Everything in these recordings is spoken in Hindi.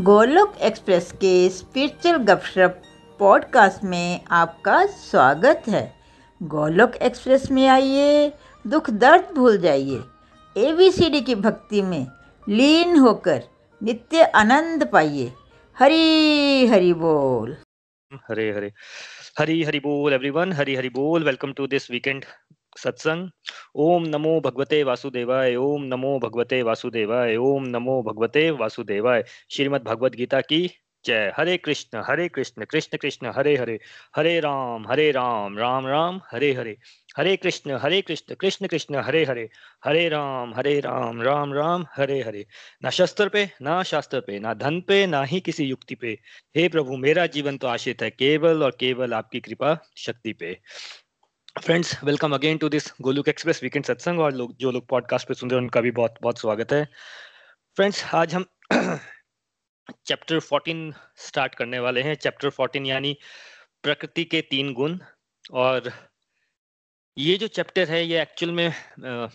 गोलोक एक्सप्रेस के स्पिरिचुअल गपशप पॉडकास्ट में आपका स्वागत है। गोलोक एक्सप्रेस में आइए, दुख दर्द भूल जाइए। एबीसीडी की भक्ति में लीन होकर नित्य आनंद पाइए। हरी, हरि बोल। हरे हरे। हरी, हरि बोल एवरीवन हरी, हरि बोल। वेलकम टू दिस वीकेंड सत्संग। ओम नमो भगवते वासुदेवाय, ओम नमो भगवते वासुदेवाय, ओम नमो भगवते वासुदेवाय। श्रीमद् भगवद गीता की जय। हरे कृष्ण हरे कृष्ण कृष्ण कृष्ण, हरे हरे। हरे राम हरे राम राम राम, हरे हरे। हरे कृष्ण हरे कृष्ण कृष्ण कृष्ण, हरे हरे। हरे राम हरे राम राम राम, हरे हरे। ना शस्त्र पे, ना शास्त्र पे, ना धन पे, ना ही किसी युक्ति पे। हे प्रभु, मेरा जीवन तो आश्रित है केवल और केवल आपकी कृपा शक्ति पे। Friends welcome again to this Golok Express weekend satsang और लोग जो लोग पॉडकास्ट पे सुन रहे हैं उनका भी बहुत बहुत स्वागत है। फ्रेंड्स आज हम चैप्टर 14 स्टार्ट करने वाले हैं। चैप्टर 14 यानी प्रकृति के तीन गुण और ये जो चैप्टर है ये एक्चुअल में आ,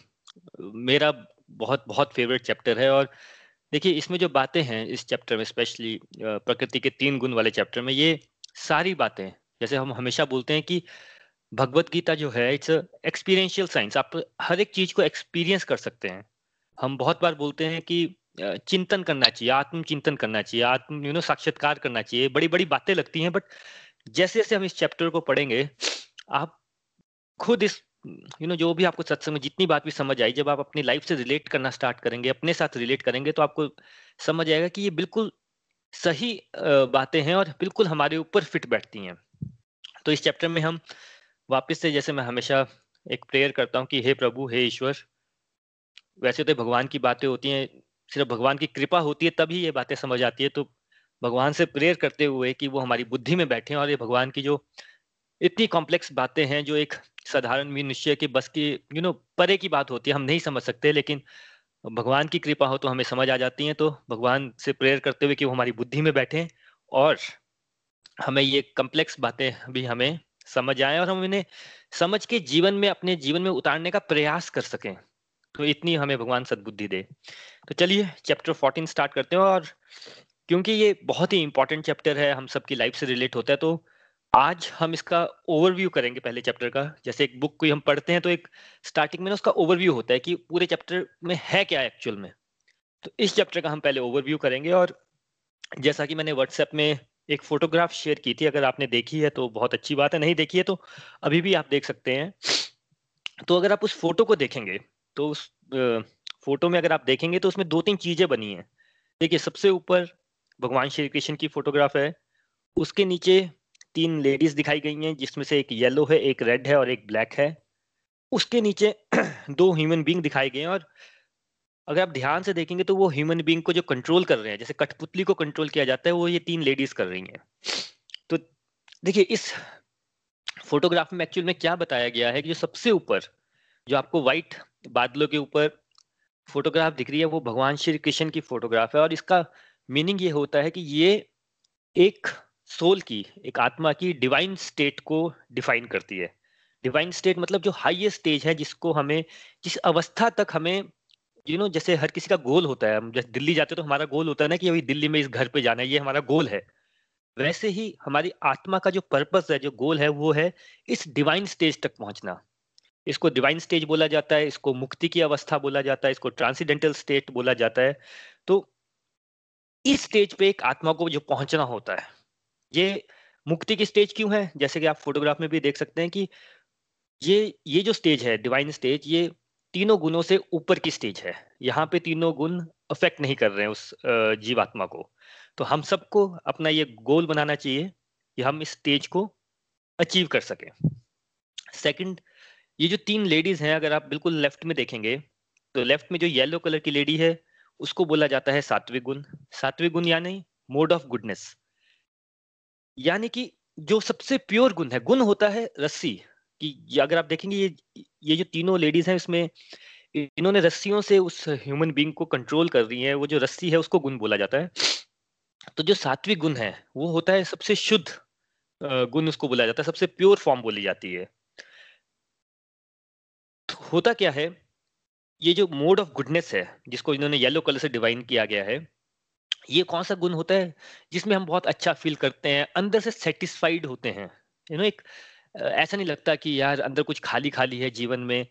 मेरा बहुत बहुत फेवरेट चैप्टर है। और देखिए इसमें जो बातें हैं इस चैप्टर में स्पेशली प्रकृति के तीन गुण वाले चैप्टर में ये सारी बातें जैसे हम हमेशा बोलते हैं कि भगवत गीता जो है इट्स एक्सपीरियंशियल साइंस आप हर एक चीज़ को एक्सपीरियंस कर सकते हैं। हम बहुत बार बोलते हैं कि चिंतन करना चाहिए आत्म चिंतन करना चाहिए, आत्म यू नो साक्षात्कार करना चाहिए। बड़ी बड़ी बातें लगती हैं बट जैसे जैसे हम इस चैप्टर को पढ़ेंगे, आप खुद इस यू नो जो भी आपको सत्संग, जितनी बात भी समझ आई, जब आप अपनी लाइफ से रिलेट करना स्टार्ट करेंगे, अपने साथ रिलेट करेंगे तो आपको समझ आएगा कि ये बिल्कुल सही बातें हैं और बिल्कुल हमारे ऊपर फिट बैठती हैं। तो इस चैप्टर में हम वापस से जैसे मैं हमेशा एक प्रेयर करता हूँ कि, हे प्रभु, हे ईश्वर, वैसे तो भगवान की बातें होती हैं, सिर्फ़ भगवान की कृपा होती है तभी ये बातें समझ आती है। तो भगवान से प्रेयर करते हुए कि वो हमारी बुद्धि में बैठे और ये भगवान की जो इतनी कॉम्प्लेक्स बातें हैं, जो एक साधारण मनुष्य के बस की यू नो परे की बात होती है, हम नहीं समझ सकते, लेकिन भगवान की कृपा हो तो हमें समझ आ जाती है। तो भगवान से प्रेयर करते हुए कि वो हमारी बुद्धि में बैठे और हमें ये कॉम्प्लेक्स बातें भी हमें समझ आए और हम इन्हें समझ के जीवन में, अपने जीवन में उतारने का प्रयास कर सकें। तो इतनी हमें भगवान सद्बुद्धि दे। तो चलिए चैप्टर 14 स्टार्ट करते हैं और क्योंकि ये बहुत ही इंपॉर्टेंट चैप्टर है, हम सबकी लाइफ से रिलेट होता है तो आज हम इसका ओवरव्यू करेंगे पहले चैप्टर का। जैसे एक बुक कोई हम पढ़ते हैं तो एक स्टार्टिंग में ना उसका ओवरव्यू होता है कि पूरे चैप्टर में है क्या एक्चुअल में। तो इस चैप्टर का हम पहले ओवरव्यू करेंगे और जैसा कि मैंने व्हाट्सएप में एक फोटोग्राफ शेयर की थी, अगर आपने देखी है तो बहुत अच्छी बात है, नहीं देखी है तो अभी भी आप देख सकते हैं। तो अगर आप उस फ़ोटो को देखेंगे तो उस फ़ोटो में अगर आप देखेंगे तो उसमें दो तीन चीज़ें बनी हैं। देखिए, सबसे ऊपर भगवान श्री कृष्ण की फोटोग्राफ है, उसके नीचे तीन लेडीज़ दिखाई गई हैं, जिसमें से एक येलो है, एक रेड है और एक ब्लैक है। उसके नीचे दो ह्यूमन बींग दिखाई गए हैं और अगर आप ध्यान से देखेंगे तो वो ह्यूमन बींग को जो कंट्रोल कर रहे हैं, जैसे कठपुतली को कंट्रोल किया जाता है, वो ये तीन लेडीज़ कर रही हैं। तो देखिए, इस फोटोग्राफ में एक्चुअल में क्या बताया गया है कि जो सबसे ऊपर, जो आपको व्हाइट बादलों के ऊपर फोटोग्राफ दिख रही है, वो भगवान श्री कृष्ण की फोटोग्राफ है। और इसका मीनिंग ये होता है कि ये एक सोल की, एक आत्मा की डिवाइन स्टेट को डिफाइन करती है। डिवाइन स्टेट मतलब जो हाईएस्ट स्टेज है, जिसको हमें, जिस अवस्था तक हमें यू नो जैसे हर किसी का गोल होता है, हम जैसे दिल्ली जाते हैं तो हमारा गोल होता है ना कि अभी दिल्ली में इस घर पे जाना है, ये हमारा गोल है। वैसे ही हमारी आत्मा का जो पर्पस है, जो गोल है, वो है इस डिवाइन स्टेज तक पहुँचना। इसको डिवाइन स्टेज बोला जाता है, इसको मुक्ति की अवस्था बोला जाता है, इसको ट्रांसीडेंटल स्टेट बोला जाता है। तो इस स्टेज पे एक आत्मा को जो पहुँचना होता है, ये मुक्ति की स्टेज क्यों है? जैसे कि आप फोटोग्राफ में भी देख सकते हैं कि ये ये जो स्टेज है डिवाइन स्टेज ये तीनों गुणों से ऊपर की स्टेज है। यहाँ पे तीनों गुण अफेक्ट नहीं कर रहे हैं उस जीवात्मा को। तो हम सबको अपना ये गोल बनाना चाहिए कि हम इस स्टेज को अचीव कर सकें। सेकंड ये जो तीन लेडीज़ हैं, अगर आप बिल्कुल लेफ़्ट में देखेंगे तो लेफ़्ट में जो येलो कलर की लेडी है, उसको बोला जाता है सात्विक गुण। सात्विक गुण यानी मोड ऑफ़ गुडनेस यानी कि जो सबसे प्योर गुण है, गुण होता है रस्सी। कि अगर आप देखेंगे ये ये जो तीनों लेडीज़ हैं इसमें, इन्होंने रस्सियों से उस ह्यूमन बींग को कंट्रोल कर रही है, वो जो रस्सी है उसको गुण बोला जाता है। तो जो सात्विक गुण है, वो होता है सबसे शुद्ध गुण उसको बोला जाता है, सबसे प्योर फॉर्म बोली जाती है। तो होता क्या है, ये जो मोड ऑफ़ गुडनेस है, जिसको इन्होंने येलो कलर से डिवाइन किया गया है, ये कौन सा गुण होता है, जिसमें हम बहुत अच्छा फील करते हैं, अंदर से सेटिस्फाइड होते हैं। यू नो एक ऐसा नहीं लगता कि यार अंदर कुछ खाली खाली है जीवन में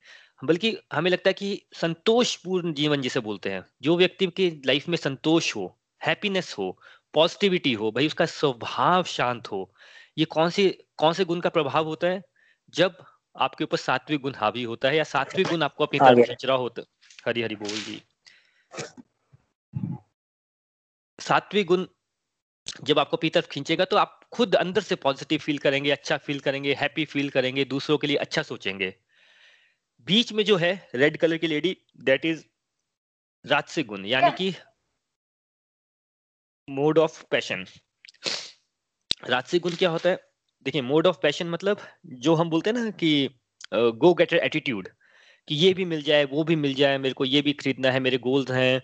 बल्कि हमें लगता है कि संतोषपूर्ण जीवन जिसे बोलते हैं जो व्यक्ति की लाइफ में संतोष हो हैप्पीनेस हो पॉजिटिविटी हो भाई उसका स्वभाव शांत हो ये कौन सी कौन से गुण का प्रभाव होता है? जब आपके ऊपर सात्विक गुण हावी होता है या सात्विक गुण आपको अपनी तरफ़ खींच रहा होता हरी हरी बोल जी। सात्विक गुण जब आपको अपनी तरफ़ खींचेगा तो आप खुद अंदर से पॉजिटिव फील करेंगे अच्छा फील करेंगे हैप्पी फील करेंगे दूसरों के लिए अच्छा सोचेंगे। बीच में जो है रेड कलर की लेडी दैट इज़ राजसिक गुण यानी कि मोड ऑफ़ पैशन राजसिक गुण क्या होता है? देखिए मोड ऑफ़ पैशन मतलब जो हम बोलते हैं ना कि गो गेटर एटीट्यूड कि ये भी मिल जाए वो भी मिल जाए मेरे को ये भी खरीदना है मेरे गोल्स हैं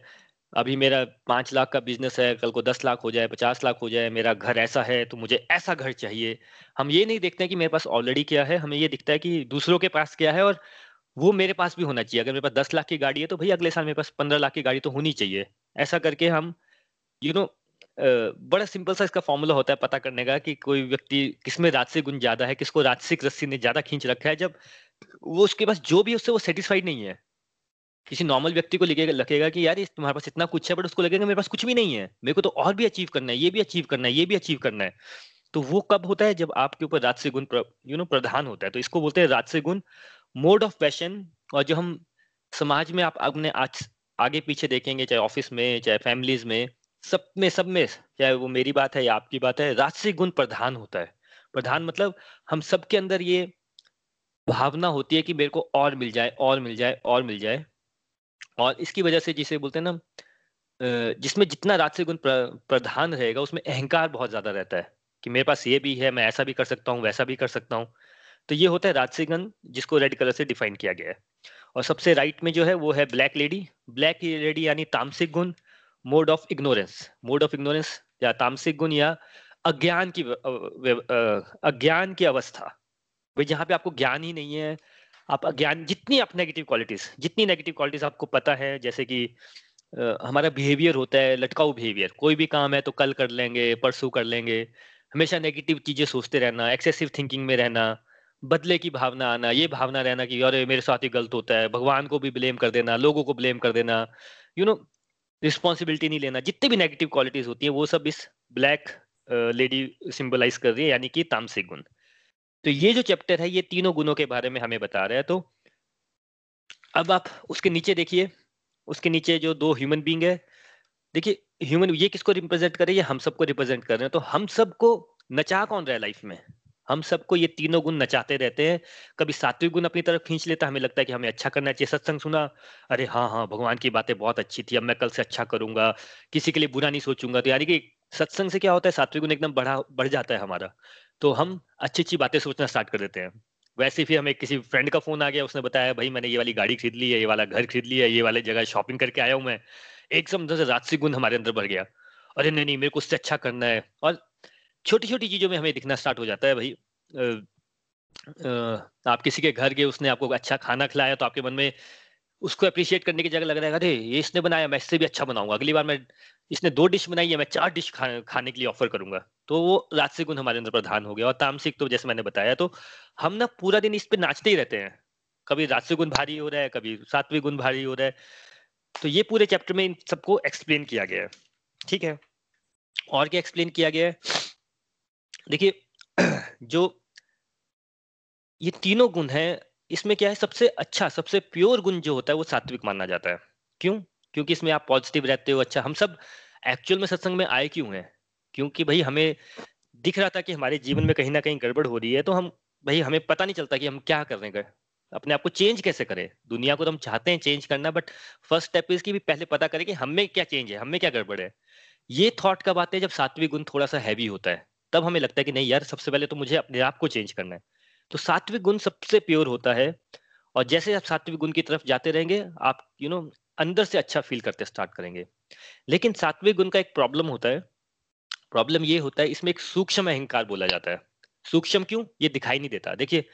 अभी मेरा पाँच लाख का बिज़नेस है, कल को दस लाख हो जाए, पचास लाख हो जाए, मेरा घर ऐसा है तो मुझे ऐसा घर चाहिए। हम ये नहीं देखते हैं कि मेरे पास ऑलरेडी क्या है, हमें ये दिखता है कि दूसरों के पास क्या है और वो मेरे पास भी होना चाहिए। अगर मेरे पास दस लाख की गाड़ी है तो भाई अगले साल मेरे पास पंद्रह लाख की गाड़ी तो होनी चाहिए। ऐसा करके हम यू नो बड़ा सिंपल सा इसका फॉर्मूला होता है पता करने का कि कोई व्यक्ति किसमें राजसिक गुण ज़्यादा है, किसको राजसिक रस्सी ने ज़्यादा खींच रखा है, जब वो उसके पास जो भी उससे वो सेटिस्फाइड नहीं है। किसी नॉर्मल व्यक्ति को लगेगा लगेगा कि यार तुम्हारे पास इतना कुछ है बट उसको लगेगा मेरे पास कुछ भी नहीं है। मेरे को तो और भी अचीव करना है, ये भी अचीव करना है, ये भी अचीव करना है। तो वो कब होता है? जब आपके ऊपर राजसिक गुण यू नो प्रधान होता है। तो इसको बोलते हैं राजसिक गुण। मोड ऑफ़ पैशन और जो हम समाज में आप अपने आज, आगे पीछे देखेंगे, चाहे ऑफ़िस में, चाहे फैमिलीज़ में, सब में सब में, चाहे वो मेरी बात है या आपकी बात है राजसिक गुण प्रधान होता है। प्रधान मतलब हम सबके अंदर ये भावना होती है कि मेरे को और मिल जाए, और मिल जाए, और मिल जाए। और इसकी वजह से जिसे बोलते हैं ना जिसमें जितना राजसिक गुण प्रधान रहेगा, उसमें अहंकार बहुत ज़्यादा रहता है कि मेरे पास ये भी है, मैं ऐसा भी कर सकता हूँ, वैसा भी कर सकता हूँ। तो ये होता है राजसिक गुण जिसको रेड कलर से डिफाइन किया गया है। और सबसे राइट में जो है वो है ब्लैक लेडी ब्लैक लेडी यानी तामसिक गुण mode of ignorance mode of ignorance या तामसिक गुण या अज्ञान की अज्ञान की अवस्था। भाई, जहाँ पे आपको ज्ञान ही नहीं है आप अज्ञान, जितनी आप नेगेटिव क्वालिटीज जितनी नेगेटिव क्वालिटीज आपको पता है, जैसे कि हमारा बिहेवियर होता है, लटकाऊ बिहेवियर कोई भी काम है तो कल कर लेंगे, परसों कर लेंगे, हमेशा नेगेटिव चीज़ें सोचते रहना एक्सेसिव थिंकिंग में रहना, बदले की भावना आना, ये भावना रहना कि अरे, मेरे साथ ही गलत होता है, भगवान को भी ब्लेम कर देना, लोगों को ब्लेम कर देना यू नो रिस्पॉन्सिबिलिटी नहीं लेना, जितने भी नेगेटिव क्वालिटीज होती है, वो सब इस ब्लैक लेडी सिंबलाइज कर रही है, यानी कि तामसिक गुण। तो ये जो चैप्टर है, ये तीनों गुणों के बारे में हमें बता रहा है। तो अब आप उसके नीचे देखिए, उसके नीचे जो दो ह्यूमन बींग है, देखिए ह्यूमन ये किसको रिप्रेजेंट करे ये हम सबको रिप्रेजेंट कर रहे हैं। तो हम सबको नचा कौन रहा है लाइफ में? हम सबको ये तीनों गुण नचाते रहते हैं। कभी सात्विक गुण अपनी तरफ़ खींच लेता, हमें लगता है कि हमें अच्छा करना चाहिए। सत्संग सुना, अरे हाँ हाँ भगवान की बातें बहुत अच्छी थी, अब मैं कल से अच्छा करूँगा, किसी के लिए बुरा नहीं सोचूँगा। तो यानी कि सत्संग से क्या होता है? सात्विक गुण एकदम बढ़ा, बढ़ जाता है हमारा। तो हम अच्छी अच्छी बातें सोचना स्टार्ट कर देते हैं। वैसे फिर हमें किसी फ्रेंड का फ़ोन आ गया उसने बताया भाई मैंने ये वाली गाड़ी खरीद ली है ये वाला घर खरीद लिया है ये वाले जगह शॉपिंग करके आया हूँ मैं। एक समझ से राजसिक गुण हमारे अंदर बढ़ गया। अरे नहीं नहीं मेरे को उससे अच्छा करना है। और छोटी छोटी चीज़ों में हमें दिखना स्टार्ट हो जाता है भाई। आप किसी के घर गए उसने आपको अच्छा खाना खिलाया तो आपके मन में उसको अप्रिशिएट करने की जगह लग रहा है अरे ये इसने बनाया मैं इससे भी अच्छा बनाऊँगा। अगली बार मैं इसने दो डिश बनाई है मैं चार डिश खा, खाने के लिए ऑफ़र करूँगा। तो वो राजसिक गुण हमारे अंदर प्रधान हो गया। और तामसिक तो जैसे मैंने बताया तो हम ना पूरा दिन इस पे नाचते ही रहते हैं। कभी राजसिक गुण भारी हो रहा है, कभी सात्विक गुण भारी हो रहा है। तो ये पूरे चैप्टर में इन सबको एक्सप्लेन किया गया है। ठीक है? और क्या एक्सप्लेन किया गया है? देखिए, जो ये तीनों गुण है, इसमें क्या है, सबसे अच्छा सबसे प्योर गुण जो होता है, वो सात्विक माना जाता है। क्यों? क्योंकि इसमें आप पॉजिटिव रहते हो अच्छा हम सब एक्चुअल में सत्संग में आए क्यों हैं? क्योंकि भाई हमें दिख रहा था कि हमारे जीवन में कहीं ना कहीं गड़बड़ हो रही है तो हम भाई हमें पता नहीं चलता कि हम क्या कर रहे हैं अपने आप को चेंज कैसे करें। दुनिया को तो हम चाहते हैं चेंज करना बट फ़र्स्ट स्टेप इसकी भी पहले पता करें कि हमें क्या चेंज है हमें क्या गड़बड़ है। ये थॉट कब आते हैं जब सात्विक गुण थोड़ा सा हैवी होता है तब हमें लगता है कि नहीं यार सबसे पहले तो मुझे अपने आप को चेंज करना है। तो सात्विक गुण सबसे प्योर होता है और जैसे आप सात्विक गुण की तरफ़ जाते रहेंगे आप यू you नो know, अंदर से अच्छा फील करते स्टार्ट करेंगे। लेकिन सात्विक गुण का एक प्रॉब्लम होता है प्रॉब्लम ये होता है इसमें एक सूक्ष्म अहंकार बोला जाता है। सूक्ष्म क्यों? ये दिखाई नहीं देता। देखिए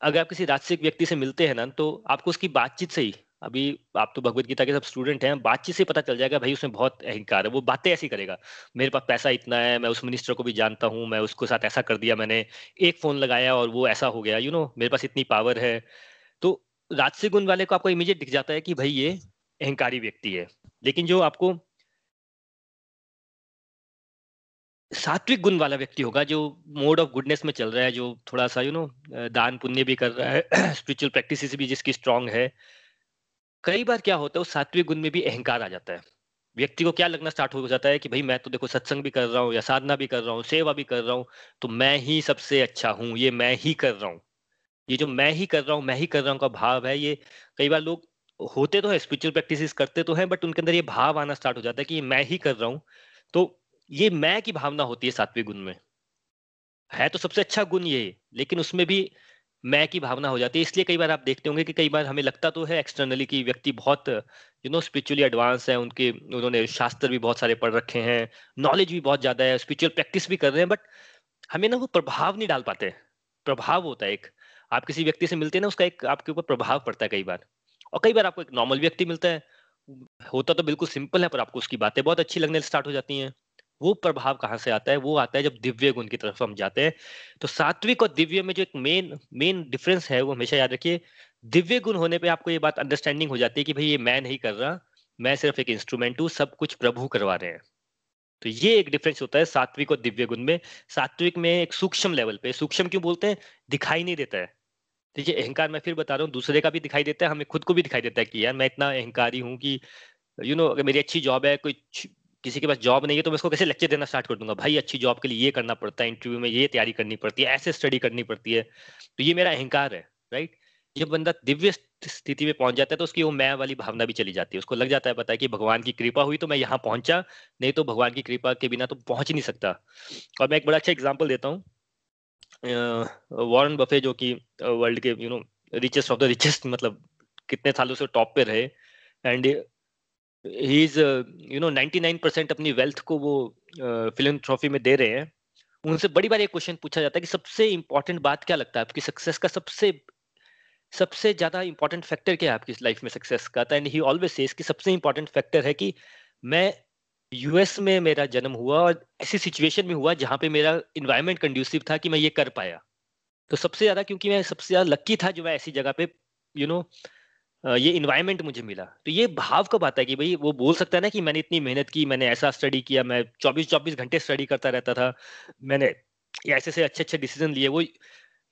अगर आप किसी राजसिक व्यक्ति से मिलते हैं ना तो आपको उसकी बातचीत से ही अभी आप तो भगवत गीता के सब स्टूडेंट हैं बातचीत से पता चल जाएगा भाई उसमें बहुत अहंकार है वो बातें ऐसी करेगा। मेरे पास पैसा इतना है मैं उस मिनिस्टर को भी जानता हूँ मैं उसको साथ ऐसा कर दिया मैंने एक फ़ोन लगाया और वो ऐसा हो गया यू you नो know, मेरे पास इतनी पावर है। तो राजसी गुण वाले को आपको इमीजिएट दिख जाता है कि भाई ये अहंकारी व्यक्ति है। लेकिन जो आपको सात्विक गुण वाला व्यक्ति होगा जो मोड ऑफ़ गुडनेस में चल रहा है, जो थोड़ा सा यू नो दान पुण्य भी कर रहा है स्पिरिचुअल प्रैक्टिस भी जिसकी स्ट्रांग है। कई बार क्या होता है, उस सात्विक गुण में भी अहंकार आ जाता है। व्यक्ति को क्या लगना स्टार्ट हो जाता है कि भाई मैं तो देखो सत्संग भी कर रहा हूँ या साधना भी कर रहा हूँ, सेवा भी कर रहा हूँ तो मैं ही सबसे अच्छा हूँ, ये मैं ही कर रहा हूँ। ये जो मैं ही कर रहा हूँ, मैं ही कर रहा हूँ का भाव है, ये कई बार लोग होते तो है स्पिरिचुअल प्रैक्टिस करते तो हैं बट उनके अंदर ये भाव आना स्टार्ट हो जाता है कि मैं ही कर रहा हूँ। तो ये मैं की भावना होती है सात्विक गुण में। है तो सबसे अच्छा गुण ये, लेकिन उसमें भी मैं की भावना हो जाती है। इसलिए कई बार आप देखते होंगे कि कई बार हमें लगता तो है एक्सटर्नली कि व्यक्ति बहुत यू नो स्पिरिचुअली एडवांस है, उनके, उन्होंने शास्त्र भी बहुत सारे पढ़ रखे हैं नॉलेज भी बहुत ज़्यादा है स्पिरिचुअल प्रैक्टिस भी कर रहे हैं बट हमें ना वो प्रभाव नहीं डाल पाते। प्रभाव होता है एक। आप किसी व्यक्ति से मिलते हैं ना, उसका एक आपके ऊपर प्रभाव पड़ता है कई बार। और कई बार आपको एक नॉर्मल व्यक्ति मिलता है। होता तो बिल्कुल सिंपल है, पर आपको उसकी बातें बहुत अच्छी लगने स्टार्ट हो जाती हैं। वो प्रभाव कहाँ से आता है? वो आता है जब दिव्य गुण की तरफ़ हम जाते हैं। तो सात्विक और दिव्य में जो एक मेन मेन डिफरेंस है वो हमेशा याद रखिए दिव्य गुण होने पे आपको ये बात अंडरस्टैंडिंग हो जाती है कि भाई ये मैं नहीं कर रहा मैं सिर्फ़ एक इंस्ट्रूमेंट हूँ सब कुछ प्रभु करवा रहे हैं। तो ये एक डिफरेंस होता है सात्विक और दिव्य गुण में। सात्विक में एक सूक्ष्म लेवल पे सूक्ष्म क्यों बोलते हैं? दिखाई नहीं देता है। देखिए अहंकार मैं फिर बता रहा हूँ दूसरे का भी दिखाई देता है हमें खुद को भी दिखाई देता है कि यार मैं इतना अहंकारी हूँ कि यू you नो know, अगर मेरी अच्छी जॉब है कोई किसी के पास जॉब नहीं है तो मैं उसको कैसे लेक्चर देना स्टार्ट कर दूँगा? भाई, अच्छी जॉब के लिए ये करना पड़ता है इंटरव्यू में ये तैयारी करनी पड़ती है, ऐसे स्टडी करनी पड़ती है। तो ये मेरा अहंकार है राइट जब बंदा दिव्य स्थिति में पहुँच जाता है तो उसकी वो मैं वाली भावना भी चली जाती है। उसको लग जाता है पता है कि भगवान की कृपा हुई तो मैं यहाँ पहुँचा, नहीं तो भगवान की कृपा के बिना तो पहुँच नहीं सकता। और मैं एक बड़ा अच्छा एग्ज़ाम्पल देता हूँ। वॉरन बफे जो कि वर्ल्ड के you know richest of the richest मतलब कितने सालों से टॉप पे रहे। And he is you know 99 percent अपनी वेल्थ को वो फ़िल्म ट्रॉफी में दे रहे हैं। उनसे बड़ी बार एक क्वेश्चन पूछा जाता है कि सबसे इंपॉर्टेंट बात क्या लगता है आपकी? सक्सेस का सबसे सबसे ज़्यादा इंपॉर्टेंट फैक्टर क्या है आपकी लाइफ में सक्सेस का? एंड ही ऑलवेज सेज कि सबसे इंपॉर्टेंट फैक्टर है कि मैं यूएस में मेरा जन्म हुआ और ऐसी सिचुएशन में हुआ जहाँ पे मेरा इन्वायरमेंट कंड्यूसिव था कि मैं ये कर पाया। तो सबसे ज़्यादा क्योंकि मैं सबसे ज़्यादा लक्की था जो मैं ऐसी जगह पे यू you नो know, ये इन्वायरमेंट मुझे मिला। तो ये भाव कब आता है कि भाई वो बोल सकता है ना कि मैंने इतनी मेहनत की, मैंने ऐसा स्टडी किया, मैं 24 24 घंटे स्टडी करता रहता था, मैंने ऐसे से अच्छे अच्छे डिसीज़न लिए। वो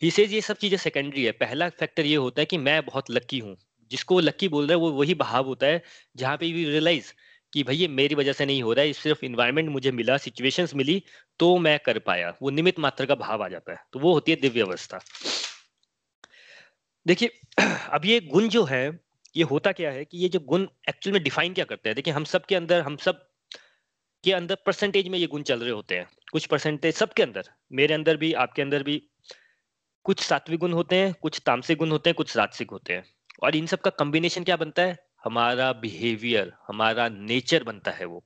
सेज ये सब चीज़ें सेकेंडरी है। पहला फैक्टर ये होता है कि मैं बहुत लक्की हूँ। जिसको लक्की बोल रहा है, वो वही भाव होता है जहाँ पे भी रियलाइज़ कि भाई ये मेरी वजह से नहीं हो रहा है, सिर्फ़ इन्वायरमेंट मुझे मिला सिचुएशंस मिली तो मैं कर पाया। वो निमित मात्र का भाव आ जाता है। तो वो होती है दिव्य अवस्था। देखिए, अब ये गुण जो है ये होता क्या है कि ये जो गुण एक्चुअल में डिफाइन क्या करते हैं? देखिए, हम सब के अंदर, हम सब के अंदर परसेंटेज में ये गुण चल रहे होते हैं। कुछ परसेंटेज सबके अंदर, मेरे अंदर भी, आपके अंदर भी। कुछ सात्विक गुण होते हैं, कुछ तामसिक गुण होते हैं, कुछ राजसिक होते हैं। और इन सब का कॉम्बिनेशन क्या बनता है? हमारा बिहेवियर हमारा नेचर बनता है वो।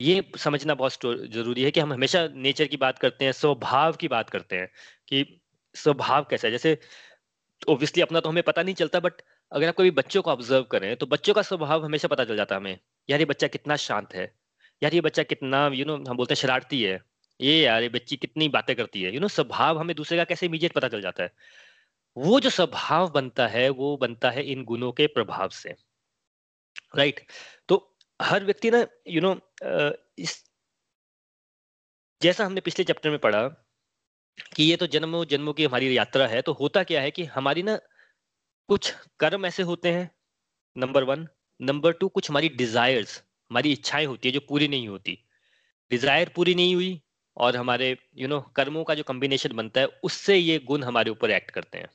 ये समझना बहुत ज़रूरी है कि हम हमेशा नेचर की बात करते हैं, स्वभाव की बात करते हैं कि स्वभाव कैसा है? जैसे ऑब्वियसली अपना तो हमें पता नहीं चलता बट अगर आप कोई बच्चों को ऑब्ज़र्व करें तो बच्चों का स्वभाव हमेशा पता चल जाता है हमें यार ये बच्चा कितना शांत है यार ये बच्चा कितना यू you नो know, हम बोलते हैं शरारती है ये यार ये बच्ची कितनी बातें करती है। यू नो स्वभाव हमें दूसरे का कैसे इमीडिएट पता चल जाता है? वो जो स्वभाव बनता है वो बनता है इन गुणों के प्रभाव से। राइट तो हर व्यक्ति ना यू नो इस जैसा हमने पिछले चैप्टर में पढ़ा कि ये तो जन्मों जन्मों की हमारी यात्रा है तो होता क्या है कि हमारी ना कुछ कर्म ऐसे होते हैं नंबर वन नंबर टू कुछ हमारी डिजायर्स हमारी इच्छाएँ होती है जो पूरी नहीं होती। डिज़ायर पूरी नहीं हुई और हमारे यू you नो know, कर्मों का जो कॉम्बिनेशन बनता है उससे ये गुण हमारे ऊपर एक्ट करते हैं।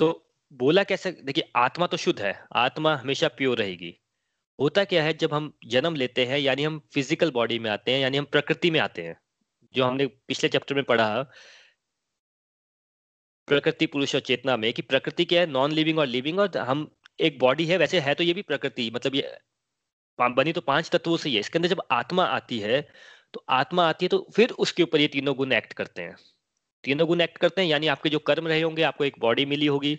तो बोला कैसे देखिए आत्मा तो शुद्ध है आत्मा हमेशा प्योर रहेगी। होता क्या है जब हम जन्म लेते हैं यानी हम फ़िज़िकल बॉडी में आते हैं यानी हम प्रकृति में आते हैं जो हमने पिछले चैप्टर में पढ़ा प्रकृति पुरुष और चेतना में कि प्रकृति क्या है? नॉन लिविंग और लिविंग और हम एक बॉडी है, वैसे है तो ये भी प्रकृति मतलब ये बनी तो पाँच तत्वों से ही है। इसके अंदर जब आत्मा आती है तो आत्मा आती है तो फिर उसके ऊपर ये तीनों गुण एक्ट करते हैं। तीनों गुण एक्ट करते हैं, यानी आपके जो कर्म रहे होंगे, आपको एक बॉडी मिली होगी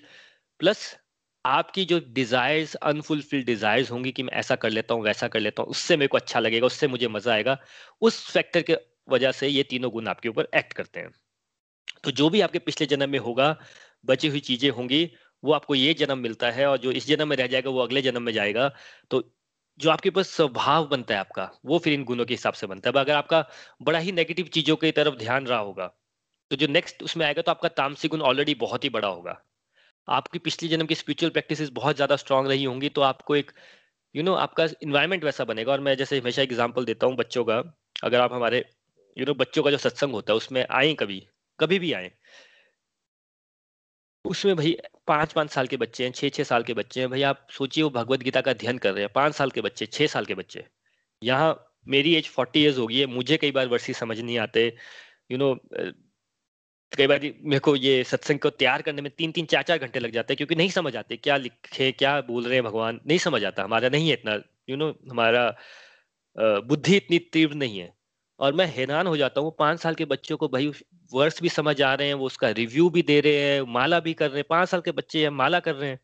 प्लस आपकी जो डिजायर्स अनफुलफिल्ड डिजायर्स होंगी कि मैं ऐसा कर लेता हूँ, वैसा कर लेता हूँ, उससे मेरे को अच्छा लगेगा, उससे मुझे मज़ा आएगा, उस फैक्टर के वजह से ये तीनों गुण आपके ऊपर एक्ट करते हैं। तो जो भी आपके पिछले जन्म में होगा बची हुई चीज़ें होंगी वो आपको ये जन्म मिलता है और जो इस जन्म में रह जाएगा वो अगले जन्म में जाएगा। तो जो आपके पास स्वभाव बनता है आपका वो फिर इन गुणों के हिसाब से बनता है। अगर आपका बड़ा ही नेगेटिव चीज़ों की तरफ़ ध्यान रहा होगा तो जो नेक्स्ट उसमें आएगा तो आपका तामसिक गुण ऑलरेडी बहुत ही बड़ा होगा। आपकी पिछले जन्म की स्पिरिचुअल प्रैक्टिस बहुत ज़्यादा स्ट्रांग रही होंगी तो आपको एक यू you नो know, आपका इन्वायरमेंट वैसा बनेगा। और मैं जैसे हमेशा एग्ज़ाम्पल देता हूँ बच्चों का। अगर आप हमारे यू you नो know, बच्चों का जो सत्संग होता है उसमें आए कभी कभी भी आए। उसमें भाई पाँच पाँच साल के बच्चे हैं छह छह साल के बच्चे हैं। भाई आप सोचिए, वो भगवत गीता का अध्ययन कर रहे हैं, पाँच साल के बच्चे छह साल के बच्चे। यहाँ मेरी एज फोर्टी ईयर्स हो गई है, मुझे कई बार वर्षी समझ नहीं आते। यू नो कई बार मेरे को ये सत्संग को तैयार करने में तीन तीन चार चार घंटे लग जाते हैं, क्योंकि नहीं समझ आते क्या लिखे, क्या बोल रहे हैं भगवान, नहीं समझ आता। हमारा नहीं है इतना यू नो हमारा बुद्धि इतनी तीव्र नहीं है। और मैं हैरान हो जाता हूँ, पाँच साल के बच्चों को भाई वर्ड्स भी समझ आ रहे हैं, वो उसका रिव्यू भी दे रहे हैं, माला भी कर रहे हैं, पाँच साल के बच्चे हैं, माला कर रहे हैं।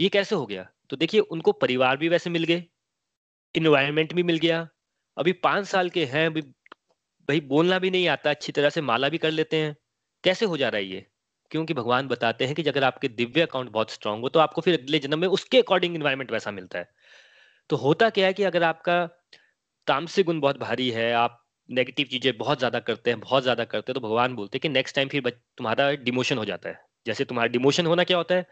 ये कैसे हो गया? तो देखिए, उनको परिवार भी वैसे मिल गए इन्वायरमेंट भी मिल गया। अभी पाँच साल के हैं, अभी भाई बोलना भी नहीं आता, अच्छी तरह से माला भी कर लेते हैं। कैसे हो जा रहा है ये? क्योंकि भगवान बताते हैं कि अगर आपके दिव्य अकाउंट बहुत स्ट्रांग हो तो आपको फिर अगले जन्म में उसके अकॉर्डिंग इन्वायरमेंट वैसा मिलता है। तो होता क्या है कि अगर आपका तामसिक गुण बहुत भारी है, आप नेगेटिव चीज़ें बहुत ज़्यादा करते हैं, बहुत ज़्यादा करते हैं तो भगवान बोलते हैं कि नेक्स्ट टाइम फिर तुम्हारा डिमोशन हो जाता है। जैसे तुम्हारा डिमोशन होना क्या होता है?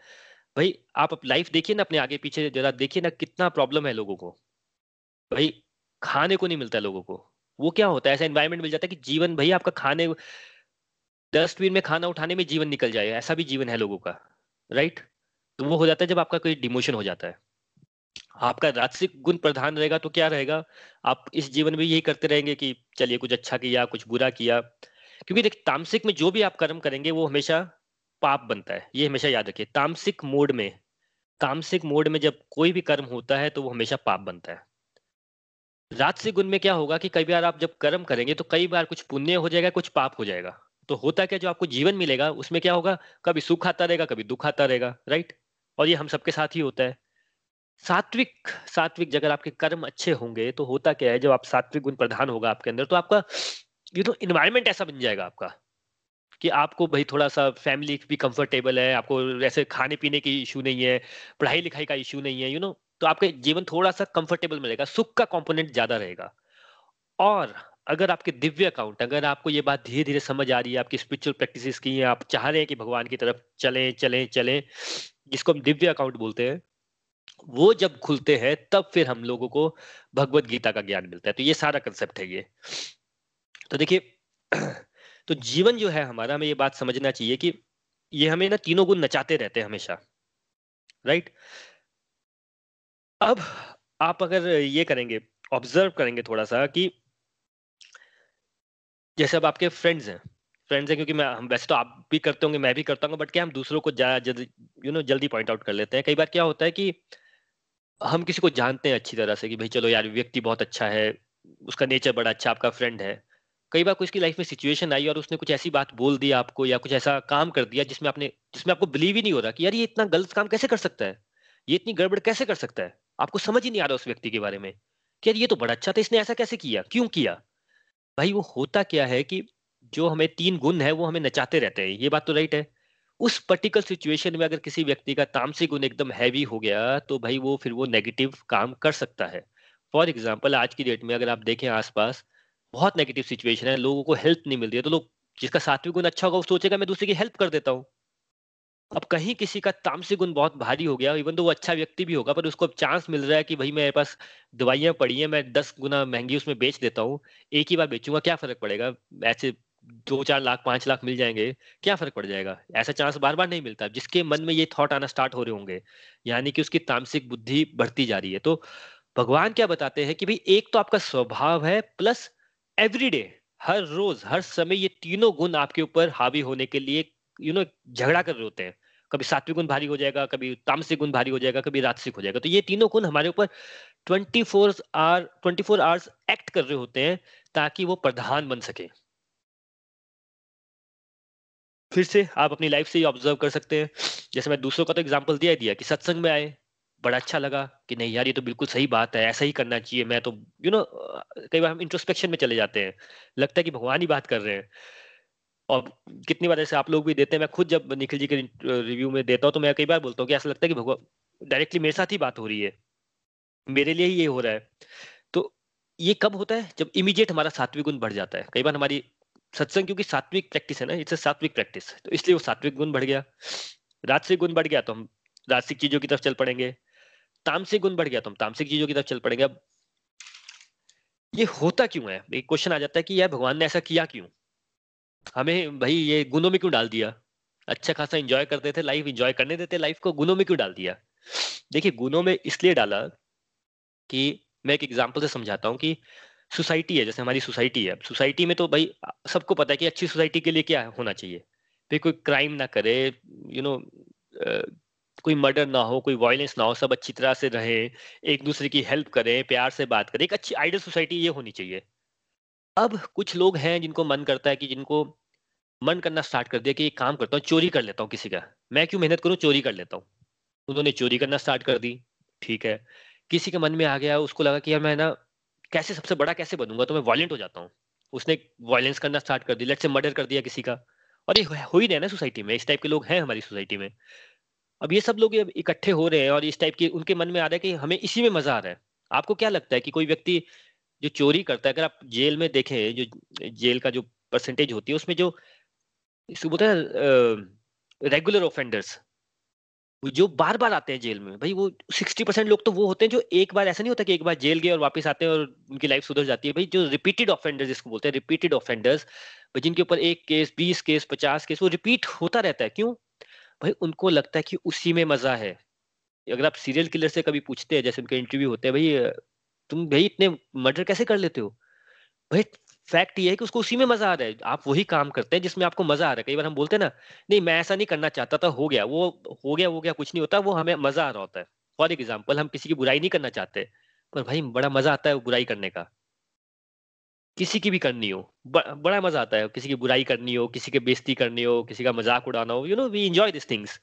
भाई, आप लाइफ देखिए ना अपने आगे पीछे, जरा देखिए ना कितना प्रॉब्लम है लोगों को। भाई, खाने को नहीं मिलता लोगों को। वो क्या होता है? ऐसा एनवायरमेंट मिल जाता है कि जीवन, भाई, आपका खाने डस्टबिन में खाना उठाने में जीवन निकल जाएगा ऐसा भी जीवन है लोगों का राइट तो वो हो जाता है जब आपका कोई डिमोशन हो जाता है। आपका राजसिक गुण प्रधान रहेगा तो क्या रहेगा? आप इस जीवन में यही करते रहेंगे कि चलिए कुछ अच्छा किया, कुछ बुरा किया। क्योंकि देख, तामसिक में जो भी आप कर्म करेंगे, वो हमेशा पाप बनता है। ये हमेशा याद रखिए, तामसिक मोड में, तामसिक मोड में जब कोई भी कर्म होता है तो वो हमेशा पाप बनता है। राजसिक गुण में क्या होगा कि कई बार आप जब कर्म करेंगे तो कई बार कुछ पुण्य हो जाएगा, कुछ पाप हो जाएगा। तो होता क्या, जो आपको जीवन मिलेगा, उसमें क्या होगा? कभी सुख आता रहेगा, कभी दुख आता रहेगा, राइट? और ये हम सबके साथ ही होता है। सात्विक सात्विक अगर आपके कर्म अच्छे होंगे तो होता क्या है, जब आप सात्विक गुण प्रधान होगा आपके अंदर तो आपका, यू नो इन्वायरमेंट ऐसा बन जाएगा आपका, कि आपको भाई थोड़ा सा फैमिली भी कंफर्टेबल है, आपको ऐसे खाने पीने की इशू नहीं है पढ़ाई लिखाई का इशू नहीं है यू नो तो आपके जीवन थोड़ा सा कंफर्टेबल मिलेगा सुख का कंपोनेंट ज़्यादा रहेगा। और अगर आपके दिव्य अकाउंट अगर आपको ये बात धीरे धीरे समझ आ रही है, आपकी स्पिरिचुअल प्रैक्टिस की है आप चाह रहे हैं कि भगवान की तरफ़ चलें चलें चलें, जिसको हम दिव्य अकाउंट बोलते हैं वो जब खुलते हैं, तब फिर हम लोगों को भगवत गीता का ज्ञान मिलता है। तो ये सारा कंसेप्ट है ये। तो देखिए तो जीवन जो है हमारा, हमें ये बात समझना चाहिए कि ये हमें ना तीनों गुण नचाते रहते हैं हमेशा राइट अब आप अगर ये करेंगे ऑब्ज़र्व करेंगे थोड़ा सा कि जैसे अब आपके फ्रेंड्स हैं। फ्रेंड्स हैं क्योंकि मैं, हम वैसे तो आप भी करते होंगे, मैं भी करता हूँ बट क्या हम दूसरों को यू नो जल्दी पॉइंट आउट कर लेते हैं। कई बार क्या होता है कि हम किसी को जानते हैं अच्छी तरह से कि भाई चलो यार, व्यक्ति बहुत अच्छा है, उसका नेचर बड़ा अच्छा आपका फ्रेंड है। कई बार कुछ की लाइफ में सिचुएशन आई और उसने कुछ ऐसी बात बोल दी आपको या कुछ ऐसा काम कर दिया जिसमें आपने, जिसमें आपको बिलीव ही नहीं हो रहा कि यार ये इतना गलत काम कैसे कर सकता है? ये इतनी गड़बड़ कैसे कर सकता है? आपको समझ ही नहीं आ रहा उस व्यक्ति के बारे में कि यार ये तो बड़ा अच्छा था, इसने ऐसा कैसे किया? क्यों किया? भाई वो होता क्या है कि जो हमें तीन गुण है, वो हमें नचाते रहते हैं। ये बात तो राइट है। उस पर्टिकुलर सिचुएशन में अगर किसी व्यक्ति का तामसिक गुण एकदम हैवी हो गया तो भाई वो फिर वो नेगेटिव काम कर सकता है। फॉर एग्ज़ाम्पल आज की डेट में अगर आप देखें आसपास, बहुत नेगेटिव सिचुएशन है, लोगों को हेल्प नहीं मिल रही है तो लोग, जिसका सात्विक गुण अच्छा होगा, वो सोचेगा, मैं दूसरे की हेल्प कर देता हूँ। अब कहीं किसी का तामसिक गुण बहुत भारी हो गया इवन तो वो अच्छा व्यक्ति भी होगा, पर उसको अब चांस मिल रहा है कि भाई मेरे पास दवाइयाँ पड़ी हैं, मैं दस गुना महँगी उसमें बेच देता हूँ, एक ही बार बेचूँगा, क्या फ़र्क पड़ेगा? ऐसे दो चार लाख, पाँच लाख मिल जाएँगे, क्या फ़र्क पड़ जाएगा? ऐसा चांस बार बार नहीं मिलता। जिसके मन में ये थॉट आना स्टार्ट हो रहे होंगे, यानी कि उसकी तामसिक बुद्धि बढ़ती जा रही है। तो भगवान क्या बताते हैं कि भाई, एक तो आपका स्वभाव है प्लस एवरीडे हर रोज, हर समय ये तीनों गुण आपके ऊपर हावी होने के लिए यू नो झगड़ा कर रहे होते हैं। कभी सात्विक गुण भारी हो जाएगा, कभी तामसिक गुण भारी हो जाएगा, कभी राजसिक हो जाएगा। तो ये तीनों गुण हमारे ऊपर twenty four hour twenty four hours act कर रहे होते हैं ताकि वो प्रधान बन सके। फिर से आप अपनी लाइफ से ही ऑब्ज़र्व कर सकते हैं। जैसे मैं दूसरों का तो एग्ज़ाम्पल दिया ही दिया कि सत्संग में आए, बड़ा अच्छा लगा कि नहीं यार, ये तो बिल्कुल सही बात है, ऐसा ही करना चाहिए। मैं तो यू नो कई बार हम इंट्रोस्पेक्शन में चले जाते हैं, लगता है कि भगवान ही बात कर रहे हैं। और कितनी बार ऐसे आप लोग भी देते हैं, मैं खुद जब निखिल जी के रिव्यू में देता हूँ तो मैं कई बार बोलता हूँ कि ऐसा लगता है कि भगवान डायरेक्टली मेरे साथ ही बात हो रही है, मेरे लिए ही ये हो रहा है। तो ये कब होता है? जब इमीडिएट हमारा सात्विक गुण बढ़ जाता है। कई बार हमारी सत्संग क्योंकि सात्विक प्रैक्टिस है ना? इट्स सात्विक प्रैक्टिस तो इसलिए वो सात्विक गुण बढ़ गया। राजसिक गुण बढ़ गया तो हम राजसिक चीज़ों की तरफ़ चल पड़ेंगे। तामसिक गुण बढ़ गया तो हम तामसिक चीज़ों की तरफ़ चल पड़ेंगे। अब ये होता क्यों है? एक क्वेश्चन आ जाता है कि यार भगवान ने ऐसा किया क्यों? हमें भाई ये गुणों में क्यों डाल दिया? अच्छा खासा इंजॉय करते थे लाइफ एंजॉय करने देते लाइफ को गुणों में क्यों डाल दिया? देखिए, गुणों में इसलिए डाला कि मैं एक एग्ज़ाम्पल से समझाता हूँ कि सोसाइटी है, जैसे हमारी सोसाइटी है। सोसाइटी में तो भाई, सबको पता है कि अच्छी सोसाइटी के लिए क्या होना चाहिए। फिर कोई क्राइम ना करे यू नो कोई मर्डर ना हो, कोई वायलेंस ना हो, सब अच्छी तरह से रहे, एक दूसरे की हेल्प करें, प्यार से बात करें। एक अच्छी आइडियल सोसाइटी ये होनी चाहिए। अब कुछ लोग हैं जिनको मन करता है कि जिनको मन करना स्टार्ट कर दिया कि एक काम करता हूँ, चोरी कर लेता हूँ किसी का। मैं क्यों मेहनत करूँ, चोरी कर लेता हूँ। उन्होंने चोरी करना स्टार्ट कर दी, ठीक है। किसी के मन में आ गया, उसको लगा कि यार मैं ना कैसे सबसे बड़ा कैसे बनूँगा? तो मैं वायलेंट हो जाता हूँ। उसने वायलेंस करना स्टार्ट कर दी लेट से मर्डर कर दिया किसी का। और ये हो, ही रहा है ना सोसाइटी में, इस टाइप के लोग हैं हमारी सोसाइटी में। अब ये सब लोग इकट्ठे हो रहे हैं और इस टाइप के उनके मन में आ रहा है कि हमें इसी में मज़ा आ रहा है। आपको क्या लगता है कि कोई व्यक्ति जो चोरी करता है, अगर आप जेल में देखें, जो जेल का जो परसेंटेज होती है, उसमें जो, इसको बोलते हैं रेगुलर ऑफेंडर्स जो बार बार आते हैं जेल में, भाई वो सिक्सटी परसेंट लोग तो वो होते हैं जो एक बार ऐसा नहीं होता कि एक बार जेल गए और वापस आते हैं और उनकी लाइफ सुधर जाती है। भाई जो रिपीटेड ऑफेंडर्स जिसको बोलते हैं, रिपीटेड ऑफेंडर्स जिनके ऊपर एक केस, बीस केस, पचास केस, वो रिपीट होता रहता है। क्यों? भाई उनको लगता है कि उसी में मज़ा है। अगर आप सीरियल किलर से कभी पूछते हैं, जैसे उनके इंटरव्यू होते हैं, भाई, तुम भाई इतने मर्डर कैसे कर लेते हो? भाई फैक्ट ये है कि उसको उसी में मज़ा आ रहा है। आप वही काम करते हैं जिसमें आपको मज़ा आ रहा है। कई बार हम बोलते हैं ना नहीं मैं ऐसा नहीं करना चाहता था हो गया वो हो गया हो गया कुछ नहीं होता वो हमें मज़ा आ रहा होता है। फॉर एग्ज़ाम्पल हम किसी की बुराई नहीं करना चाहते पर भाई बड़ा मज़ा आता है बुराई करने का। किसी की भी करनी हो ब, बड़ा मज़ा आता है किसी की बुराई करनी हो किसी की बेइज्जती करनी हो किसी का मज़ाक उड़ाना हो। You know we enjoy this things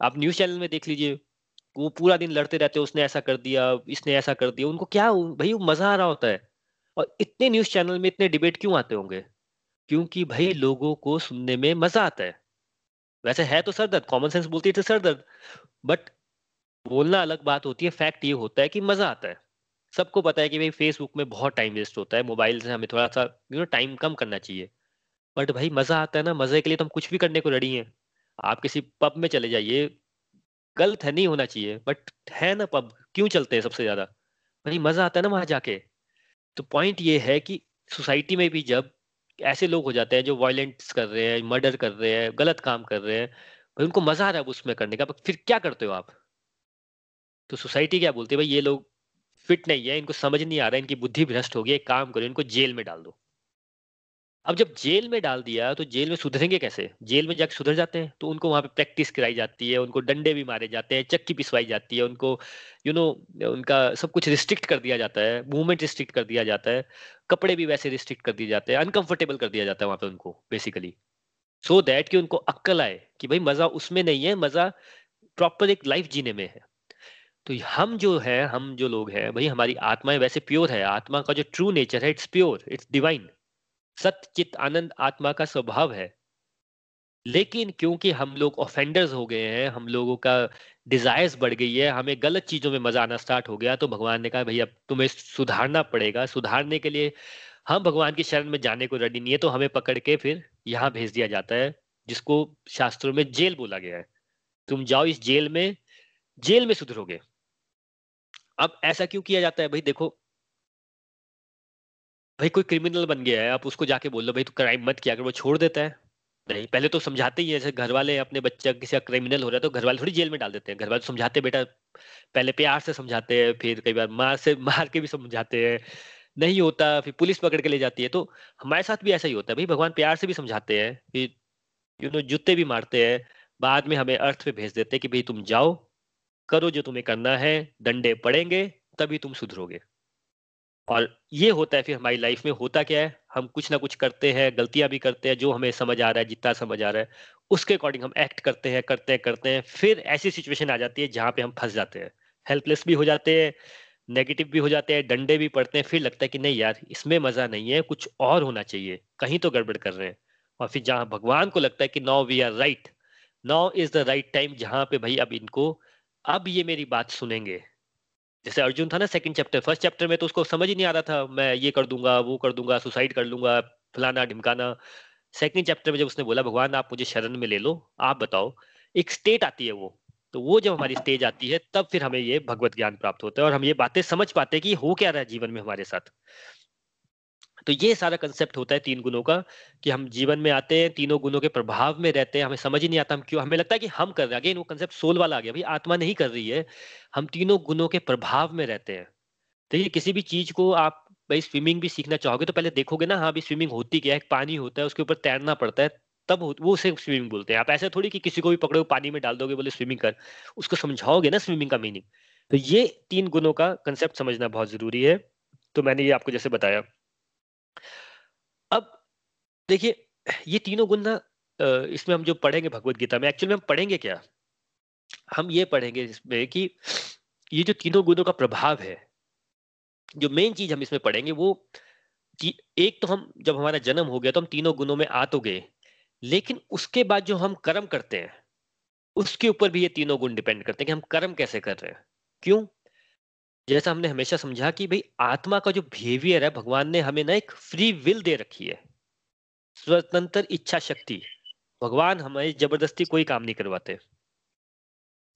आप न्यूज़ चैनल में देख लीजिए वो पूरा दिन लड़ते रहते उसने ऐसा कर दिया इसने ऐसा कर दिया उनको क्या भाई वो मज़ा आ रहा होता है। और इतने न्यूज़ चैनल में इतने डिबेट क्यों आते होंगे? क्योंकि भाई लोगों को सुनने में मज़ा आता है। वैसे है तो सरदर्द कॉमन सेंस बोलती है तो सरदर्द बट बोलना अलग बात होती है फैक्ट ये होता है कि मज़ा आता है। सबको पता है कि भाई फेसबुक में बहुत टाइम वेस्ट होता है मोबाइल से हमें थोड़ा सा यू नो टाइम कम करना चाहिए। बट भाई मज़ा आता है ना, मज़े के लिए तो हम कुछ भी करने को रेडी हैं। आप किसी पब में चले जाइए, गलत है, नहीं होना चाहिए बट है ना पब क्यों चलते हैं सबसे ज़्यादा? भाई मज़ा आता है ना वहाँ जाके। तो पॉइंट ये है कि सोसाइटी में भी जब ऐसे लोग हो जाते हैं जो वायलेंस कर रहे हैं मर्डर कर रहे हैं, गलत काम कर रहे हैं, भाई उनको मज़ा आ रहा है उसमें करने का फिर क्या करते हो आप? तो सोसाइटी क्या बोलती है, भाई ये लोग फिट नहीं है, इनको समझ नहीं आ रहा है इनकी बुद्धि भ्रष्ट हो गई काम करो, इनको जेल में डाल दो। अब जब जेल में डाल दिया तो जेल में सुधरेंगे कैसे? जेल में जाकर सुधर जाते हैं तो उनको वहाँ पे प्रैक्टिस कराई जाती है उनको डंडे भी मारे जाते हैं चक्की पिसवाई जाती है उनको यू you नो know, उनका सब कुछ रिस्ट्रिक्ट कर दिया जाता है मूवमेंट रिस्ट्रिक्ट कर दिया जाता है कपड़े भी वैसे रिस्ट्रिक्ट कर दिए जाते हैं अनकंफर्टेबल कर दिया जाता है वहाँ पे उनको बेसिकली सो दैट कि उनको अक्कल आए कि भाई मज़ा उसमें नहीं है मज़ा प्रॉपर एक लाइफ जीने में है। तो हम जो है हम जो लोग हैं भाई हमारी आत्माएँ वैसे प्योर है आत्मा का जो ट्रू नेचर है इट्स प्योर इट्स डिवाइन सत्य चित आनंद आत्मा का स्वभाव है। लेकिन क्योंकि हम लोग ऑफेंडर्स हो गए हैं, हम लोगों का डिजायर्स बढ़ गई है, हमें गलत चीज़ों में मज़ा आना स्टार्ट हो गया तो भगवान ने कहा भैया तुम्हें सुधारना पड़ेगा। सुधारने के लिए हम भगवान की शरण में जाने को रेडी नहीं है तो हमें पकड़ के फिर यहाँ भेज दिया जाता है, जिसको शास्त्रों में जेल बोला गया है। तुम जाओ इस जेल में जेल में सुधरोगे। अब ऐसा क्यों किया जाता है? भाई देखो भाई, कोई क्रिमिनल बन गया है, आप उसको जाके बोल लो भाई, तू क्राइम मत किया अगर वो छोड़ देता है। नहीं, पहले तो समझाते ही है, जैसे घर वाले अपने बच्चा, किसी का क्रिमिनल हो रहा है तो घर वाले थोड़ी जेल में डाल देते हैं। घर वाले तो समझाते बेटा, पहले प्यार से समझाते हैं, फिर कई बार मार से, मार के भी समझाते हैं। नहीं होता, फिर पुलिस पकड़ के ले जाती है। तो हमारे साथ भी ऐसा ही होता है, भाई, भगवान प्यार से भी समझाते हैं फिर यू नो जूते भी मारते हैं, बाद में हमें अर्थ पे भेज देते हैं कि, भाई, तुम जाओ, करो जो तुम्हें करना है डंडे पड़ेंगे, तभी तुम सुधरोगे। और ये होता है फिर हमारी लाइफ में, होता क्या है? हम कुछ ना कुछ करते हैं, गलतियाँ भी करते हैं, जो हमें समझ आ रहा है, जितना समझ आ रहा है, उसके अकॉर्डिंग हम एक्ट करते हैं करते हैं करते हैं, फिर ऐसी सिचुएशन आ जाती है जहाँ पे हम फंस जाते हैं। हेल्पलेस भी हो जाते हैं नेगेटिव भी हो जाते हैं, डंडे भी पड़ते हैं, फिर लगता है कि नहीं यार, इसमें मज़ा नहीं है, कुछ और होना चाहिए, कहीं तो गड़बड़ कर रहे हैं। और फिर जहाँ भगवान को लगता है कि now we are right now is the right time जहाँ पे भाई अब इनको, अब ये मेरी बात सुनेंगे। जैसे अर्जुन था ना सेकंड चैप्टर फ़र्स्ट चैप्टर में तो उसको समझ ही नहीं आ रहा था, मैं ये कर दूँगा, वो कर दूँगा सुसाइड कर लूँगा, फलाना ढिमकाना। सेकंड चैप्टर में जब उसने बोला, भगवान, आप मुझे शरण में ले लो, आप बताओ, एक स्टेट आती है वो तो वो जब हमारी स्टेज आती है, तब फिर हमें ये भगवत ज्ञान प्राप्त होता है और हम ये बातें समझ पाते हैं कि हो क्या रहा है जीवन में हमारे साथ। तो ये सारा कंसेप्ट होता है तीन गुणों का, कि हम जीवन में आते हैं, तीनों गुणों के प्रभाव में रहते हैं, हमें समझ ही नहीं आता हम क्यों, हमें लगता है कि हम कर रहे हैं। अगेन वो कंसेप्ट सोल वाला आ गया, भाई आत्मा नहीं कर रही है, हम तीनों गुणों के प्रभाव में रहते हैं। देखिए किसी भी चीज़ को आप भाई स्विमिंग भी सीखना चाहोगे तो पहले देखोगे ना हाँ भी स्विमिंग होती क्या है पानी होता है, उसके ऊपर तैरना पड़ता है, तब वो उसे स्विमिंग बोलते हैं। आप ऐसे थोड़ी कि किसी को भी पकड़ो, पानी में डाल दोगे, बोले स्विमिंग कर, उसको समझाओगे ना स्विमिंग का मीनिंग तो ये तीन गुणों का कंसेप्ट समझना बहुत ज़रूरी है। तो मैंने ये आपको जैसे बताया। अब देखिए, ये तीनों गुण ना इसमें हम जो पढ़ेंगे भगवत गीता में एक्चुअली हम पढ़ेंगे क्या? हम ये पढ़ेंगे इसमें कि ये जो तीनों गुणों का प्रभाव है, जो मेन चीज़ हम इसमें पढ़ेंगे वो एक तो हम, जब हमारा जन्म हो गया तो हम तीनों गुणों में आ तो गए, लेकिन उसके बाद जो हम कर्म करते हैं, उसके ऊपर भी ये तीनों गुण डिपेंड करते हैं कि हम कर्म कैसे कर रहे हैं। क्यों? जैसा हमने हमेशा समझा कि भाई आत्मा का जो बिहेवियर है, भगवान ने हमें ना एक फ्री विल दे रखी है। स्वतंत्र इच्छा शक्ति। भगवान हमें ज़बरदस्ती कोई काम नहीं करवाते।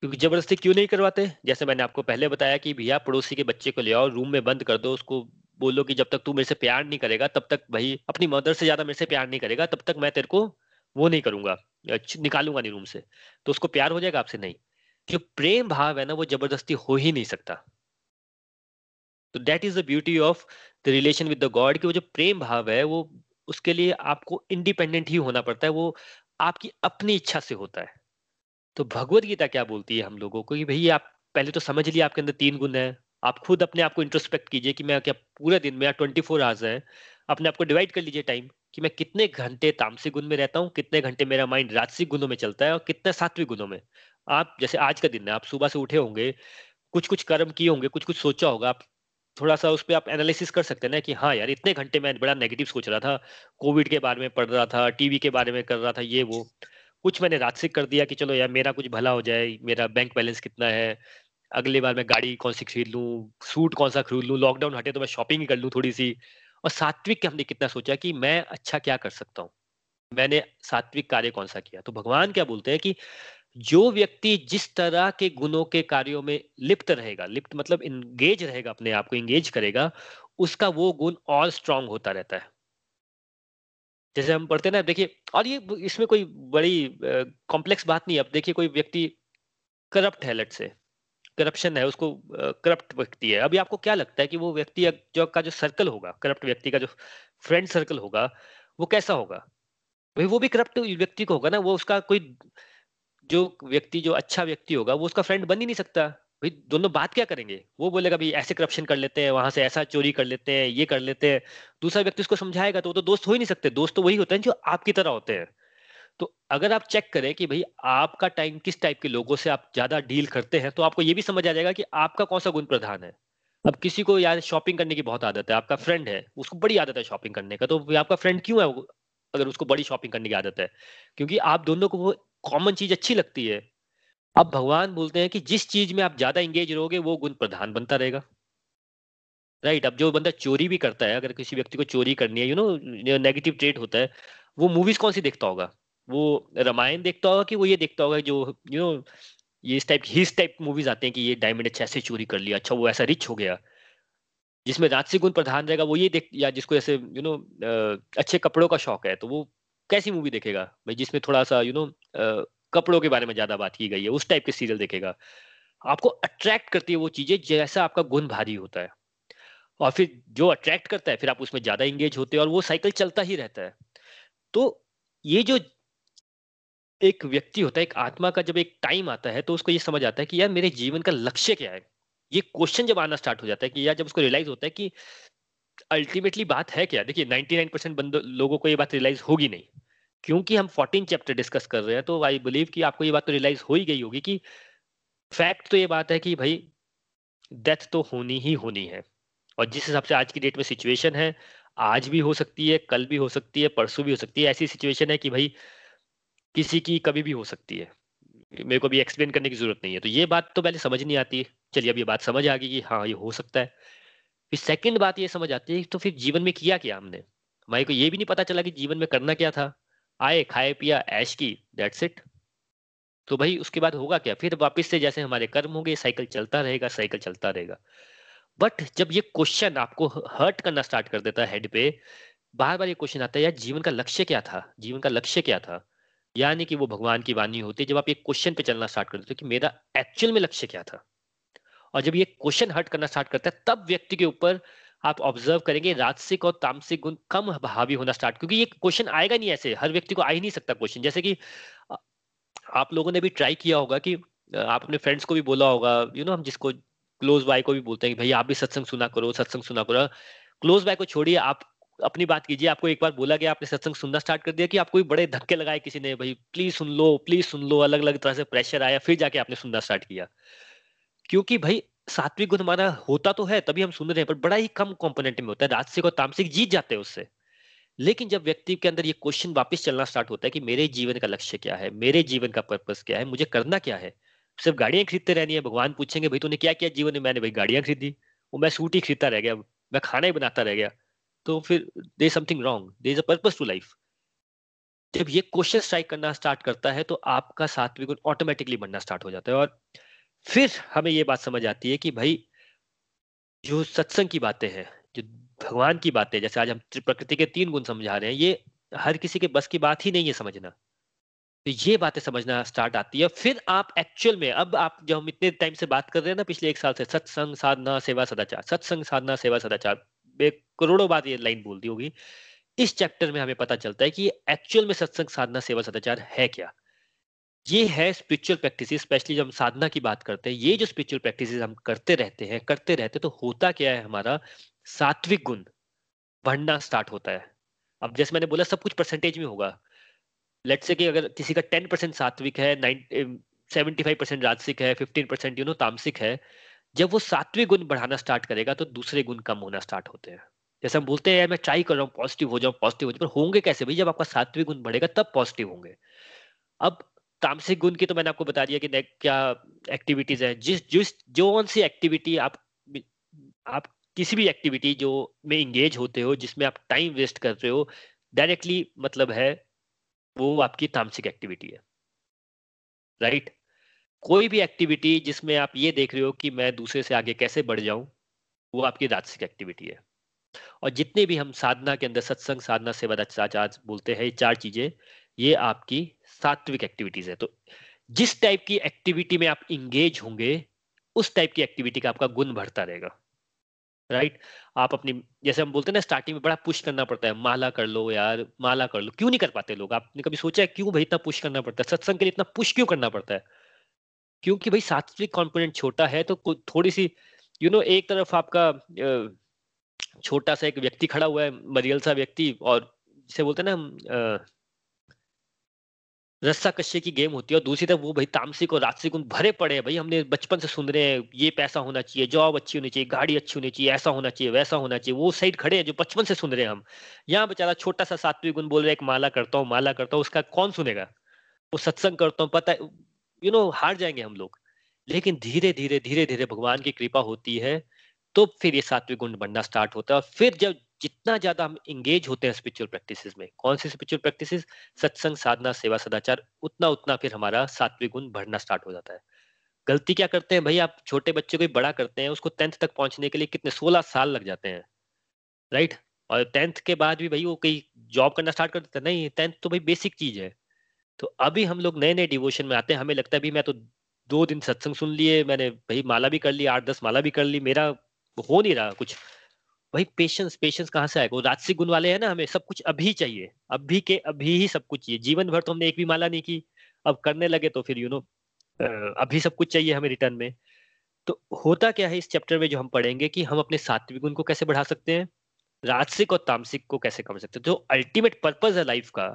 क्योंकि ज़बरदस्ती क्यों नहीं करवाते? जैसे मैंने आपको पहले बताया कि भैया पड़ोसी के बच्चे को ले आओ रूम में बंद कर दो, उसको बोलो कि जब तक तू मेरे से प्यार नहीं करेगा, तब तक भाई अपनी मदर से ज़्यादा मेरे से प्यार नहीं करेगा, तब तक मैं तेरे को वो नहीं करूँगा निकालूँगा नहीं रूम से। तो उसको प्यार हो जाएगा आपसे? नहीं। जो प्रेम भाव है ना, वो ज़बरदस्ती हो ही नहीं सकता। तो that is the beauty of the relation with the God कि वो जो प्रेम भाव है, वो उसके लिए आपको इंडिपेंडेंट ही होना पड़ता है, वो आपकी अपनी इच्छा से होता है। तो भगवत गीता क्या बोलती है हम लोगों को कि भाई आप पहले तो समझ लिया आपके अंदर तीन गुण है, आप खुद अपने आप को इंट्रोस्पेक्ट कीजिए कि मैं क्या पूरे दिन में ट्वेंटी फोर आवर्स है, अपने आप को डिवाइड कर लीजिए टाइम कि मैं कितने घंटे तामसिक गुण में रहता हूँ, कितने घंटे मेरा माइंड राजसिक गुणों में चलता है और कितने सात्विक गुणों में। आप जैसे आज का दिन है, आप सुबह से उठे होंगे कुछ कुछ कर्म किए होंगे कुछ कुछ सोचा होगा, आप थोड़ा सा उस पर आप एनालिसिस कर सकते हैं ना कि हाँ यार, इतने घंटे मैं बड़ा नेगेटिव सोच रहा था कोविड के बारे में पढ़ रहा था टीवी के बारे में कर रहा था, ये वो। कुछ मैंने राजसिक कर दिया कि चलो यार, मेरा कुछ भला हो जाए, मेरा बैंक बैलेंस कितना है, अगली बार मैं गाड़ी कौन सी खरीद लूँ सूट कौन सा खरीद लूँ लॉकडाउन हटे तो मैं शॉपिंग ही कर लूँ थोड़ी सी। और सात्विक हमने कितना सोचा कि मैं अच्छा क्या कर सकता हूँ? मैंने सात्विक कार्य कौन सा किया? तो भगवान क्या बोलते हैं कि जो व्यक्ति जिस तरह के गुणों के कार्यों में लिप्त रहेगा, लिप्त मतलब इंगेज रहेगा, अपने आप को इंगेज करेगा, उसका वो गुण और स्ट्रांग होता रहता है। जैसे हम पढ़ते हैं ना देखिए, और ये इसमें कोई बड़ी कॉम्प्लेक्स बात नहीं है। अब देखिए, कोई व्यक्ति करप्ट है लट से करप्शन है, उसको करप्ट व्यक्ति है। अभी आपको क्या लगता है कि वो व्यक्ति जो का जो सर्कल होगा करप्ट व्यक्ति का जो फ्रेंड सर्कल होगा, वो कैसा होगा? भाई वो भी करप्ट व्यक्ति को होगा ना, वो उसका कोई जो व्यक्ति, जो अच्छा व्यक्ति होगा, वो उसका फ्रेंड बन ही नहीं सकता। भाई, दोनों बात क्या करेंगे? वो बोलेगा, भाई, ऐसे करप्शन कर लेते हैं, वहाँ से ऐसा चोरी कर लेते हैं, ये कर लेते हैं। दूसरा व्यक्ति उसको समझाएगा तो वो तो दोस्त हो ही नहीं सकते। दोस्त तो वही होते हैं जो आपकी तरह होते हैं। तो अगर आप चेक करें कि, भाई, आपका टाइम किस टाइप के लोगों से आप ज़्यादा डील करते हैं? तो आपको ये भी समझ आ जाएगा कि आपका कौन सा गुण प्रधान है। अब किसी को यार शॉपिंग करने की बहुत आदत है, आपका फ्रेंड है, उसको बड़ी आदत है शॉपिंग करने का। तो आपका फ्रेंड क्यों है अगर उसको बड़ी शॉपिंग करने की आदत है? क्योंकि आप दोनों को वो कॉमन चीज़ अच्छी लगती है। अब भगवान बोलते हैं कि जिस चीज़ में आप ज़्यादा इंगेज रहोगे, वो गुण प्रधान बनता रहेगा। राइट अब जो बंदा चोरी भी करता है, अगर किसी व्यक्ति को चोरी करनी है यू नो नेगेटिव ट्रेड होता है, वो मूवीज़ कौन सी देखता होगा? वो रामायण देखता होगा कि वो ये देखता होगा जो यू नो ये इस टाइप हिस टाइप मूवीज़ आते हैं कि ये डायमंड अच्छा ऐसे चोरी कर लिया अच्छा वो ऐसा रिच हो गया। जिसमें राजसी गुण प्रधान रहेगा, वो ये देख, या जिसको ऐसे यू नो अच्छे कपड़ों का शौक है तो वो कैसी मूवी देखेगा? भाई जिसमें थोड़ा सा यू नो कपड़ों के बारे में ज़्यादा बात की गई है, उस टाइप के सीरियल देखेगा। आपको अट्रैक्ट करती है वो चीज़ें जैसा आपका गुण भारी होता है। और फिर जो अट्रैक्ट करता है, फिर आप उसमें ज़्यादा इंगेज होते हैं और वो साइकिल चलता ही रहता है। तो ये जो एक व्यक्ति होता है, एक आत्मा का जब एक टाइम आता है तो उसको ये समझ आता है कि यार मेरे जीवन का लक्ष्य क्या है? ये क्वेश्चन जब आना स्टार्ट हो जाता है कि यार जब उसको रियलाइज़ होता है कि अल्टीमेटली बात है क्या? देखिए 99 परसेंट लोगों को ये बात रियलाइज़ होगी नहीं। क्योंकि हम 14 चैप्टर डिस्कस कर रहे हैं तो आई बिलीव कि आपको ये बात तो रियलाइज़ हो ही गई होगी कि फैक्ट तो ये बात है कि भाई डेथ तो होनी ही होनी है। और जिस हिसाब से आज की डेट में सिचुएशन है, आज भी हो सकती है, कल भी हो सकती है, परसों भी हो सकती है, ऐसी सिचुएशन है कि भाई, किसी की कभी भी हो सकती है। मेरे को भी एक्सप्लेन करने की ज़रूरत नहीं है। तो ये बात तो पहले समझ नहीं आती। चलिए, अब ये बात समझ आ गई कि हाँ ये हो सकता है। फिर सेकंड बात ये समझ आती है तो फिर जीवन में किया क्या हमने? हमारे को ये भी नहीं पता चला कि जीवन में करना क्या था। आए, खाए, पिया, ऐश की दैट्स इट तो भाई उसके बाद होगा क्या? फिर वापस से जैसे हमारे कर्म होंगे साइकिल चलता रहेगा साइकिल चलता रहेगा। बट जब ये क्वेश्चन आपको हर्ट करना स्टार्ट कर देता है हेड पे बार बार ये क्वेश्चन आता है, यार, जीवन का लक्ष्य क्या था? जीवन का लक्ष्य क्या था? यानी कि वो भगवान की वाणी होती है, जब आप ये क्वेश्चन पे चलना स्टार्ट कर देते हो कि मेरा एक्चुअल में लक्ष्य क्या था? और जब ये क्वेश्चन हर्ट करना स्टार्ट करता है, तब व्यक्ति के ऊपर आप ऑब्ज़र्व करेंगे राजसिक और तामसिक गुण कम हावी होना स्टार्ट क्योंकि ये क्वेश्चन आएगा नहीं ऐसे हर व्यक्ति को आ ही नहीं सकता क्वेश्चन जैसे कि आप लोगों ने भी ट्राई किया होगा कि आप अपने फ्रेंड्स को भी बोला होगा यू you नो know, हम जिसको क्लोज बाय को भी बोलते हैं कि भाई आप भी सत्संग सुना करो सत्संग सुना करो। क्लोज बाय को छोड़िए आप अपनी बात कीजिए आपको एक बार बोला गया आपने सत्संग सुनना स्टार्ट कर दिया कि आपको बड़े धक्के लगाए किसी ने भाई प्लीज़ सुन लो प्लीज़ सुन लो। अलग अलग तरह से प्रेशर आया फिर जाके आपने सुनना स्टार्ट किया। क्योंकि भाई सात्विक गुण हमारा होता तो है, तभी हम सुन रहे हैं, पर बड़ा ही कम कंपोनेंट में होता है। राजसिक और तामसिक जीत जाते हैं उससे। लेकिन जब व्यक्ति के अंदर ये क्वेश्चन वापस चलना स्टार्ट होता है कि मेरे जीवन का लक्ष्य क्या है, मेरे जीवन का पर्पस क्या है, मुझे करना क्या है? सिर्फ़ गाड़ियाँ खरीदते रहनी है, भगवान पूछेंगे, भाई, तूने क्या किया जीवन में मैंने, भाई, गाड़ियाँ खरीदी, वो मैं सूट ही खरीदता रह गया, मैं खाना ही बनाता रह गया। तो फिर there something wrong there is a purpose to life जब ये क्वेश्चन स्ट्राइक करना स्टार्ट करता है तो आपका सात्विक गुण ऑटोमेटिकली बनना स्टार्ट हो जाता है। और फिर हमें ये बात समझ आती है कि भाई, जो सत्संग की बातें हैं, जो भगवान की बातें जैसे आज हम प्रकृति के तीन गुण समझा रहे हैं, ये हर किसी के बस की बात ही नहीं है समझना। तो ये बातें समझना स्टार्ट आती है। फिर आप एक्चुअल में, अब आप जो हम इतने टाइम से बात कर रहे हैं ना, पिछले एक साल से, सत्संग साधना सेवा सदाचार, सत्संग साधना सेवा सदाचार करोड़ों बार ये लाइन बोलती होगी। इस चैप्टर में हमें पता चलता है कि एक्चुअल में सत्संग साधना सेवा सदाचार है क्या? ये है स्पिरिचुअल प्रैक्टिस स्पेशली जब हम साधना की बात करते हैं, ये जो स्पिरिचुअल प्रैक्टिस हम करते रहते हैं, करते रहते हैं तो होता क्या है हमारा? सात्विक गुण बढ़ना स्टार्ट होता है। अब जैसे मैंने बोला, सब कुछ परसेंटेज में होगा। लेट से कि अगर किसी का टेन परसेंट सात्विक है सेवेंटी फाइव परसेंट राजसिक है फिफ्टीन परसेंट यू नो तामसिक है, जब वो सात्विक गुण बढ़ाना स्टार्ट करेगा तो दूसरे गुण कम होना स्टार्ट होते हैं। जैसे हम बोलते हैं मैं ट्राई कर रहा हूँ पॉजिटिव हो जाऊँ पॉजिटिव हो जाऊँ। पर होंगे कैसे भाई? जब आपका सात्विक गुण बढ़ेगा, तब पॉजिटिव होंगे। अब तामसिक गुण की तो मैंने आपको बता दिया कि क्या एक्टिविटीज़ है। जिस जिस जो कौन सी एक्टिविटी आप आप किसी भी एक्टिविटी जो में इंगेज होते हो, जिसमें आप टाइम वेस्ट कर रहे हो डायरेक्टली मतलब है, वो आपकी तामसिक एक्टिविटी है। Right right? कोई भी एक्टिविटी जिसमें आप ये देख रहे हो कि मैं दूसरे से आगे कैसे बढ़ जाऊँ, वो आपकी राजसिक एक्टिविटी है। और जितने भी हम साधना के अंदर, सत्संग, साधना, सेवा बोलते हैं, ये चार चीज़ें, ये आपकी सात्विक एक्टिविटीज़ है। तो जिस टाइप की एक्टिविटी में आप इंगेज होंगे उस टाइप की एक्टिविटी का आपका गुण बढ़ता रहेगा। राइट आप अपनी जैसे हम बोलते हैं ना स्टार्टिंग में बड़ा पुश करना पड़ता है। माला कर लो यार माला कर लो। क्यों नहीं कर पाते लोग? आपने कभी सोचा है क्यों भाई इतना पुश करना पड़ता है? सत्संग के लिए इतना पुश क्यों करना पड़ता है? क्योंकि भाई सात्विक कॉम्पोनेंट छोटा है तो थोड़ी सी यू you नो know, एक तरफ़ आपका छोटा सा एक व्यक्ति खड़ा हुआ है मरियल सा व्यक्ति और जिसे बोलते हैं ना रस्सा कश्य की गेम होती है और दूसरी तरफ़ वो भाई तामसिक और राजसिक भरे पड़े हैं। भाई हमने बचपन से सुन रहे हैं, ये पैसा होना चाहिए जॉब अच्छी होनी चाहिए, गाड़ी अच्छी होनी चाहिए, ऐसा होना चाहिए, वैसा होना चाहिए। वो साइड खड़े हैं जो बचपन से सुन रहे हैं हम। यहाँ बेचारा छोटा सा सात्विक गुण बोल रहे एक माला करता हूँ, माला करता हूँ, उसका कौन सुनेगा? वो सत्संग करता हूँ, पता यू नो हार जाएँगे हम लोग। लेकिन धीरे धीरे धीरे धीरे भगवान की कृपा होती है तो फिर ये सात्विक गुण बनना स्टार्ट होता है और फिर जब जितना ज़्यादा हम इंगेज होते हैं स्पिरिचुअल प्रैक्टिसेस में? कौन सी स्पिरिचुअल प्रैक्टिसेस सत्संग, साधना, सेवा, सदाचार, उतना उतना फिर हमारा सात्विक गुण बढ़ना स्टार्ट हो जाता है। गलती क्या करते हैं? भाई, आप छोटे बच्चे को बड़ा करते हैं, उसको टेंथ तक पहुँचने के लिए कितने सोलह साल लग जाते हैं। राइट और टेंथ के बाद भी भाई वो कहीं जॉब करना स्टार्ट कर देते हैं। नहीं टेंथ तो भाई बेसिक चीज़ है। तो अभी हम लोग नए नए डिवोशन में आते हैं। हमें लगता है, भाई, मैं तो दो दिन सत्संग सुन लिए, मैंने भाई माला भी कर ली, आठ, दस माला भी कर ली, मेरा हो नहीं रहा कुछ। भाई पेशेंस पेशेंस कहाँ से आएगा? वो राजसिक गुण वाले हैं ना हमें, सब कुछ अभी चाहिए। अभी के, अभी ही सब कुछ चाहिए। जीवन भर तो हमने एक भी माला नहीं की। अब करने लगे तो फिर यू नो अभी सब कुछ चाहिए हमें रिटर्न में। तो होता क्या है इस चैप्टर में जो हम पढ़ेंगे कि हम अपने सात्विक गुण को कैसे बढ़ा सकते हैं? राजसिक और तामसिक को कैसे कम सकते हैं? जो अल्टीमेट पर्पज है लाइफ का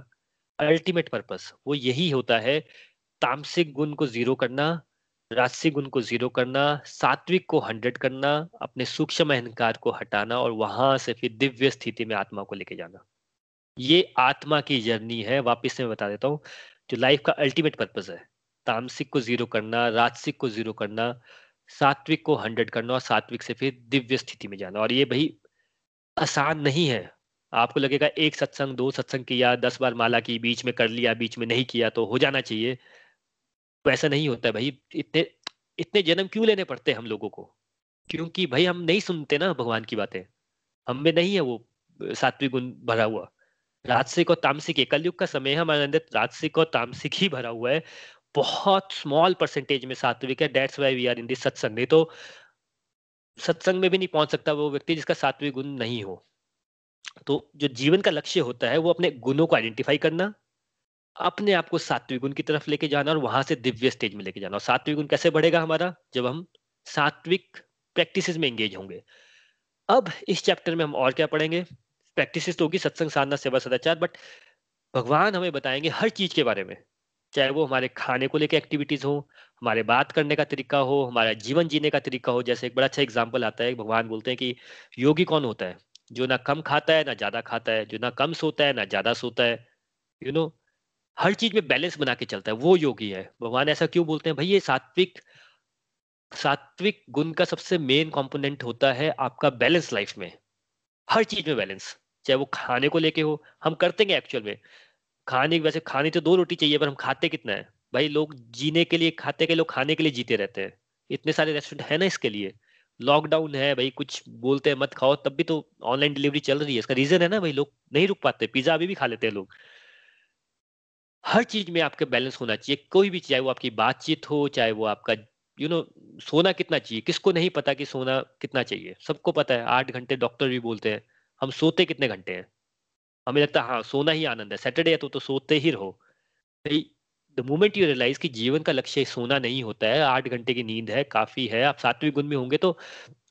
अल्टीमेट पर्पज वो यही होता है तामसिक गुण को ज़ीरो करना राजसिक गुण को ज़ीरो करना, सात्विक को हंड्रेड करना, अपने सूक्ष्म अहंकार को हटाना और वहाँ से फिर दिव्य स्थिति में आत्मा को लेके जाना। ये आत्मा की जर्नी है, वापिस से मैं बता देता हूँ, जो लाइफ का अल्टीमेट पर्पज है। तामसिक को ज़ीरो करना, राजसिक को ज़ीरो करना, सात्विक को हंड्रेड करना और सात्विक से फिर दिव्य स्थिति में जाना। और ये भाई आसान नहीं है। आपको लगेगा एक सत्संग, दो सत्संग किया, दस बार माला की, बीच में कर लिया, बीच में नहीं किया तो हो जाना चाहिए। तो ऐसा नहीं होता है भाई। इतने इतने जन्म क्यों लेने पड़ते हैं हम लोगों को? क्योंकि भाई हम नहीं सुनते ना भगवान की बातें। हम में नहीं है वो, सात्विक गुण भरा हुआ। राजसिक और तामसिक कलयुग का समय है हमारे अंदर। राजसिक और तामसिक ही भरा हुआ है। बहुत स्मॉल परसेंटेज में सात्विक है। That's why we are in this satsang नहीं तो सत्संग में भी नहीं पहुँच सकता वो व्यक्ति जिसका सात्विक गुण नहीं हो। तो जो जीवन का लक्ष्य होता है वो अपने गुणों को आइडेंटिफाई करना अपने आप को सात्विक गुण की तरफ़ लेके जाना और वहाँ से दिव्य स्टेज में लेके जाना। और सात्विक गुण कैसे बढ़ेगा हमारा? जब हम सात्विक प्रैक्टिस में एंगेज होंगे। अब इस चैप्टर में हम और क्या पढ़ेंगे? प्रैक्टिस तो होगी सत्संग साधना सेवा सदाचार बट भगवान हमें बताएँगे हर चीज़ के बारे में। चाहे वो हमारे खाने को लेकर एक्टिविटीज़ हो हमारे बात करने का तरीका हो हमारा जीवन जीने का तरीका हो। जैसे एक बड़ा अच्छा एग्ज़ाम्पल आता है भगवान बोलते हैं कि योगी कौन होता है? जो ना कम खाता है ना ज़्यादा खाता है। जो ना कम सोता है ना ज़्यादा सोता है। यू you नो know, हर चीज़ में बैलेंस बना के चलता है, वो योगी है। भगवान ऐसा क्यों बोलते हैं? भाई, ये सात्विक सात्विक गुण का सबसे मेन कंपोनेंट होता है आपका बैलेंस लाइफ में। हर चीज़ में बैलेंस चाहे वो खाने को लेके हो, हम करते हैं एक्चुअल में? खाने, वैसे खाने तो दो रोटी चाहिए, पर हम खाते कितना है? भाई, लोग जीने के लिए, खाते के लोग खाने के लिए जीते रहते हैं। इतने सारे रेस्टोरेंट है ना इसके लिए। लॉकडाउन है, भाई, कुछ बोलते हैं, मत खाओ, तब भी तो ऑनलाइन डिलीवरी चल रही है। इसका रीजन है ना, भाई, लोग नहीं रुक पाते पिज्जा अभी भी खा लेते हैं लोग। हर चीज़ में आपका बैलेंस होना चाहिए। कोई भी चाहे वो आपकी बातचीत हो चाहे वो आपका यू नो सोना कितना चाहिए। किसको नहीं पता कि सोना कितना चाहिए। सबको पता है आठ घंटे डॉक्टर भी बोलते हैं हम सोते कितने घंटे हैं? हमें लगता है हाँ सोना ही आनंद है। सैटरडे है तो, तो सोते ही रहो। द मोमेंट यू रियलाइज़ कि जीवन का लक्ष्य सोना नहीं होता है आठ घंटे की नींद है काफ़ी है आप सातवें गुण में होंगे तो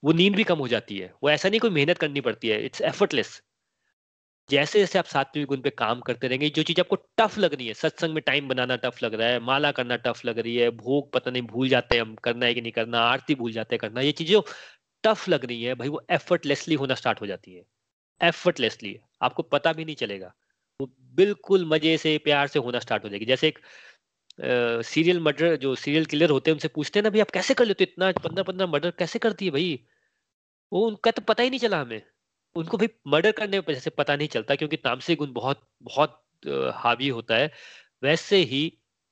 वो नींद भी कम हो जाती है। वो ऐसा नहीं कोई मेहनत करनी पड़ती है। इट्स एफर्टलेस जैसे जैसे आप सात्विक गुण पे काम करते रहेंगे, जो चीज़ आपको टफ लग रही है, सत्संग में टाइम बनाना टफ लग रहा है, माला करना टफ लग रही है, भोग पता नहीं भूल जाते हैं हम, करना है कि नहीं करना, आरती भूल जाते हैं करना, ये चीज़ें टफ लग रही है भाई, वो एफर्टलेसली होना स्टार्ट हो जाती है। एफर्टलेसली आपको पता भी नहीं चलेगा। वो बिल्कुल मज़े से, प्यार से होना स्टार्ट हो जाएगी। जैसे एक सीरियल मर्डर जो सीरियल किलर होते हैं, उनसे पूछते हैं ना, भाई आप कैसे कर लेते हो? इतना, पंद्रह पंद्रह मर्डर कैसे करती है भाई? वो उनका तो पता ही नहीं चला हमें। उनको भी मर्डर करने में जैसे पता नहीं चलता क्योंकि तामसिक गुण बहुत बहुत हावी होता है। वैसे ही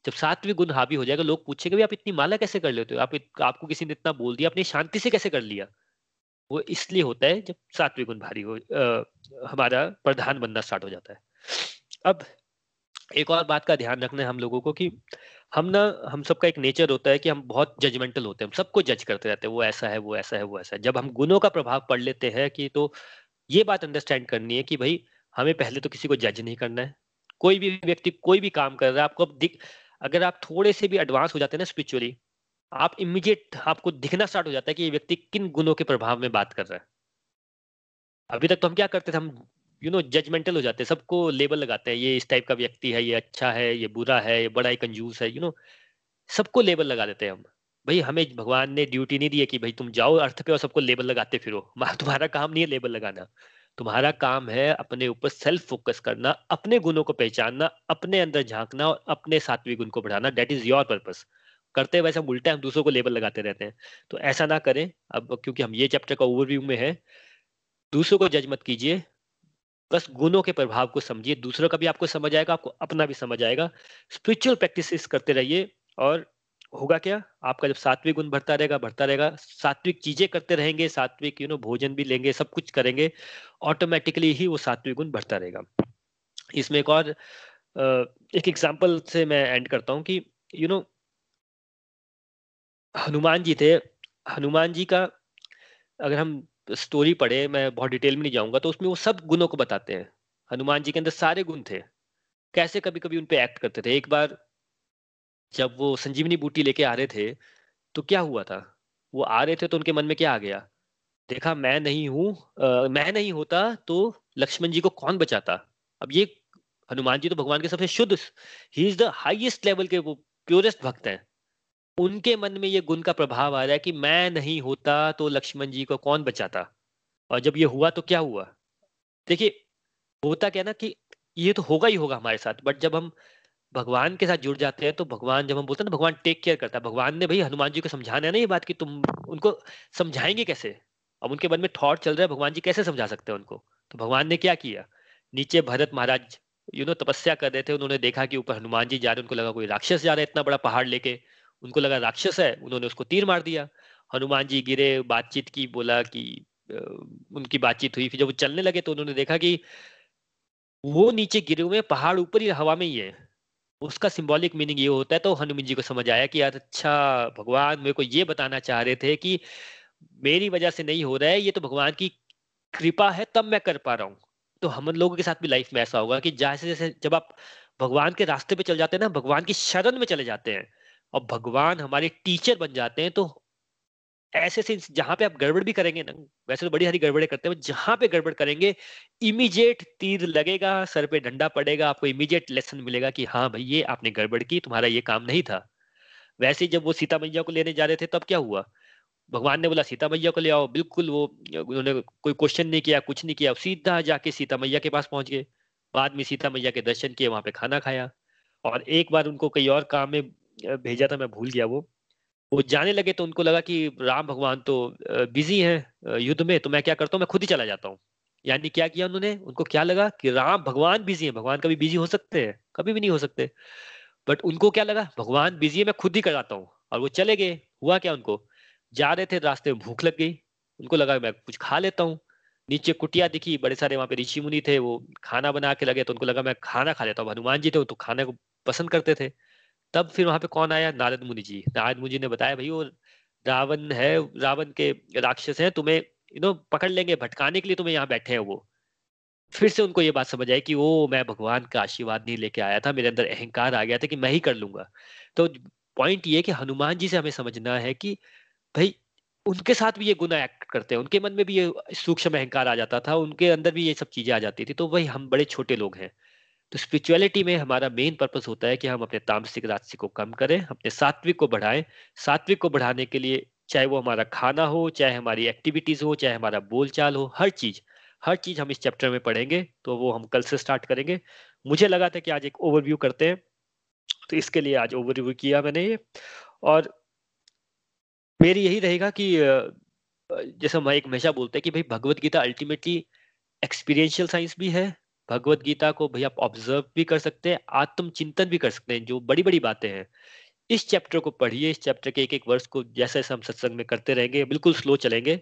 जब सातवीं गुण हावी हो जाएगा लोग पूछेंगे भी आप इतनी माला कैसे कर लेते हो? आप आपको किसी ने इतना बोल दिया अपनी शांति से कैसे कर लिया? वो इसलिए होता है जब सातवीं गुण भारी हो आ, हमारा प्रधान बनना स्टार्ट हो जाता है। अब एक और बात का ध्यान रखना है हम लोगों को कि हम ना हम सबका एक नेचर होता है कि हम बहुत जजमेंटल होते हैं हम सबको जज करते रहते हैं वो ऐसा है वो ऐसा है वो ऐसा है। जब हम गुणों का प्रभाव पढ़ लेते हैं कि तो ये बात अंडरस्टैंड करनी है कि भाई, हमें पहले तो किसी को जज नहीं करना है। कोई भी व्यक्ति, कोई भी काम कर रहा है, आपको दिख, अगर आप थोड़े से भी एडवांस हो जाते हैं ना स्पिरिचुअली आप इमीडिएट आपको दिखना स्टार्ट हो जाता है कि ये व्यक्ति किन गुणों के प्रभाव में बात कर रहा है। अभी तक तो हम क्या करते थे, हम यू नो जजमेंटल हो जाते हैं, सबको लेबल लगाते हैं, ये इस टाइप का व्यक्ति है, ये अच्छा है, ये बुरा है, ये बड़ा ही कंजूस है यू नो सबको लेबल लगा देते हैं हम। भाई, हमें भगवान ने ड्यूटी नहीं दी है कि भाई तुम जाओ, अर्थ पे और सबको लेबल लगाते फिरो। तुम्हारा काम नहीं है लेबल लगाना। तुम्हारा काम है अपने ऊपर सेल्फ फोकस करना, अपने गुणों को पहचानना, अपने अंदर झांकना और अपने सात्विक गुण को बढ़ाना। डेट इज़ योर पर्पस करते वैसे हम उल्टे हम दूसरों को लेबल लगाते रहते हैं। तो ऐसा ना करें। अब क्योंकि हम ये चैप्टर का ओवरव्यू में है, दूसरों को जज मत कीजिए। बस गुणों के प्रभाव को समझिए। दूसरों का भी आपको समझ आएगा, आपको अपना भी समझ आएगा। स्पिरिचुअल प्रैक्टिस करते रहिए और होगा क्या? आपका जब सात्विक गुण बढ़ता रहेगा बढ़ता रहेगा। सात्विक चीज़ें करते रहेंगे, सात्विक यू नो भोजन भी लेंगे, सब कुछ करेंगे ऑटोमेटिकली ही वो सात्विक गुण बढ़ता रहेगा। इसमें एक और एक एग्जांपल से मैं एंड करता हूँ कि यू नो हनुमान जी थे। हनुमान जी का अगर हम स्टोरी पढ़े, मैं बहुत डिटेल में नहीं जाऊँगा तो उसमें वो सब गुणों को बताते हैं। हनुमान जी के अंदर सारे गुण थे। कैसे कभी कभी उन पे एक्ट करते थे। एक बार जब वो संजीवनी बूटी लेके आ रहे थे तो क्या हुआ था? वो आ रहे थे तो उनके मन में क्या आ गया? देखा, मैं नहीं हूँ मैं नहीं होता तो लक्ष्मण जी को कौन बचाता? अब ये हनुमान जी तो भगवान के सबसे शुद्ध he is the highest level के वो प्योरेस्ट भक्त हैं। उनके मन में ये गुण का प्रभाव आ रहा है कि मैं नहीं होता तो लक्ष्मण जी को कौन बचाता? और जब ये हुआ तो क्या हुआ? देखिए, होता क्या ना कि ये तो होगा ही होगा हमारे साथ बट जब हम भगवान के साथ जुड़ जाते हैं तो भगवान जब हम बोलते हैं ना, भगवान टेक केयर करता है। भगवान ने भाई, हनुमान जी को समझाना है ना ये बात कि तुम उनको समझाएँगे कैसे? अब उनके मन में थॉट चल रहा है, भगवान जी कैसे समझा सकते हैं उनको? तो भगवान ने क्या किया? नीचे भरत महाराज यू नो तपस्या कर रहे थे, उन्होंने देखा कि ऊपर हनुमान जी जा रहे उनको लगा कोई राक्षस जा रहा है इतना बड़ा पहाड़ लेके। उनको लगा राक्षस है, उन्होंने उसको तीर मार दिया। हनुमान जी गिरे, बातचीत की, बोला कि उनकी बातचीत हुई। फिर जब वो चलने लगे तो उन्होंने देखा कि वो नीचे गिरे हुए पहाड़ ऊपर ही हवा में ही है। उसका सिंबॉलिक मीनिंग ये होता है तो हनुमान जी को समझ आया कि यार अच्छा भगवान मेरे को ये बताना चाह रहे थे कि मेरी वजह से नहीं हो रहा है, ये तो भगवान की कृपा है, तब मैं कर पा रहा हूँ। तो हम लोगों के साथ भी लाइफ में ऐसा होगा कि जैसे जैसे जब आप भगवान के रास्ते पे चल जाते हैं ना, भगवान की शरण में चले जाते हैं और भगवान हमारे टीचर बन जाते हैं तो ऐसे से जहाँ पे आप गड़बड़ भी करेंगे ना, वैसे तो बड़ी सारी गड़बड़े करते हैं जहाँ पे गड़बड़ करेंगे इमीडिएट तीर लगेगा, सर पे डंडा पड़ेगा, आपको इमीडिएट लेसन मिलेगा कि हाँ भाई, ये आपने गड़बड़ की, तुम्हारा ये काम नहीं था। वैसे जब वो सीता मैया को लेने जा रहे थे, तब क्या हुआ? भगवान ने बोला, सीता मैया को ले आओ। बिल्कुल वो, उन्होंने कोई क्वेश्चन नहीं किया, कुछ नहीं किया, सीधा जाके सीता मैया के पास पहुँच गए। बाद में सीता मैया के दर्शन किए, वहाँ पे खाना खाया। और एक बार उनको कई और काम में भेजा था, मैं भूल गया वो। वो जाने लगे तो उनको लगा कि राम भगवान तो बिज़ी हैं युद्ध में तो मैं क्या करता हूँ, मैं खुद ही चला जाता हूँ। यानी क्या किया उन्होंने? उनको क्या लगा कि राम भगवान बिज़ी है, भगवान कभी बिज़ी हो सकते हैं, कभी भी नहीं हो सकते। बट उनको क्या लगा? भगवान बिज़ी है, मैं खुद ही कराता हूँ। और वो चले गए। हुआ क्या उनको? जा रहे थे, रास्ते में भूख लग गई। उनको लगा, मैं कुछ खा लेता हूँ। नीचे कुटिया दिखी, बड़े सारे वहाँ पे ऋषि मुनि थे, वो खाना बना के लगे तो उनको लगा, मैं खाना खा लेता हूँ। हनुमान जी थे वो तो खाने को पसंद करते थे। तब फिर वहाँ पे कौन आया? नारद मुनि जी। नारद मुनि ने बताया, भाई वो रावण है, रावण के राक्षस है, तुम्हें यू नो पकड़ लेंगे, भटकाने के लिए तुम्हें यहाँ बैठे हैं वो। फिर से उनको ये बात समझ आई कि वो मैं भगवान का आशीर्वाद नहीं लेके आया था, मेरे अंदर अहंकार आ गया था कि मैं ही कर लूँगा। तो पॉइंट ये कि हनुमान जी से हमें समझना है कि, भाई, उनके साथ भी ये गुना एक्ट करते हैं। उनके मन में भी ये सूक्ष्म अहंकार आ जाता था, उनके अंदर भी ये सब चीज़ें आ जाती थी तो वही हम बड़े छोटे लोग हैं। तो स्पिरिचुअलिटी में हमारा मेन पर्पस होता है कि हम अपने तामसिक राजसिक को कम करें, अपने सात्विक को बढ़ाएँ। सात्विक को बढ़ाने के लिए चाहे वो हमारा खाना हो, चाहे हमारी एक्टिविटीज़ हो, चाहे हमारा बोलचाल हो, हर चीज़ हर चीज़ हम इस चैप्टर में पढ़ेंगे तो वो हम कल से स्टार्ट करेंगे। मुझे लगा था कि आज एक ओवरव्यू करते हैं तो इसके लिए आज ओवरव्यू किया मैंने ये। और मेरी यही रहेगा कि जैसे हम एक हमेशा बोलते हैं कि भाई Bhagavad Gita ultimately experiential science भी है भगवत गीता को भैया आप ऑब्ज़र्व भी कर सकते हैं आत्म चिंतन भी कर सकते हैं, जो बड़ी बड़ी बातें हैं। इस चैप्टर को पढ़िए, इस चैप्टर के एक एक वर्ष को जैसे जैसे हम सत्संग में करते रहेंगे, बिल्कुल स्लो चलेंगे।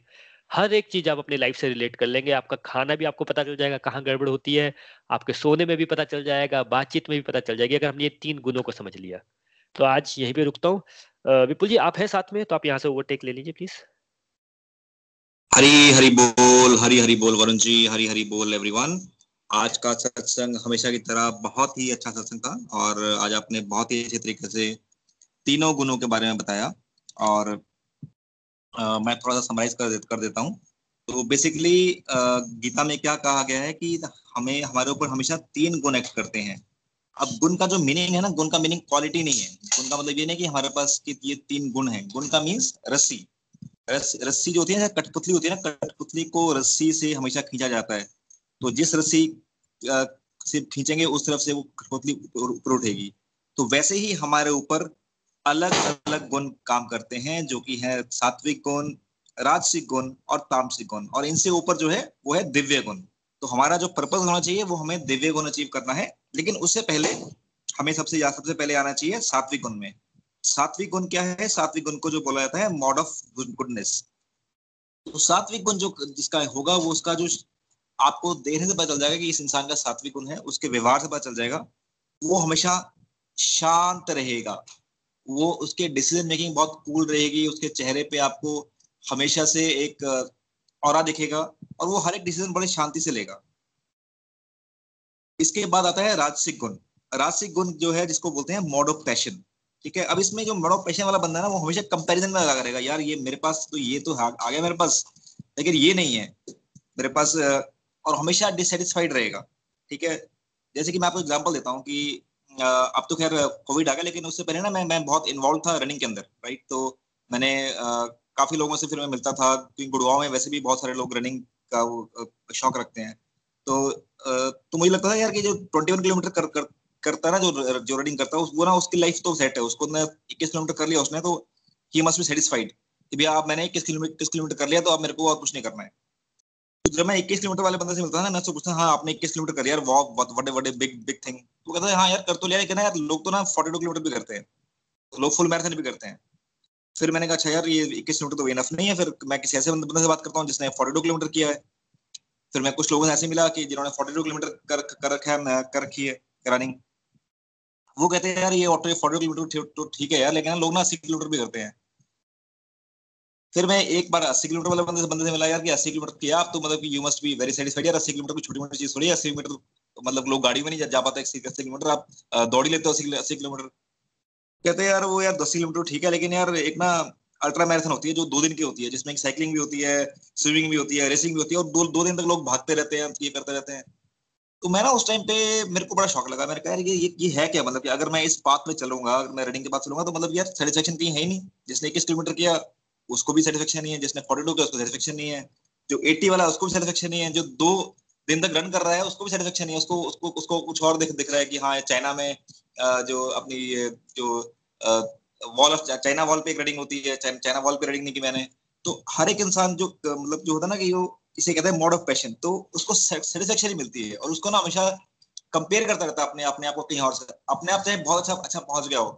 हर एक चीज़ आप अपने लाइफ से रिलेट कर लेंगे, आपका खाना भी आपको पता चल जाएगा कहाँ गड़बड़ होती है, आपके सोने में भी पता चल जाएगा, बातचीत में भी पता चल जाएगी, अगर हमने ये तीन गुणों को समझ लिया। तो आज यहीं पे रुकता हूँ। विपुल जी, आप हैं साथ में तो आप यहाँ से ओवरटेक ले लीजिए प्लीज़ हरी हरी बोल, हरी हरी बोल, वरुण जी, हरी हरी बोल एवरीवन आज का सत्संग हमेशा की तरह बहुत ही अच्छा सत्संग था और आज आपने बहुत ही अच्छे तरीके से तीनों गुणों के बारे में बताया और आ, मैं थोड़ा सा समराइज कर, दे, कर देता हूँ। तो बेसिकली गीता में क्या कहा गया है कि हमें हमारे ऊपर हमेशा तीन गुण एक्ट करते हैं। अब गुण का जो मीनिंग है ना गुण का मीनिंग क्वालिटी नहीं है। गुण का मतलब ये नहीं कि हमारे पास कि ये तीन गुण है। गुण का मीन्स रस्सी रस्सी जो होती है ना कठपुतली होती है ना कठपुतली को रस्सी से हमेशा खींचा जाता है। तो जिस रस्सी से खींचेंगे, उस तरफ़ से वो कठपुतली ऊपर उठेगी। तो वैसे ही हमारे ऊपर अलग अलग गुण काम करते हैं, जो कि है सात्विक गुण, राजसिक गुण और तामसिक गुण। और इनसे ऊपर जो है, वो है दिव्य गुण। तो हमारा जो पर्पज होना चाहिए, वो हमें दिव्य गुण अचीव करना है। लेकिन उससे पहले हमें सबसे सबसे पहले आना चाहिए सात्विक गुण में। सात्विक गुण क्या है? सात्विक गुण को जो बोला जाता है मॉड ऑफ़ गुडनेस तो सात्विक गुण जो जिसका होगा, वो उसका जो आपको देखने से पता चल जाएगा कि इस इंसान का सात्विक गुण है, उसके व्यवहार से पता चल जाएगा। वो हमेशा शांत रहेगा। वो उसके डिसीज़न मेकिंग बहुत कूल रहेगी, उसके चेहरे पे आपको हमेशा से एक और दिखेगा और वो हर एक डिसीज़न बड़े शांति से लेगा। इसके बाद आता है राजसिक गुण। राजसिक गुण जो है, जिसको बोलते हैं मोड ऑफ़ पैशन ठीक है? अब इसमें जो मोड ऑफ़ पैशन वाला बंदा ना, वो हमेशा कंपैरिजन में लगा करेगा यार, ये मेरे पास तो ये तो आ गया मेरे पास, लेकिन ये नहीं है। मेरे पास और हमेशा डिससेटिस्फाइड रहेगा। ठीक है? जैसे कि मैं आपको एग्ज़ाम्पल देता हूँ कि अब तो खैर कोविड आ गया लेकिन उससे पहले ना मैं मैं बहुत इन्वॉल्व था रनिंग के अंदर राइट तो मैंने काफ़ी लोगों से फिर मैं मिलता था क्योंकि गुड़गांव में वैसे भी बहुत सारे लोग रनिंग का शौक रखते हैं। तो तो मुझे लगता था यार कि जो ट्वेंटी वन किलोमीटर कर, कर करता ना जो जो रनिंग करता है वो ना उसकी लाइफ तो सेट है उसको ना इक्कीस किलोमीटर कर लिया उसने तो ही मस्ट बी सेटिस्फाइड कि भैया आप मैंने इक्कीस किलोमीटर किलोमीटर कर लिया तो अब मेरे को और कुछ नहीं करना है। जब मैं इक्कीस किलोमीटर वाले बंदे से मिलता था ना, मैं पूछता हाँ आपने इक्कीस किलोमीटर कर यार वॉक बड़े बड़े बिग बिग थिंग तो कहता है हाँ यार, कर तो लिया यार, लोग तो ना फोर्टी टू किलोमीटर भी करते हैं। लोग फुल मैराथन भी करते हैं। फिर मैंने कहा अच्छा यार, ये इक्कीस किलोमीटर तो इनफ नहीं है, फिर मैं किसी ऐसे बंदे से बात करता हूँ जिसने फोर्टी किलोमीटर किया है। फिर मैं कुछ लोगों से ऐसे मिला कि जिन्होंने फोर्टी किलोमीटर कर कर रखा है कर रखी है रनिंग वो कहते हैं, यार, ये ऑटो फोर्टी किलोमीटर तो ठीक है यार, लेकिन लोग ना अस्सी किलोमीटर भी करते हैं। फिर मैं एक बार अस्सी किलोमीटर वाले बंदे से बंदे से मिला यार कि अस्सी किलोमीटर किया आप तो मतलब you must be very satisfied यार अस्सी किलोमीटर की छोटी मोटी चीज़ थोड़ी अस्सी किलोमीटर तो मतलब लोग गाड़ी में नहीं जा पाते अस्सी किलोमीटर, आप दौड़ लेते हो अस्सी किलोमीटर। कहते हैं, यार वो यार दस किलोमीटर ठीक है, लेकिन यार एक ना अल्ट्रा मैराथन होती है जो दो दिन की होती है, जिसमें साइकिलिंग भी होती है स्विमिंग भी होती है रेसिंग भी होती है और दो दो दिन तक लोग भागते रहते हैं, ये करते रहते हैं। तो मैं ना उस टाइम पे मेरे को बड़ा शौक लगा, मैंने कहा ये ये है क्या? मतलब कि अगर मैं इस पाथ में चलूँगा, अगर मैं रनिंग के बाद चलूँगा तो मतलब यार सेटिस्फेक्शन कहीं है ही नहीं। जिसने इक्कीस किलोमीटर किया उसको भी सेटिस्फेक्शन नहीं है, जिसने फोर्टी टू किया उसको सेटिस्फेक्शन नहीं है, जो एट्टी वाला उसको भी सेटिस्फेक्शन नहीं है, जो दो दिन तक रन कर रहा है उसको भी सेटिस्फेक्शन नहीं है, उसको उसको उसको कुछ और दिख दिख रहा है कि हाँ चाइना में जो अपनी जो वॉल ऑफ़ चाइना वॉल पे एक रेडिंग होती है चाइना वॉल पे रेडिंग नहीं की मैंने तो हर एक इंसान जो मतलब जो होता है ना कि वो इसे कहते हैं मोड ऑफ़ पैशन तो उसको सेटिस्फेक्शन ही मिलती है, और उसको ना हमेशा कंपेयर करता रहता है अपने अपने आप को कहीं और से, अपने आप चाहे बहुत अच्छा अच्छा पहुँच गया हो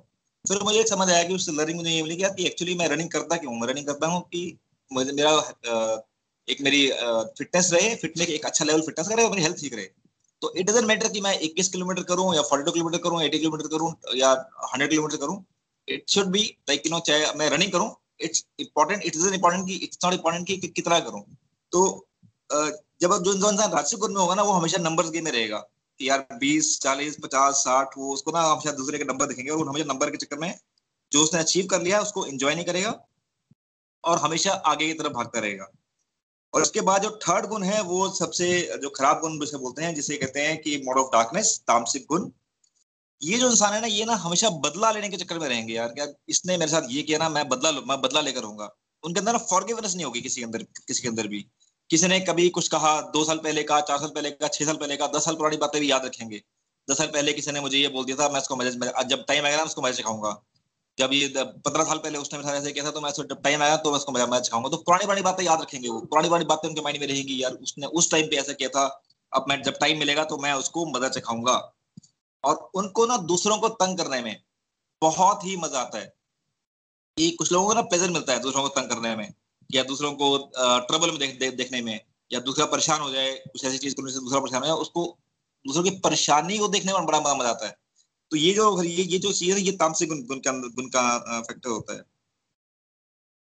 फिर मुझे समझ आया कि उस लर्निंग मुझे ये मिली कि एक्चुअली मैं रनिंग करता क्यों मैं रनिंग करता हूँ कि मुझे, मेरा एक मेरी फिटनेस रहे फिटनेस एक अच्छा लेवल फिटनेस का रहे और मेरी हेल्थ ठीक रहे। तो इट डजेंट मैटर कि मैं 21 किलोमीटर करूँ या 42 किलोमीटर करूँ 80 किलोमीटर करूँ या 100 किलोमीटर करूँ it should be like you know चाहे मैं रनिंग करूँ it's important it is important कि इट्स नॉट इंपॉर्टेंट कि कितना करूँ। तो जब जो इंसान राजस्व गुण में होगा ना, वो हमेशा नंबर्स गेम में रहेगा। कि यार बीस, चालीस, पचास, साठ, वो उसको ना हमेशा दूसरे के नंबर दिखेंगे और हमेशा नंबर के चक्कर में जो उसने अचीव कर लिया, उसको एंजॉय नहीं करेगा और हमेशा आगे की तरफ़ भागता रहेगा। और उसके बाद जो थर्ड गुण है, वो सबसे जो खराब गुण जिसे बोलते हैं, जिसे कहते हैं कि मोड ऑफ़ डार्कनेस तामसिक गुण। ये जो इंसान है ना, ये ना हमेशा बदला लेने के चक्कर में रहेंगे यार, क्या इसने मेरे साथ ये किया ना, मैं बदला मैं बदला लेकर रहूँगा। उनके अंदर ना फॉरगिवनेस नहीं होगी किसी के अंदर, किसी के अंदर भी। किसी ने कभी कुछ कहा, दो साल पहले का चार साल पहले का छह साल पहले का दस साल पुरानी बातें भी याद रखेंगे। दस साल पहले किसी ने मुझे ये बोल दिया था, मैं उसको मज़े जब टाइम आएगा ना उसको मज़े सिखाऊँगा। जब ये पंद्रह साल पहले उसने मेरे ऐसे किया था तो मैं जब टाइम आया तो मैं उसको मज़ा सिखाऊँगा। तो पुरानी पुरानी बातें याद रखेंगे वो। पुरानी पुरानी बातें उनके माइंड में रहेंगी, यार, उसने उस टाइम पे ऐसा किया था। अब मैं, जब टाइम मिलेगा तो मैं उसको मदद सिखाऊँगा। और उनको ना दूसरों को तंग करने में बहुत ही मज़ा आता है। कि कुछ लोगों को ना प्लेजर मिलता है, दूसरों को तंग करने में। या दूसरों को ट्रबल में देख, दे, देखने में या दूसरा परेशान हो जाए कुछ ऐसी चीज़ करने से दूसरा परेशान हो जाए उसको दूसरों की परेशानी को देखने में बड़ा मज़ा आता है। तो ये जो ये ये जो चीज़ है ये तामसिक गुण गुण का गुण का फैक्टर होता है।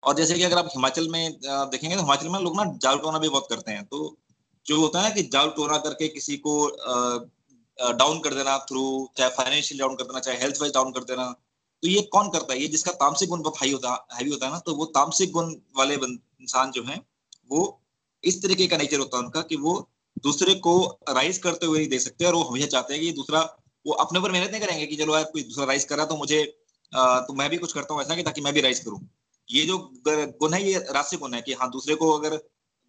और जैसे कि अगर आप हिमाचल में देखेंगे तो हिमाचल में लोग ना जाल टोना भी बहुत करते हैं। तो जो होता है ना कि जाल टोना करके किसी को डाउन कर देना थ्रू चाहे फाइनेंशियल डाउन कर देना चाहे हेल्थ वाइज डाउन कर देना तो ये कौन करता है? ये जिसका तामसिक गुण बहुत हाई होता हैवी होता है ना तो वो तामसिक गुण वाले इंसान जो है, वो इस तरीके का नेचर होता है उनका कि वो दूसरे को राइज करते हुए नहीं देख सकते और वो हमेशा चाहते हैं कि दूसरा, वो अपने ऊपर मेहनत नहीं करेंगे कि चलो यार कोई दूसरा राइज कर तो मुझे तो मैं भी कुछ करता हूँ ऐसा कि ताकि मैं भी राइज करूँ। ये जो गुण है, ये राशि गुण है कि हाँ दूसरे को अगर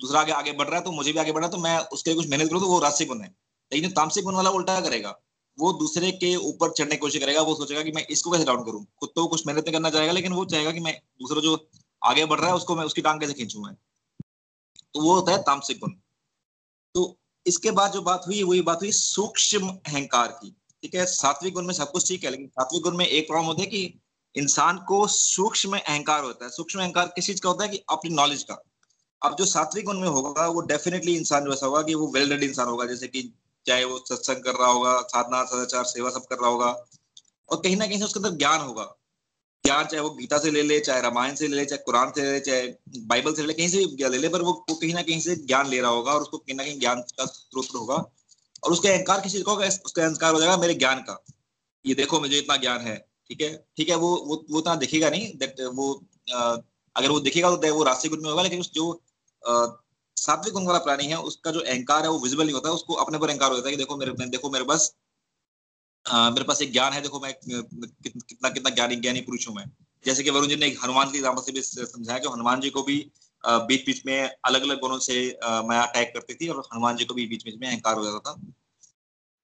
दूसरा आगे आगे बढ़ रहा है तो मुझे भी आगे बढ़ रहा है तो मैं उसके लिए कुछ मेहनत करूँ तो वो राशि गुण है। लेकिन तामसिक गुण वाला उल्टा करेगा। वो दूसरे के ऊपर चढ़ने की कोशिश करेगा, वो सोचेगा कि मैं इसको कैसे डाउन करूँ? खुद तो कुछ मेहनत करना चाहेगा, लेकिन वो चाहेगा कि मैं दूसरा जो आगे बढ़ रहा है, उसको मैं, उसकी टांग कैसे खींचू मैं? तो वो होता है तामसिक गुण। तो इसके बाद जो बात हुई, वही बात हुई सूक्ष्म अहंकार की। ठीक है, सात्विक गुण में सब कुछ ठीक है, लेकिन सात्विक गुण में एक प्रॉब्लम होता है कि इंसान को सूक्ष्म अहंकार होता है। सूक्ष्म अहंकार किस चीज़ का होता है कि अपनी नॉलेज का। अब जो सात्विक गुण में होगा, वो डेफिनेटली इंसान जो ऐसा होगा कि वो वेल रेड इंसान होगा, जैसे कि चाहे वो सत्संग कर रहा होगा, साधना, सदाचार, सेवा सब कर रहा होगा, और कहीं ना कहीं से उसके अंदर ज्ञान होगा। ज्ञान चाहे वो गीता से ले ले, चाहे रामायण से ले ले, चाहे कुरान से ले ले, चाहे बाइबल से ले ले, कहीं से भी ले ले, पर वो कहीं ना कहीं से ज्ञान ले रहा होगा और उसको कहीं ना कहीं ज्ञान का स्रोत होगा और उसका अहंकार किसी को होगा, उसका अहंकार हो जाएगा मेरे ज्ञान का। ये देखो मुझे इतना ज्ञान है, ठीक है? ठीक है, वो वो वो इतना दिखेगा नहीं दैट वो अगर वो दिखेगा तो वो रास्ते गुण में होगा, लेकिन जो सात्विक गुण वाला प्राणी है, उसका जो अहंकार है वो विजिबल नहीं होता है उसको अपने पर अहंकार होता है कि देखो मेरे देखो मेरे पास मेरे पास एक ज्ञान है, देखो मैं कितना कितना ज्ञानी ज्ञानी पुरुष हूँ मैं। जैसे कि वरुण जी ने हनुमान की एग्ज़ाम्पल से भी समझाया कि हनुमान जी को भी बीच बीच में अलग अलग गुणों से माया अटैक करती थी और हनुमान जी को भी बीच बीच में अहंकार हो जाता था।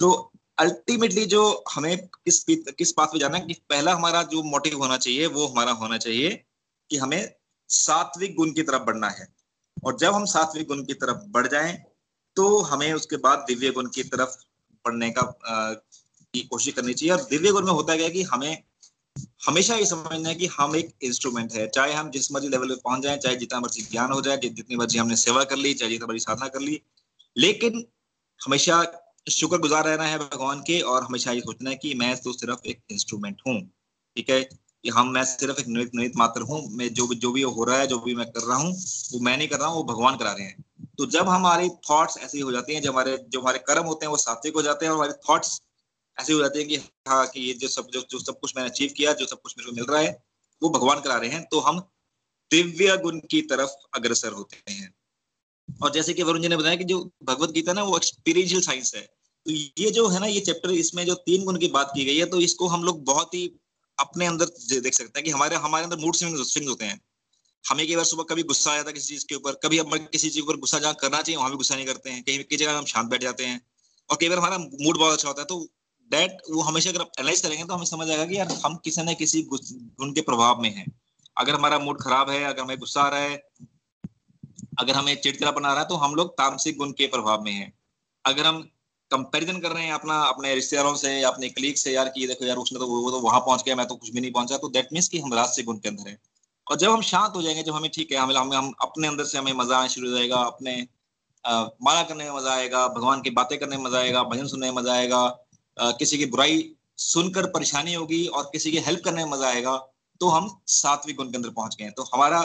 तो अल्टीमेटली जो हमें किस किस बात पे जाना है कि पहला हमारा जो मोटिव होना चाहिए, वो हमारा होना चाहिए कि हमें सात्विक गुण की तरफ़ बढ़ना है। और जब हम सात्विक गुण की तरफ़ बढ़ जाएँ तो हमें उसके बाद दिव्य गुण की तरफ़ बढ़ने का की कोशिश करनी चाहिए। और दिव्य गुण में होता गया कि हमें हमेशा ये समझना है कि हम एक इंस्ट्रूमेंट है। चाहे हम जिस मर्ज़ी लेवल पे पहुँच जाए, चाहे जितना मर्ज़ी ज्ञान हो जाए जितनी मर्ज़ी हमने सेवा कर ली, चाहे जितना मर्ज़ी साधना कर ली, लेकिन हमेशा शुक्र गुजार रहना है भगवान के और हमेशा ये सोचना है कि मैं तो सिर्फ़ एक इंस्ट्रूमेंट हूँ, ठीक है? कि हम मैं सिर्फ़ एक निमित निमित मात्र हूँ मैं जो जो भी हो रहा है जो भी मैं कर रहा हूँ वो मैं नहीं कर रहा हूँ वो भगवान करा रहे हैं। तो जब हमारी थॉट्स ऐसी हो जाती हैं जब हमारे जो हमारे कर्म होते हैं वो सात्विक हो जाते हैं और हमारे थॉट्स ऐसे हो जाते हैं कि हाँ कि ये जो सब जो, जो सब कुछ मैंने अचीव किया जो सब कुछ मेरे को मिल रहा है वो भगवान करा रहे हैं तो हम दिव्य गुण की तरफ़ अग्रसर होते हैं। और जैसे कि वरुण जी ने बताया कि जो भगवत गीता ना वो एक्सपीरियंशियल साइंस है। तो ये जो है ना ये चैप्टर इसमें जो तीन गुण की बात की गई है तो इसको हम लोग बहुत ही अपने अंदर देख सकते हैं कि हमारे हमारे अंदर मूड स्विंग होते हैं। हमें कई बार सुबह कभी गुस्सा आ जाता है किसी चीज़ के ऊपर, कभी हम किसी चीज़ पर गुस्सा जहाँ करना चाहिए, वहाँ भी गुस्सा नहीं करते हैं। कहीं कई जगह हम शांत बैठ जाते हैं। और कई बार हमारा मूड बहुत अच्छा होता है तो दैट वो हमेशा अगर एनालाइज करेंगे तो हमें समझ आएगा कि यार, हम किसी न किसी गुण के प्रभाव में हैं। अगर हमारा मूड खराब है, अगर हमें गुस्सा आ रहा है, अगर हमें चिड़चिड़ा बना रहा है तो हम लोग तामसिक गुण के प्रभाव में है। अगर हम कंपैरिजन कर रहे हैं अपना अपने रिश्तेदारों से अपने कलीग से यार कि देखो यार उसने तो वो तो वहाँ पहुँच गया मैं तो कुछ भी नहीं पहुँचा तो दैट मीन्स कि हम राजसिक गुण के अंदर है। और जब हम शांत हो जाएँगे जब हमें ठीक है हमें हम, हम अपने अंदर से हमें मज़ा आना शुरू हो जाएगा अपने माला करने में मज़ा आएगा भगवान की बातें करने में मज़ा आएगा भजन सुनने में मज़ा आएगा किसी की बुराई सुनकर परेशानी होगी और किसी की हेल्प करने में मज़ा आएगा तो हम सातवीं गुण के अंदर पहुँच गए तो हमारा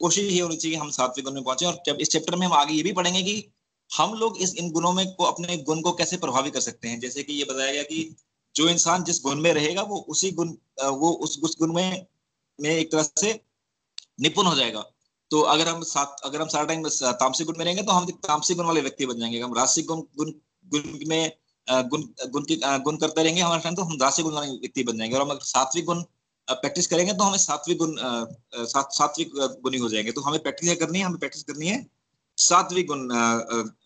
कोशिश ये होनी चाहिए हम सातवीं गुण में पहुँचे और जब इस चैप्टर में हम आगे ये भी पढ़ेंगे कि हम लोग इस इन गुणों में को अपने गुण को कैसे प्रभावित कर सकते हैं? जैसे कि ये बताया गया कि जो इंसान जिस गुण में रहेगा, वो उसी गुण वो उस उस गुण में में एक तरह से निपुण हो जाएगा। तो अगर हम सात, अगर हम सारा टाइम तामसिक गुण में रहेंगे तो हम तामसिक गुण वाले व्यक्ति बन जाएँगे। हम रासिक गुण गुण गुण में गुण गुण की गुण करते रहेंगे हमारे टाइम तो हम राशि गुण वाले व्यक्ति बन जाएँगे। और हम सात्विक गुण प्रैक्टिस करेंगे तो हमें सात्विक गुण सात्विक गुणी हो जाएँगे। तो हमें प्रैक्टिस करनी है, हमें प्रैक्टिस करनी है सात्विक गुण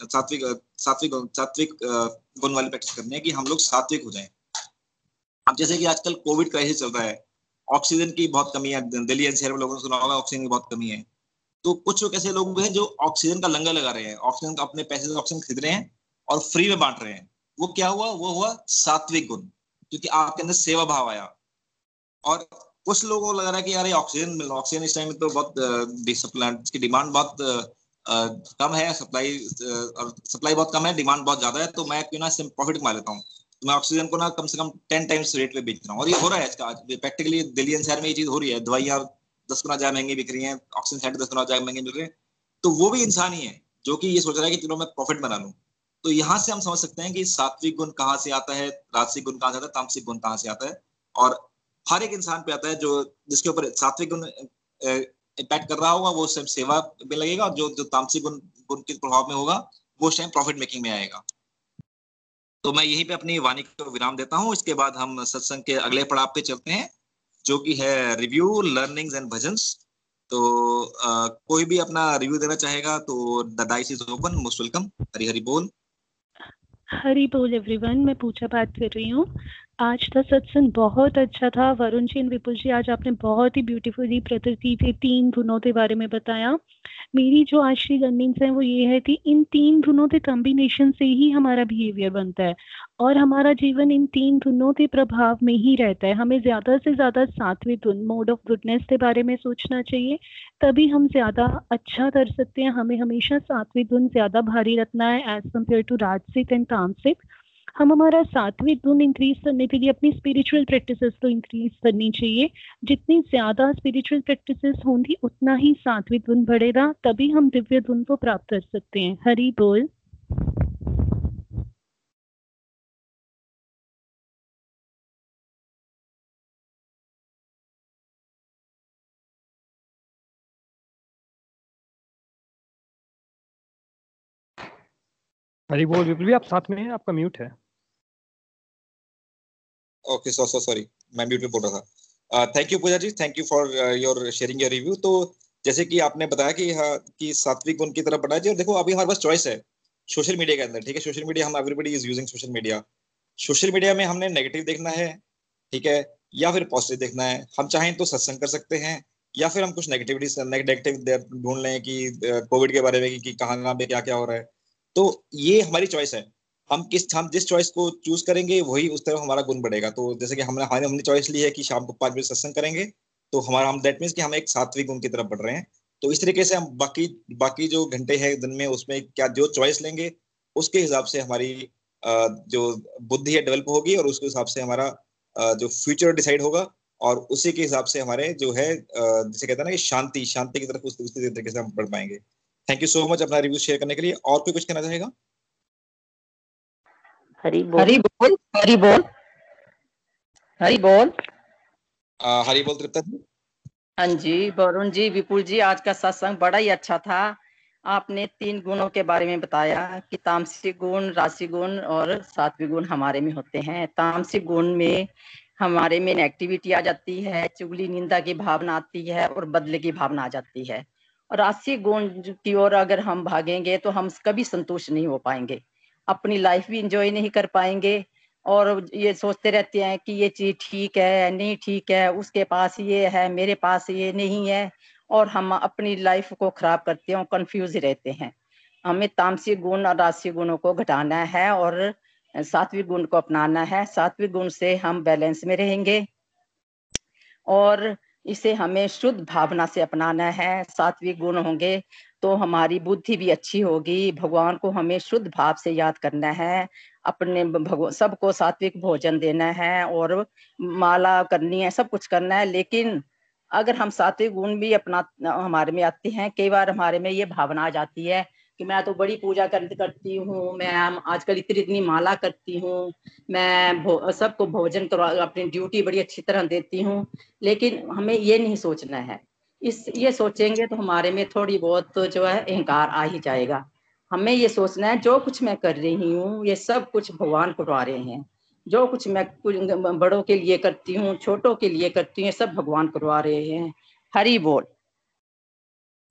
सात्विक सात्विक सात्विक गुण वाली प्रैक्टिस करनी है कि हम लोग सात्विक हो जाएँ। अब जैसे कि आजकल कोविड क्राइसिस चल रहा है ऑक्सीजन की बहुत कमी है, दिल्ली एनसीआर में लोगों ने सुना होगा ऑक्सीजन की बहुत कमी है। तो कुछ लोग ऐसे लोग हैं जो ऑक्सीजन का लंगर लगा रहे हैं ऑक्सीजन अपने पैसे से ऑक्सीजन खरीद रहे हैं और फ्री में बांट रहे हैं। वो क्या हुआ? वो हुआ सात्विक गुण, क्योंकि आपके अंदर सेवा भाव आया। और कुछ लोगों को लग रहा है कि यार ऑक्सीजन ऑक्सीजन इस टाइम में तो बहुत इसकी डिमांड बहुत कम है सप्लाई और सप्लाई बहुत कम है डिमांड बहुत ज़्यादा है तो मैं क्यों ना इससे प्रॉफिट कमा लेता हूँ। तो मैं ऑक्सीजन को ना कम से कम टेन टाइम्स रेट पे बेच रहा हूँ। और ये हो रहा है इसका प्रैक्टिकली दिल्ली शहर में ये चीज़ हो रही है। दवाइयाँ दस गुना ज़्यादा महँगी बिक रही है ऑक्सीजन सेट दस गुना ज़्यादा महँगे मिल रहे हैं। तो वो भी इंसान ही है, जो कि ये सोच रहा है कि चलो मैं प्रॉफिट बना लूँ। तो यहाँ से हम समझ सकते हैं कि सात्विक गुण कहाँ से आता है, राजसिक गुण कहाँ से आता है, तामसिक गुण कहाँ से आता है। और हर एक इंसान पे आता है जो, जिसके ऊपर सात्विक गुण इम्पैक्ट कर रहा होगा वो टाइम सेवा में लगेगा और जो जो तामसिक गुण गुण के प्रभाव में होगा वो टाइम प्रॉफिट मेकिंग में आएगा। तो मैं यहीं पे अपनी वाणी को विराम देता हूँ। इसके बाद हम सत्संग के अगले पड़ाव पे चलते हैं जो कि है रिव्यू लर्निंग्स एंड भजन्स तो आ, कोई भी अपना रिव्यू देना चाहेगा तो the is open most welcome Hari Hari बोल। हरी बोल एवरीवन मैं पूछा बात कर रही हूँ। आज का सत्संग बहुत अच्छा था। वरुण जी एंड विपुल जी, आज आपने बहुत ही ब्यूटीफुली प्रकृति के तीन गुणों के बारे में बताया। मेरी जो आज की लर्निंग्स है वो ये है कि इन तीन गुणों के कॉम्बिनेशन से ही हमारा बिहेवियर बनता है और हमारा जीवन इन तीन गुणों के प्रभाव में ही रहता है। हमें ज़्यादा से ज़्यादा सातवें गुण मोड ऑफ़ गुडनेस के बारे में सोचना चाहिए, तभी हम ज़्यादा अच्छा कर सकते हैं। हमें हमेशा सातवें गुण ज़्यादा भारी रखना है एज कंपेयर टू राजसिक एंड तामसिक। हम हमारा सातवें गुण इंक्रीज करने के लिए अपनी स्पिरिचुअल प्रैक्टिसेस को इंक्रीज करनी चाहिए। जितनी ज़्यादा स्पिरिचुअल प्रैक्टिसेस होंगी, उतना ही सातवें गुण बढ़ेगा, तभी हम दिव्य गुण को प्राप्त कर सकते हैं। हरी बोल। हरी बोल विपुल भी आप साथ में हैं? आपका म्यूट है। ओके सो सो सॉरी मैं म्यूट पे बोल रहा था। Thank you Pooja ji. Thank you for your sharing your review तो जैसे कि आपने बताया कि हाँ कि सात्विक गुण की तरफ़ बढ़ा जी और देखो अभी हमारे पास चॉइस है सोशल मीडिया के अंदर ठीक है? सोशल मीडिया हम everybody is using social media social media में हमने नेगेटिव देखना है ठीक है? या फिर पॉजिटिव देखना है। हम चाहें तो सत्संग कर सकते हैं या फिर हम कुछ नेगेटिविटी नेगेटिव ढूंढ लें कि कोविड के बारे में कि, कि कहाँ कहाँ पे क्या क्या हो रहा है। तो ये हमारी चॉइस है। हम किस, हम जिस चॉइस को चूज़ करेंगे, वही उस तरफ़ हमारा गुण बढ़ेगा। तो जैसे कि हमने हमने हमने चॉइस ली है कि शाम को पाँच बजे सत्संग करेंगे तो हमारा, हम दैट मीन्स कि हम एक सात्विक गुण की तरफ़ बढ़ रहे हैं। तो इस तरीके से हम बाकी बाकी जो घंटे हैं दिन में, उसमें क्या जो चॉइस लेंगे, उसके हिसाब से हमारी जो बुद्धि है डेवलप होगी और उसके हिसाब से हमारा जो फ्यूचर डिसाइड होगा और उसी के हिसाब से हमारे जो है जैसे कहते हैं ना कि शांति शांति की तरफ़ उसी तरीके से हम बढ़ पाएँगे। थैंक यू सो मच अपना रिव्यू शेयर करने के लिए। और कोई कुछ कहना चाहेगा हरी बोल। हरी बोल हरी बोल। हरी बोल। हरी बोल तृप्ता जी। हाँ जी वरुण जी विपुल जी आज का सत्संग बड़ा ही अच्छा था। आपने तीन गुणों के बारे में बताया कि तामसिक गुण राशि गुण और सात्विक गुण हमारे में होते हैं। तामसिक गुण में हमारे में एक्टिविटी आ जाती है चुगली निंदा की भावना आती है और बदले की भावना आ जाती है। और राशि गुण की ओर अगर हम भागेंगे तो हम कभी संतुष्ट नहीं हो पाएँगे। अपनी लाइफ भी इंजॉय नहीं कर पाएँगे और ये सोचते रहते हैं कि ये चीज़ ठीक है, नहीं ठीक है, उसके पास ये है, मेरे पास ये नहीं है और हम अपनी लाइफ को खराब करते हैं और कंफ्यूज रहते हैं। हमें तामसिक गुण और राशि गुणों को घटाना है और सात्विक गुण को अपनाना है। सात्विक गुण से हम बैलेंस में रहेंगे और इसे हमें शुद्ध भावना से अपनाना है, सात्विक गुण होंगे तो हमारी बुद्धि भी अच्छी होगी। भगवान को हमें शुद्ध भाव से याद करना है, अपने भगवान सबको सात्विक भोजन देना है और माला करनी है, सब कुछ करना है। लेकिन अगर हम सात्विक गुण भी अपना, हमारे में आते हैं, कई बार हमारे में ये भावना आ जाती है कि मैं तो बड़ी पूजा कर, करती हूँ मैं आजकल इतनी इतनी माला करती हूँ मैं भो, सबको भोजन करवा अपनी ड्यूटी बड़ी अच्छी तरह देती हूँ लेकिन हमें ये नहीं सोचना है। इस ये सोचेंगे तो हमारे में थोड़ी बहुत तो जो है अहंकार आ ही जाएगा। हमें ये सोचना है जो कुछ मैं कर रही हूँ ये सब कुछ भगवान करवा रहे हैं। जो कुछ मैं बड़ों के लिए करती हूँ छोटों के लिए करती हूँ सब भगवान करवा रहे हैं। हरी बोल।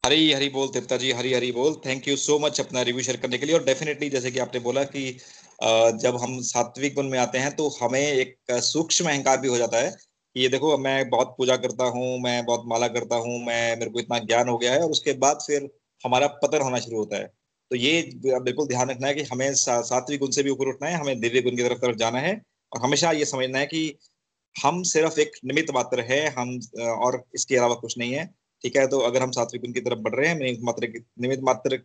हरी हरी बोल तिप्ता जी, हरी हरी बोल। थैंक यू सो मच अपना रिव्यू शेयर करने के लिए। और डेफिनेटली जैसे कि आपने बोला कि जब हम सात्विक गुण में आते हैं तो हमें एक सूक्ष्म अहंकार भी हो जाता है कि ये देखो, मैं बहुत पूजा करता हूँ, मैं बहुत माला करता हूँ, मैं, मेरे को इतना ज्ञान हो गया है और उसके बाद फिर हमारा पतन होना शुरू होता है। तो ये बिल्कुल ध्यान रखना है कि हमें सात्विक गुण से भी ऊपर उठना है, हमें दिव्य गुण की तरफ़ तरफ़ जाना है और हमेशा ये समझना है कि हम सिर्फ़ एक निमित्त मात्र है, हम और इसके अलावा कुछ नहीं है। ठीक है तो अगर हम सात्विक गुण की तरफ़ बढ़ रहे हैं निमित मात्र निमित मात्र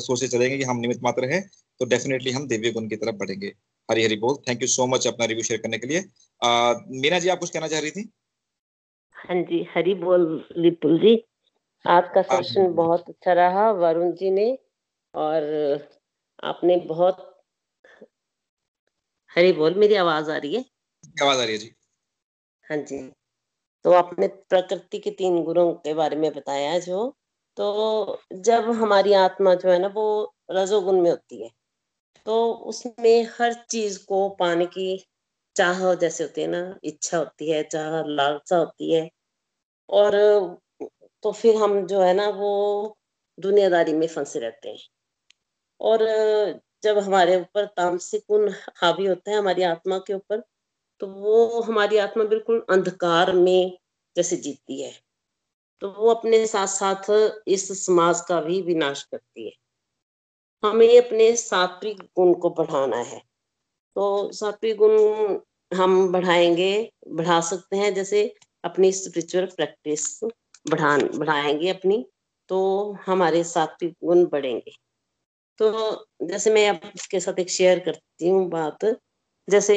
सोच से चलेंगे कि हम निमित मात्र है तो डेफिनेटली हम दिव्य गुण की तरफ़ बढ़ेंगे। हरी हरी बोल। थैंक यू सो मच अपना रिव्यू शेयर करने के लिए। मीना जी आप कुछ कहना चाह रही थी? हाँ जी हरी बोल विपुल जी। आज का सेशन बहुत अच्छा रहा वरुण जी ने और आपने बहुत हरी बोल मेरी आवाज़ आ रही है? आवाज़ आ रही है जी। हाँ जी। तो आपने प्रकृति के तीन गुणों के बारे में बताया जो। तो जब हमारी आत्मा जो है ना, वो रजोगुण में होती है तो उसमें हर चीज़ को पाने की चाह जैसे होती है ना, इच्छा होती है, चाह, लालसा होती है। और तो फिर हम जो है ना, वो दुनियादारी में फंसे रहते हैं। और जब हमारे ऊपर तामसिक गुण हावी होते हैं, हमारी आत्मा के ऊपर तो वो हमारी आत्मा बिल्कुल अंधकार में जैसे जीतती है। तो वो अपने साथ साथ इस समाज का भी विनाश करती है। हमें अपने सात्विक गुण को बढ़ाना है। तो सात्विक गुण हम बढ़ाएँगे, बढ़ा सकते हैं, जैसे अपनी स्पिरिचुअल प्रैक्टिस बढ़ा बढ़ाएँगे अपनी तो हमारे सात्विक गुण बढ़ेंगे। तो जैसे मैं आपके साथ एक शेयर करती हूँ बात जैसे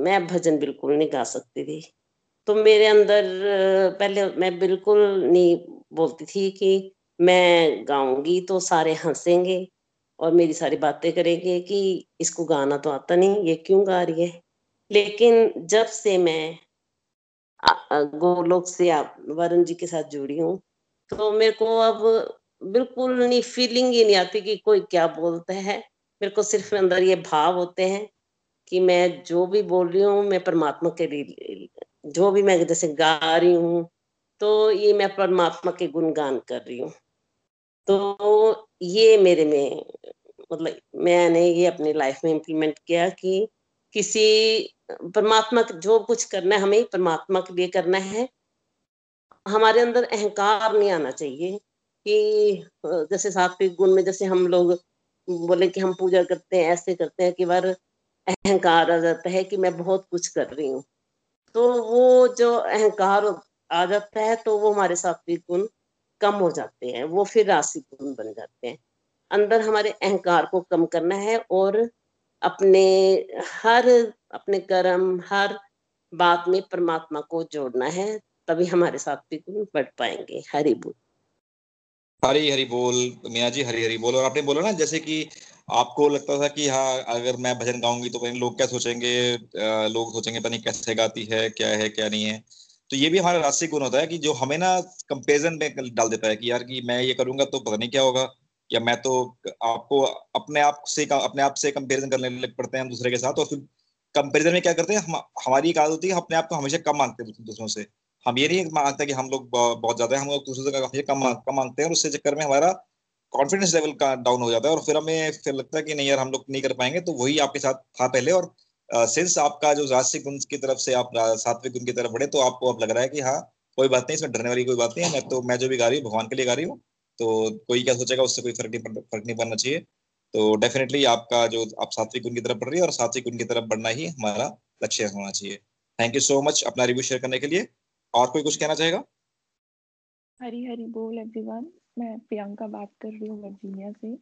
मैं भजन बिल्कुल नहीं गा सकती थी। तो मेरे अंदर, पहले मैं बिल्कुल नहीं बोलती थी कि मैं गाऊँगी तो सारे हंसेंगे और मेरी सारी बातें करेंगे कि इसको गाना तो आता नहीं, ये क्यों गा रही है? लेकिन जब से मैं गोलोक से आप, वरुण जी के साथ जुड़ी हूँ तो मेरे को अब बिल्कुल नहीं फीलिंग ही नहीं आती कि कोई क्या बोलता है। मेरे को सिर्फ़ अंदर ये भाव होते हैं कि मैं जो भी बोल रही हूँ, मैं परमात्मा के लिए, जो भी मैं जैसे गा रही हूँ तो ये मैं परमात्मा के गुणगान कर रही हूँ। तो ये मेरे में मतलब मैंने ये अपनी लाइफ में इम्प्लीमेंट किया कि किसी परमात्मा जो कुछ करना है, हमें परमात्मा के लिए करना है। हमारे अंदर अहंकार नहीं आना चाहिए कि जैसे सात्विक गुण में जैसे हम लोग बोले कि हम पूजा करते हैं, ऐसे करते हैं कि बार अहंकार आ जाता है कि मैं बहुत कुछ कर रही हूँ। तो वो जो अहंकार आ जाता है तो वो हमारे सात्विक गुण कम हो जाते हैं, वो फिर राशि गुण बन जाते हैं। अंदर हमारे अहंकार को कम करना है और अपने हर, अपने कर्म, हर बात में परमात्मा को जोड़ना है, तभी हमारे सात्विक गुण बढ़ पाएँगे। हरि बोल। हरी हरी बोल, मिया जी, हरी हरी बोल। और आपने बोला ना, जैसे कि आपको लगता था कि हाँ अगर मैं भजन गाऊँगी तो लोग क्या सोचेंगे लोग सोचेंगे पता नहीं कैसे गाती है, क्या है, क्या नहीं है। तो ये भी हमारा राष्ट्रीय गुण होता है कि जो हमें ना कंपेरिजन में डाल देता है कि यार कि मैं ये करूँगा तो पता नहीं क्या होगा। या मैं तो आपको अपने आप से अपने आप से कंपेरिजन करने लग पड़ते हैं दूसरे के साथ और फिर कंपेरिजन में क्या करते हैं, हम, हमारी एक आदत होती है अपने आप को हमेशा कम मांगते हैं दूसरों से। हम ये नहीं मांगते कि हम लोग बहुत ज़्यादा हम लोग दूसरे से कम कम मांगते हैं और उससे चक्कर में हमारा कॉन्फिडेंस लेवल का डाउन हो जाता है और फिर हमें फिर लगता है कि नहीं यार, हम लोग नहीं कर पाएँगे तो वही आपके साथ था पहले और सिंस आपका जो राजसिक गुण की तरफ़ से आप सात्विक गुण की तरफ़ बढ़े तो आपको अब लग रहा है कि हाँ कोई बात नहीं, इसमें डरने वाली कोई बात नहीं है, मैं तो मैं जो भी गा रही हूँ, भगवान के लिए गा रही हूँ तो कोई क्या सोचेगा, उससे कोई फ़र्क नहीं फ़र्क नहीं पड़ना चाहिए तो डेफिनेटली आपका जो आप सात्विक गुण की तरफ़ बढ़ रही है और सात्विक गुण की तरफ़ बढ़ना ही हमारा लक्ष्य होना चाहिए। थैंक यू सो मच अपना रिव्यू शेयर करने के लिए। और कोई कुछ कहना चाहेगा? हरी हरी बोल एवरीवन मैं प्रियंका बात कर रही हूँ, वर्जीनिया से।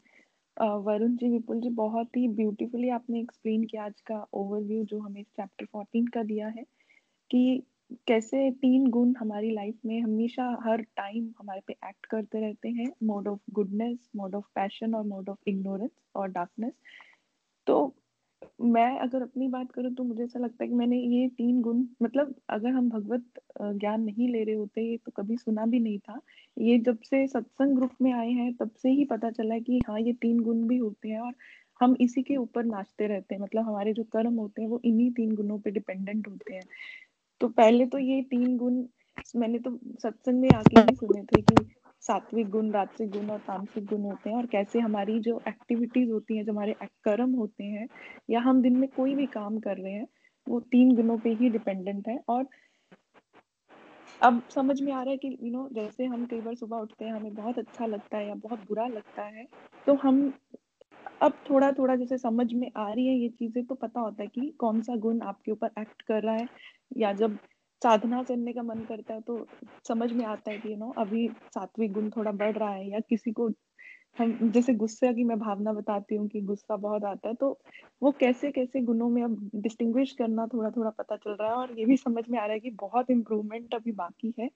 वरुण जी, विपुल जी, बहुत ही ब्यूटीफुली आपने एक्सप्लेन किया आज का ओवरव्यू जो हमें चैप्टर फोर्टीन का दिया है कि कैसे तीन गुण हमारी लाइफ में हमेशा हर टाइम हमारे पे एक्ट करते रहते हैं mode of goodness mode of passion और मोड ऑफ़ इग्नोरेंस और डार्कनेस तो मैं अगर अपनी बात करूँ तो मुझे ऐसा लगता है कि मैंने ये तीन गुण मतलब अगर हम भगवत ज्ञान नहीं ले रहे होते तो कभी सुना भी नहीं था। ये जब से सत्संग ग्रुप में आए हैं, तब से ही पता चला है कि हाँ ये तीन गुण भी होते हैं और हम इसी के ऊपर नाचते रहते हैं। मतलब हमारे जो कर्म होते हैं, वो इन्हीं तीन गुणों पे डिपेंडेंट होते हैं। तो पहले तो ये तीन गुण, मैंने तो सत्संग में आके ही सुने थे कि सात्विक गुण रात्विक गुण और तामसिक गुण होते हैं और कैसे हमारी जो एक्टिविटीज़ होती हैं, जो हमारे कर्म होते हैं या हम दिन में कोई भी काम कर रहे हैं, वो तीन गुणों पे ही डिपेंडेंट है। और अब समझ में आ रहा है कि यू नो जैसे हम कई बार सुबह उठते हैं, हमें बहुत अच्छा लगता है या बहुत बुरा लगता है तो हम अब थोड़ा थोड़ा जैसे समझ में आ रही है ये चीज़ें तो पता होता है कि कौन सा गुण आपके ऊपर एक्ट कर रहा है या जब साधना करने का मन करता है तो समझ में आता है कि यू नो अभी सात्विक गुण थोड़ा बढ़ रहा है या किसी को हम जैसे गुस्से की मैं भावना बताती हूँ कि गुस्सा बहुत आता है तो वो कैसे कैसे गुणों में अब डिस्टिंग्विश करना थोड़ा थोड़ा पता चल रहा है और ये भी समझ में आ रहा है कि बहुत इम्प्रूवमेंट अभी बाकी है।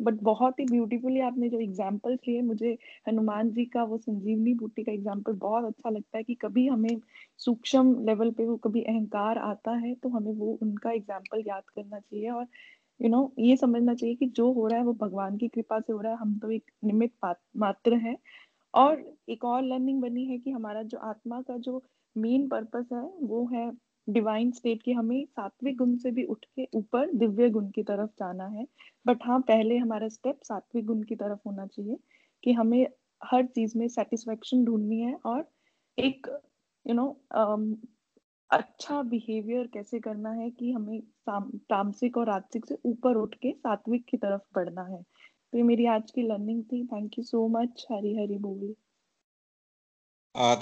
बट बहुत ही ब्यूटीफुली आपने जो एग्ज़ाम्पल लिए मुझे हनुमान जी का वो संजीवनी बूटी का एग्ज़ाम्पल बहुत अच्छा लगता है कि कभी हमें सूक्ष्म लेवल पे वो कभी अहंकार आता है तो हमें वो उनका एग्ज़ाम्पल याद करना चाहिए और यू you नो know, ये समझना चाहिए कि जो हो रहा है वो भगवान की कृपा से हो रहा है। हम तो एक निमित्त मात्र है। और एक और लर्निंग बनी है कि हमारा जो आत्मा का जो मेन पर्पस है वो है डिवाइन स्टेट की हमें सात्विक गुण से भी उठ के ऊपर दिव्य गुण की तरफ़ जाना है। बट हाँ पहले हमारा स्टेप सात्विक गुण की तरफ़ होना चाहिए कि हमें हर चीज़ में सेटिस्फेक्शन ढूंढनी है और एक you you know know, um, अच्छा बिहेवियर कैसे करना है कि हमें तामसिक और राजसिक से ऊपर उठ के सात्विक की तरफ़ बढ़ना है। तो ये मेरी आज की लर्निंग थी. Thank you so much Hari Hari बोली.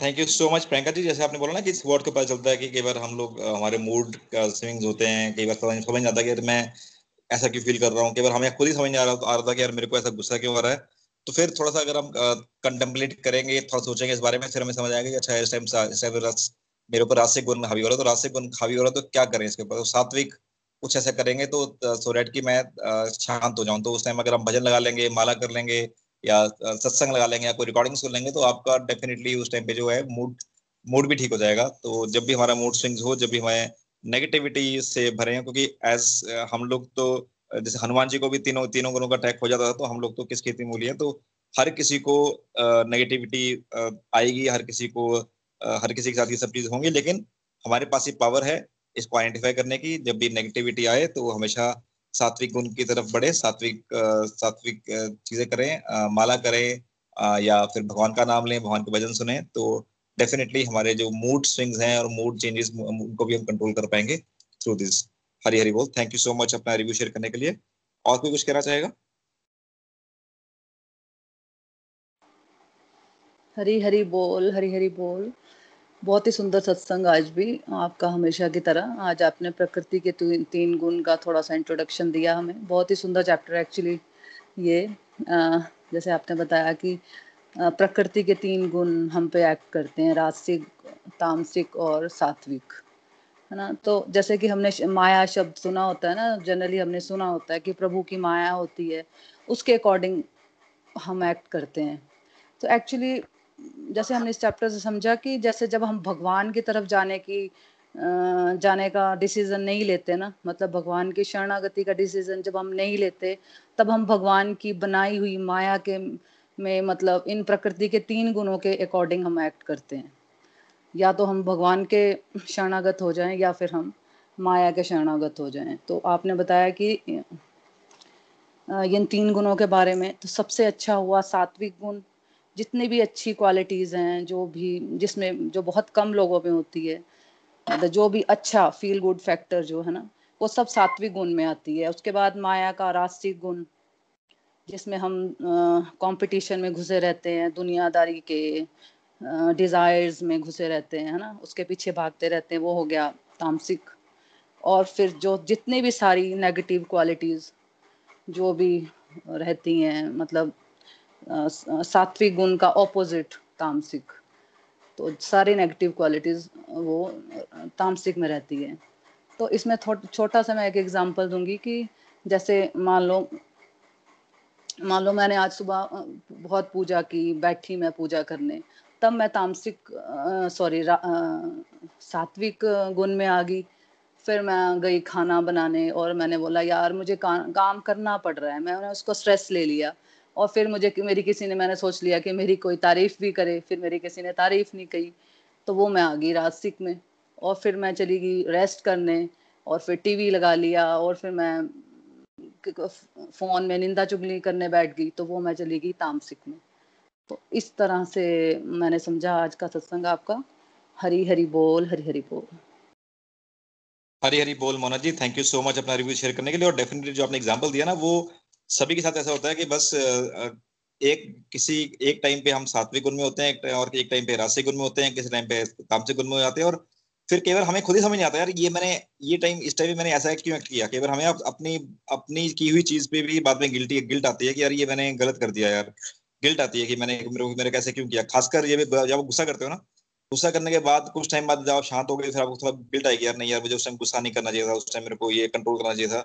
Thank you so much Priyanka ji. जैसे आपने बोला ना कि इस वर्ड को पता चलता है कि कई बार हम लोग uh, हमारे मूड स्विंग्स होते हैं कई बार समझ समझ आता है कि मैं ऐसा क्यों फील कर रहा हूँ? कई बार हमें खुद ही समझ आ रहा आ रहा था कि यार मेरे को ऐसा गुस्सा क्यों आ रहा है? तो फिर थोड़ा सा अगर हम कंटेम्पलेट uh, करेंगे थोड़ा सोचेंगे इस बारे में फिर हमें समझ आएगा कि अच्छा इस टाइम मेरे ऊपर रास्ते गुण हावी हो रहा है तो रास्ते गुण हावी हो रहा है तो क्या करें इसके ऊपर? तो सात्विक कुछ ऐसा करेंगे तो सो रेट की मैं शांत हो जाऊँ। तो उस टाइम अगर हम भजन लगा लेंगे, माला कर लेंगे या सत्संग लगा लेंगे या कोई रिकॉर्डिंग सुन लेंगे तो आपका डेफिनेटली उस टाइम पे जो है मूड मूड भी ठीक हो जाएगा। तो जब भी हमारा मूड स्विंग्स हो, जब भी हमें नेगेटिविटी से भरे हैं, क्योंकि एज हम लोग तो जैसे हनुमान जी को भी तीनों तीनों गुणों का अटैक हो जाता था तो हम लोग तो किस खेती मूली है? तो हर किसी को नेगेटिविटी आएगी, हर किसी को हर किसी के साथ ये सब चीज़ होंगी, लेकिन हमारे पास ये पावर है इसको आइडेंटिफाई करने की, जब भी नेगेटिविटी आए तो हमेशा सात्विक गुण की तरफ़ बढ़े, सात्विक सात्विक चीज़ें करें माला करें या फिर भगवान का नाम लें, भगवान के भजन सुने तो डेफिनेटली हमारे जो मूड स्विंग्स हैं और मूड चेंजेस उनको भी हम कंट्रोल कर पाएँगे थ्रू दिस हरी हरी बोल. थैंक यू सो मच अपना रिव्यू शेयर करने के लिए. और कोई कुछ कहना चाहेगा? हरी हरी बोल हरी हरी बोल. बहुत ही सुंदर सत्संग आज भी आपका हमेशा की तरह। आज आपने प्रकृति के तीन गुण का थोड़ा सा इंट्रोडक्शन दिया हमें। बहुत ही सुंदर चैप्टर एक्चुअली ये। आ, जैसे आपने बताया कि प्रकृति के तीन गुण हम पे एक्ट करते हैं रासिक तामसिक और सात्विक। है ना? तो जैसे कि हमने माया शब्द सुना होता है ना जनरली हमने सुना होता है कि प्रभु की माया होती है उसके अकॉर्डिंग हम एक्ट करते हैं। तो एक्चुअली जैसे हमने इस चैप्टर से समझा कि जैसे जब हम भगवान की तरफ़ जाने की जाने का डिसीज़न नहीं लेते ना मतलब भगवान की शरणागति का डिसीज़न जब हम नहीं लेते, तब हम भगवान की बनाई हुई माया के में मतलब इन प्रकृति के तीन गुणों के अकॉर्डिंग हम एक्ट करते हैं। या तो हम भगवान के शरणागत हो जाएँ या फिर हम माया के शरणागत हो जाएँ। तो आपने बताया कि इन तीन गुणों के बारे में तो सबसे अच्छा हुआ सात्विक गुण जितनी भी अच्छी क्वालिटीज़ हैं, जो भी, जिसमें, जो बहुत कम लोगों में होती है मतलब जो भी अच्छा फील गुड फैक्टर जो है ना, वो सब सात्विक गुण में आती है। उसके बाद माया का रास्तिक गुण, जिसमें हम कंपटीशन में घुसे रहते हैं, दुनियादारी के डिज़ायर्स में घुसे रहते हैं, है ना? उसके पीछे भागते रहते हैं, वो हो गया तामसिक। और फिर जो, जितनी भी सारी नेगेटिव क्वालिटीज़ जो भी रहती हैं मतलब सात्विक गुण का ऑपोजिट तामसिक। तो सारी नेगेटिव क्वालिटीज वो तामसिक में रहती है। तो इसमें छोटा सा मैं एक एग्जांपल दूँगी कि जैसे मान लो मान लो मैंने आज सुबह बहुत पूजा की बैठी मैं पूजा करने तब मैं तामसिक सॉरी सात्विक गुण में आ गई। फिर मैं गई खाना बनाने और मैंने बोला यार मुझे का, काम करना पड़ रहा है मैंने उसको स्ट्रेस ले लिया। और फिर मुझे मेरी किसी ने, मैंने सोच लिया कि मेरी कोई तारीफ़ भी करे, फिर मेरी किसी ने तारीफ़ नहीं कही तो वो मैं आ गई रास्तिक में। और फिर मैं चली गई रेस्ट करने और फिर टीवी लगा लिया और फिर मैं फ़ोन में निंदा चुगली करने बैठ गई तो वो मैं चली गई तामसिक में। तो इस तरह से मैंने समझा आज का सत्संग आपका। हरी हरी बोल, हरी हरी बोल। हरी हरी बोल Mona ji thank you so much अपना रिव्यू शेयर करने के लिए। और डेफिनेटली जो आपने एग्जांपल दिया ना, वो सभी के साथ ऐसा होता है कि बस एक किसी, एक टाइम पे हम सात्विक गुण में होते हैं और एक टाइम पे रासिक गुण में होते हैं, किसी टाइम पे तामसिक गुण में हो जाते हैं, और फिर केवल हमें खुद ही समझ नहीं आता यार, ये मैंने, ये टाइम इस टाइम मैंने ऐसा क्यों एक्ट किया? केवल हमें अपनी अपनी की हुई चीज़ पे भी बाद में गिल्टी गिल्ट आती है कि यार ये मैंने गलत कर दिया यार। गिल्ट आती है कि मैंने, मेरे मेरे कैसे क्यों किया? खासकर ये जब आप गुस्सा करते हो ना, गुस्सा करने के बाद, कुछ टाइम बाद जब आप शांत हो गए, फिर आपको थोड़ा गिल्ट आएगी, यार नहीं यार, मुझे उस टाइम गुस्सा नहीं करना चाहिए था, उस टाइम मेरे को ये कंट्रोल करना चाहिए था।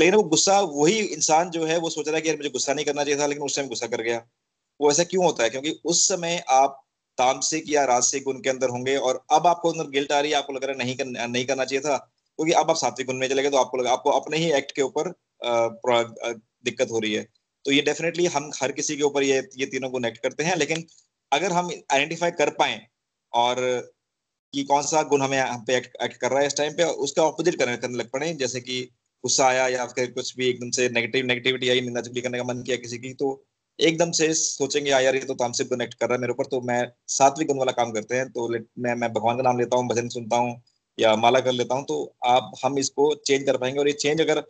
लेकिन वो गुस्सा वही इंसान जो है वो सोच रहा है कि यार मुझे गुस्सा नहीं करना चाहिए था लेकिन उस टाइम गुस्सा कर गया। वो ऐसा क्यों होता है? क्योंकि उस समय आप तामसिक या राजसिक गुण के अंदर होंगे और अब आपको अंदर गिल्ट आ रही है आपको लग रहा है नहीं करना नहीं करना चाहिए था क्योंकि अब आप सात्विक गुण में चले गए तो आपको आपको अपने ही एक्ट के ऊपर दिक्कत हो रही है। तो ये डेफिनेटली हम हर किसी के ऊपर ये ये तीनों गुण एक्ट करते हैं लेकिन अगर हम आइडेंटिफाई कर पाए और कि कौन सा गुण हमें हम पे एक्ट, एक्ट कर रहा है इस टाइम पे उसका ऑपोजिट करने करने लग पड़े जैसे कि गुस्सा आया या फिर कुछ भी एकदम से नेगेटिव नेगेटिविटी आई, निंदा चुगली करने का मन किया किसी की तो एकदम से सोचेंगे, यार, ये तो तामसिक कनेक्ट कर रहा है मेरे ऊपर तो मैं सात्विक गुण वाला काम करते हैं तो मैं मैं भगवान का नाम लेता हूँ, भजन सुनता हूँ या माला कर लेता हूँ तो आप, हम इसको चेंज कर पाएँगे और ये चेंज अगर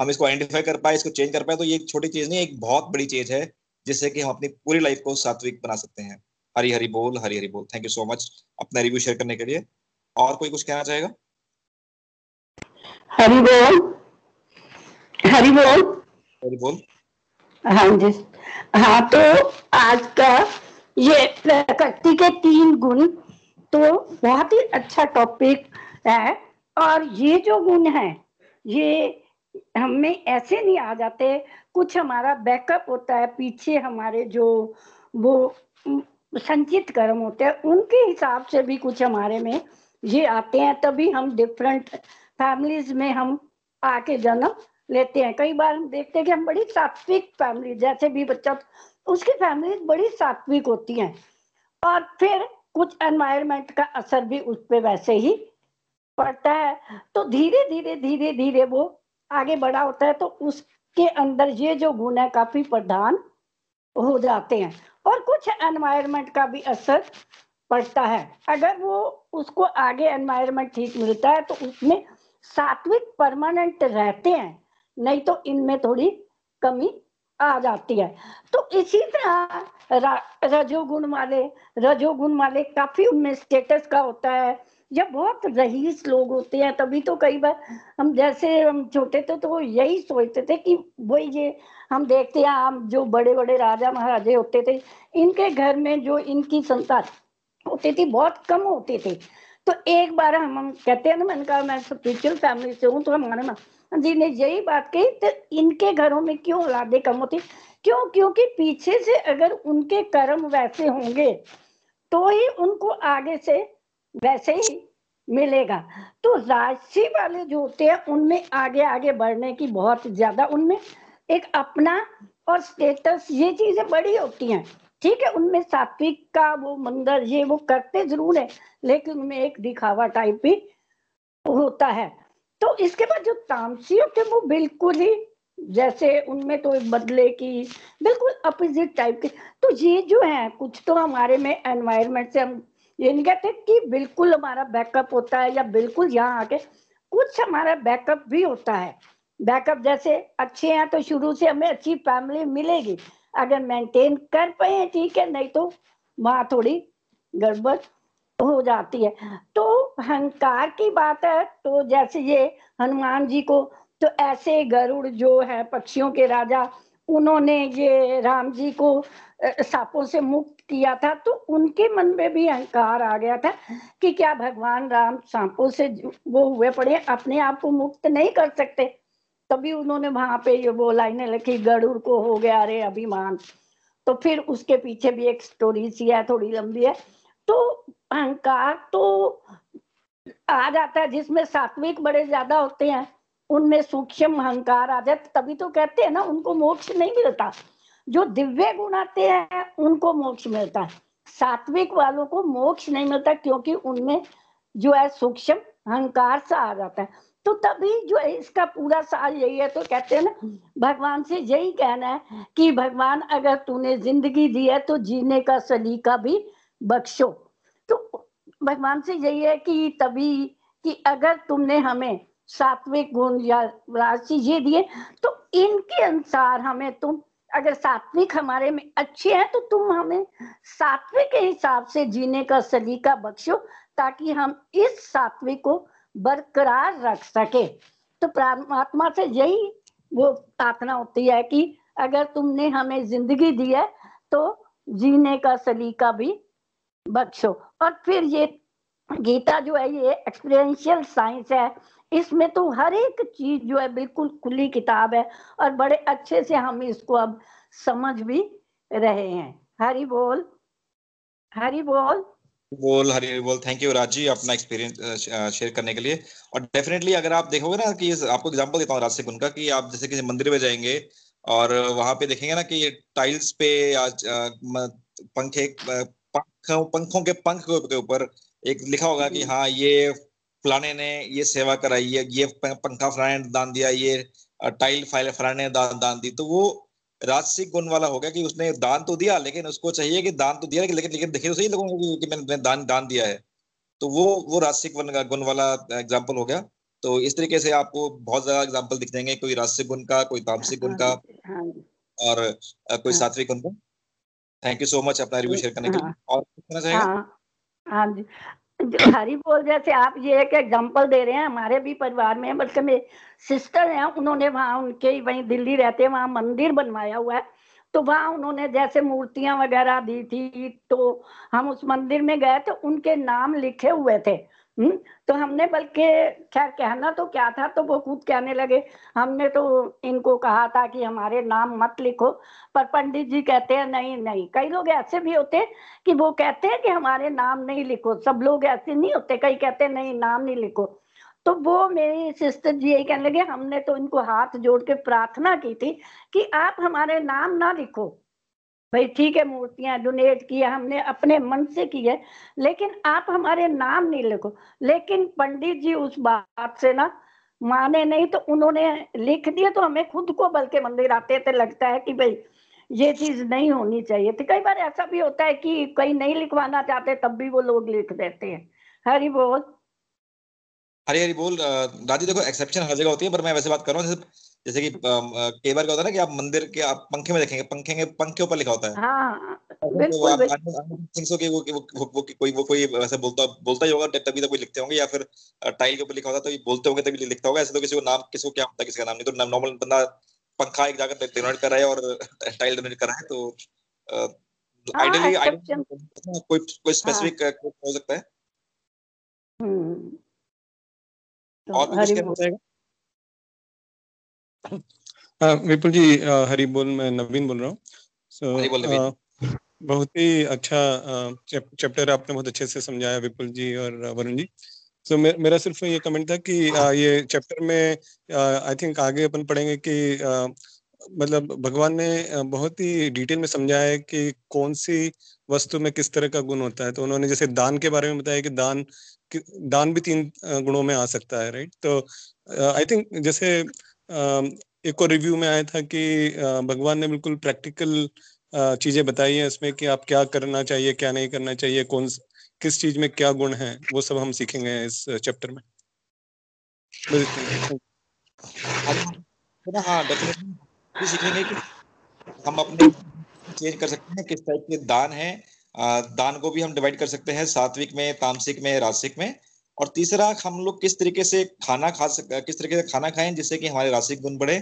हम इसको आइडेंटिफाई कर पाए, इसको चेंज कर पाए तो ये एक छोटी चीज़ नहीं, एक बहुत बड़ी चीज़ है, जिससे कि हम अपनी पूरी लाइफ को सात्विक बना सकते हैं। हरी हरी बोल, हरी हरी बोल। थैंक यू सो मच अपना रिव्यू शेयर करने के लिए। और कोई कुछ कहना चाहेगा? हरी बोल। हरी बोल। हरी बोल। हाँ जी। हाँ तो आज का ये प्रकृति के तीन गुण तो बहुत ही अच्छा टॉपिक है। और ये जो गुण है ये हमें ऐसे नहीं आ जाते। कुछ हमारा बैकअप होता है पीछे हमारे जो वो संचित कर्म होते हैं उनके हिसाब से भी कुछ हमारे में ये आते हैं। तभी हम डिफरेंट फैमिलीज़ में हम आके जन्म लेते हैं। कई बार हम देखते हैं कि हम बड़ी सात्विक फैमिली जैसे भी बच्चा, उसकी फैमिली बड़ी सात्विक होती हैं। और फिर कुछ एनवायरमेंट का असर भी उस पर वैसे ही पड़ता है। तो धीरे धीरे धीरे धीरे वो आगे बढ़ा होता है तो उसके अंदर ये जो गुण है, काफ़ी प्रधान हो जाते हैं। और कुछ एनवायरमेंट का भी असर पड़ता है। अगर वो उसको आगे एनवायरमेंट ठीक मिलता है तो उसमें सात्विक परमानेंट रहते हैं। नहीं तो इनमें थोड़ी कमी आ जाती है। तो इसी तरह रजोगुण वाले रजोगुण वाले काफ़ी उनमें स्टेटस का होता है। या बहुत रहीस लोग होते हैं, तभी तो कई बार हम जैसे हम छोटे थे तो यही सोचते थे कि वही ये हम देखते हैं, हम जो बड़े बड़े राजा महाराजे होते थे, इनके घर में जो इनकी संतान होती थी, बहुत कम होती थी। तो एक बार हम हम कहते हैं ना, मैंने कहा, मैं स्पिरिचुअल फैमिली से हूँ तो हमारे जी ने यही बात कही तो इनके घरों में क्यों औलादे कम होती? क्यों? क्योंकि पीछे से अगर उनके कर्म वैसे होंगे तो ही उनको आगे से वैसे ही मिलेगा। तो राशि वाले जो होते हैं, उनमें आगे आगे बढ़ने की बहुत ज़्यादा उनमें एक अपना और स्टेटस ये चीज़ें बड़ी होती हैं। ठीक है, उनमें सात्विक का वो मंदिर ये वो करते ज़रूर है, लेकिन उनमें एक दिखावा टाइप भी होता है। तो इसके बाद जो तामसी होते हैं वो बिल्कुल ही जैसे उनमें तो बदले की, बिल्कुल अपोजिट टाइप के। तो ये जो है, कुछ तो हमारे में एनवायरमेंट से हम ये नहीं कहते कि बिल्कुल हमारा बैकअप होता है या बिल्कुल यहाँ आके कुछ हमारा बैकअप भी होता है। बैकअप जैसे अच्छे हैं तो शुरू से हमें अच्छी फैमिली मिलेगी। अगर मेंटेन कर पाए ठीक है, नहीं तो वहाँ थोड़ी गड़बड़ हो जाती है। तो अहंकार की बात है तो जैसे ये हनुमान जी को तो ऐसे गरुड़ जो है, पक्षियों के राजा, उन्होंने ये राम जी को सांपों से मुक्त किया था तो उनके मन में भी अहंकार आ गया था कि क्या भगवान राम सांपों से वो हुए पड़े अपने आप को मुक्त नहीं कर सकते। तभी उन्होंने वहाँ पे ये वो लाइनें लिखी, गरुड़ को हो गया अरे अभिमान। तो फिर उसके पीछे भी एक स्टोरी सी है, थोड़ी लंबी है। तो अहंकार तो आ जाता है, जिसमें सात्विक बड़े ज़्यादा होते हैं, उनमें सूक्ष्म अहंकार आ जाए तभी तो कहते हैं ना, उनको मोक्ष नहीं मिलता। जो दिव्य गुण आते हैं, उनको मोक्ष मिलता है। सात्विक वालों को मोक्ष नहीं मिलता, क्योंकि उनमें जो है सूक्ष्म अहंकार सा आ जाता है। तो तभी जो है, इसका पूरा साल यही है। तो कहते हैं ना, भगवान से यही कहना है कि, भगवान, अगर तूने ज़िंदगी दी है तो जीने का सलीका भी बख्शो। तो भगवान से यही है कि तभी कि अगर तुमने हमें सात्विक गुण या राशि ये दिए तो इनके अनुसार हमें तुम, अगर सात्विक हमारे में अच्छे हैं तो तुम हमें सात्विक के हिसाब से जीने का, सलीका बख्शो, ताकि हम इस सात्विक को बरकरार रख सके। तो परमात्मा से यही वो प्रार्थना होती है कि अगर तुमने हमें ज़िंदगी दी है तो जीने का, सलीका भी बख्शो और फिर ये गीता जो है, ये एक्सपीरियंशियल साइंस है। इसमें तो हर एक चीज़ जो है, बिल्कुल खुली किताब है और बड़े अच्छे से हम इसको अब समझ भी रहे हैं। हरी बोल हरी बोल। बोल, हरी बोल। थैंक यू राज जी अपना एक्सपीरियंस शेयर करने के लिए। और डेफिनेटली अगर आप देखोगे ना कि आपको एग्जांपल देता हूँ राज से उनका कि आप जैसे किसी मंदिर में जाएँगे और वहाँ पे देखेंगे ना कि टाइल्स पे आज पंखे पंखों पंखों के पंख के ऊपर एक लिखा होगा कि हाँ ये फलाने ने ये सेवा कराई है ये पंखा फलाने ने दान दिया ये टाइल फ़ाइल फलाने ने दान दान दी। तो वो राजसिक गुण वाला हो गया कि उसने दान तो दिया लेकिन उसको चाहिए कि दान तो दिया लेकिन लेकिन, लेकिन दिखे तो सही लोगों को कि मैंने दान दान दिया है। तो वो वो राजसिक गुण वाला एग्ज़ाम्पल हो गया। तो इस तरीके से आपको बहुत ज़्यादा एग्ज़ाम्पल दिख जाएँगे कोई राजसिक गुण का कोई तामसिक गुण का हाँ और कोई हाँ। सात्विक गुण का। थैंक यू सो मच अपना रिव्यू शेयर करने के लिए। हाँ। और कहना चाहेगा? हाँ। जी। जो हरी बोल जैसे आप ये एक एग्जांपल दे रहे हैं हमारे भी परिवार में बल्कि मेरे सिस्टर हैं उन्होंने वहाँ उनके वहीं दिल्ली रहते हैं वहाँ मंदिर बनवाया हुआ है। तो वहाँ उन्होंने जैसे मूर्तियाँ वगैरह दी थी तो हम उस मंदिर में गए तो उनके नाम लिखे हुए थे। हम्म? तो हमने बल्कि खैर कहना तो क्या था तो वो खुद कहने लगे। हमने तो इनको कहा था कि हमारे नाम मत लिखो, पर पंडित जी कहते हैं, नहीं नहीं। कई लोग ऐसे भी होते कि वो कहते हैं कि हमारे नाम नहीं लिखो। सब लोग ऐसे नहीं होते, कई कहते हैं, नहीं, नाम नहीं लिखो। तो वो मेरी सिस्टर जी यही कहने लगे, हमने तो इनको हाथ जोड़ के प्रार्थना की थी कि आप हमारे नाम ना लिखो। भाई ठीक है, मूर्तियाँ डोनेट किया हमने अपने मन से की है, लेकिन आप हमारे नाम नहीं लिखो। लेकिन पंडित जी उस बात से ना माने नहीं तो उन्होंने लिख दिया तो हमें खुद को बल्कि मंदिर आते थे लगता है कि भाई ये चीज़ नहीं होनी चाहिए थी। कई बार ऐसा भी होता है कि कई नहीं लिखवाना चाहते, तब भी वो लोग लिख देते हैं। हरी बोल। हरी हरी बोल। दादी, देखो एक्सेप्शन हर जगह होती है, पर मैं वैसे बात कर रहा हूँ जैसे कि कई बार क्या होता है ना कि आप मंदिर के आप पंखे में देखेंगे पंखे के पंख के ऊपर लिखा होता है। हाँ तो बिल्कुल आप कि वो, वो, वो, वो, कोई वो कोई वैसे बोलता बोलता ही होगा तभी तो कोई लिखते होंगे या फिर टाइल के ऊपर लिखा होता है तो ये बोलते होंगे तभी लिखता होगा ऐसे तो किसी को नाम किसी को क्या होता है किसी का नाम नहीं तो नॉर्मल बंदा पंखा एक जाकर डोनेट कर रहा है और टाइल डोनेट कर रहा है तो हाँ आइडियली कोई कोई हाँ। स्पेसिफिक हो सकता है। हम्म। और तो भी कुछ विपुल जी हरी बोल मैं नवीन बोल रहा हूँ। बोल नवीन। बहुत ही अच्छा चैप्टर आपने बहुत अच्छे से समझाया विपुल जी और वरुण जी सो मे, मेरा सिर्फ़ ये कमेंट था कि अ, ये चैप्टर में आई थिंक आगे अपन पढ़ेंगे कि अ, मतलब भगवान ने बहुत ही डिटेल में समझाया है कि कौन सी वस्तु में किस तरह का गुण होता है। तो उन्होंने जैसे दान के बारे में बताया कि दान कि- दान भी तीन गुणों में आ सकता है राइट तो आई थिंक जैसे एक और रिव्यू में आया था कि भगवान ने बिल्कुल प्रैक्टिकल चीज़ें बताई हैं इसमें कि आप क्या करना चाहिए, क्या नहीं करना चाहिए, कौन किस चीज़ में क्या गुण है, वो सब हम सीखेंगे इस चैप्टर में. तो हाँ सीखेंगे कि हम अपने चेंज कर सकते हैं, किस टाइप के दान है दान को भी हम डिवाइड कर सकते हैं, सात्विक में, तामसिक में रासिक में और तीसरा, हम लोग किस तरीके से खाना खा सकते किस तरीके से खाना खाएँ जिससे कि हमारे रासिक गुण बढ़े?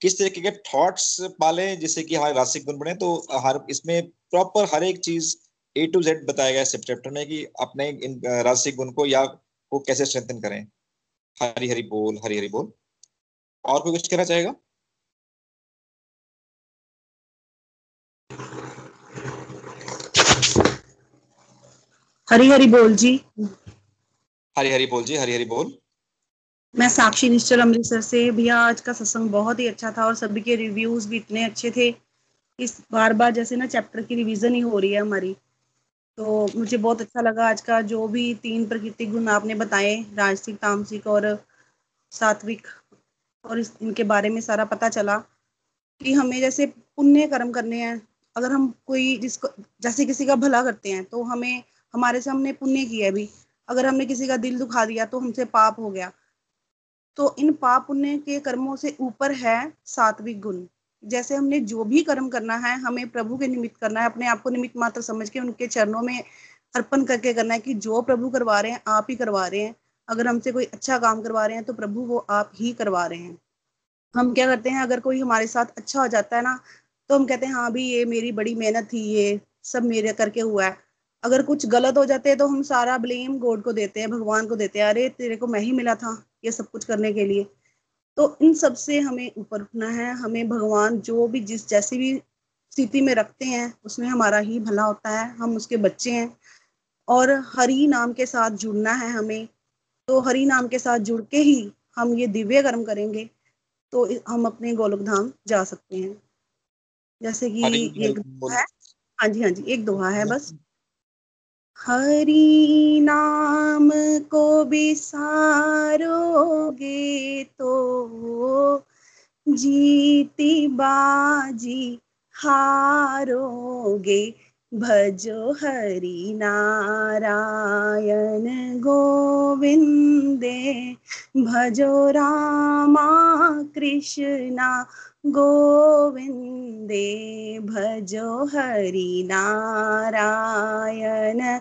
किस तरीके के थॉट्स पालें जिससे कि हमारे रासिक गुण बढ़े? तो हर, इसमें प्रॉपर हर एक चीज़ ए टू जेड बताया गया है चैप्टर में कि अपने इन रासिक गुण को या को कैसे स्ट्रेंथन करें। हरी हरी बोल, हरी हरी बोल। और कोई कुछ कहना चाहेगा? हरी हरी बोल जी। हरी हरी बोल जी हरी हरी बोल। मैं साक्षी निश्चल अमृतसर से। भैया, आज का सत्संग बहुत ही अच्छा था और सभी के रिव्यूज़ भी इतने अच्छे थे। इस बार बार जैसे ना चैप्टर की रिवीजन ही हो रही है हमारी। तो मुझे बहुत अच्छा लगा आज का जो भी तीन प्रकृति गुण आपने बताए, राजसिक, तामसिक और सात्विक, और इस, इनके बारे में सारा पता चला कि हमें जैसे पुण्य कर्म करने हैं। अगर हम कोई जिसको, जैसे किसी का भला करते हैं तो हमें, हमारे से हमने पुण्य किया भी अगर हमने किसी का दिल दुखा दिया तो हमसे पाप हो गया। तो इन पाप पुण्य के कर्मों से ऊपर है सात्विक गुण। जैसे हमने जो भी कर्म करना है, हमें प्रभु के निमित्त करना है, अपने आप को निमित्त मात्र समझ के उनके चरणों में अर्पण करके करना है कि जो प्रभु करवा रहे हैं, आप ही करवा रहे हैं। अगर हमसे कोई अच्छा काम करवा रहे हैं तो प्रभु वो आप ही करवा रहे हैं। हम क्या करते हैं, अगर कोई हमारे साथ अच्छा हो जाता है ना तो हम कहते हैं हाँ भी ये मेरी बड़ी मेहनत थी, ये सब मेरे करके हुआ है। अगर कुछ गलत हो जाते हैं तो हम सारा ब्लेम गॉड को देते हैं भगवान को देते हैं। अरे तेरे को मैं ही मिला था ये सब कुछ करने के लिए। तो इन सबसे हमें ऊपर उठना है। हमें भगवान जो भी जिस जैसी भी स्थिति में रखते हैं उसमें हमारा ही भला होता है। हम उसके बच्चे हैं और हरि नाम के साथ जुड़ना है हमें। तो हरि नाम के साथ जुड़ के ही हम ये दिव्य कर्म करेंगे तो हम अपने गोलक धाम जा सकते हैं। जैसे कि एक दोहा है। हाँ जी हाँ जी एक दोहा है बस। हरि नाम को बिसारोगे तो जीती बाजी हारोगे। भजो हरि नारायण गोविंदे। भजो रामा कृष्णा गोविंदे भजो हरि नारायण।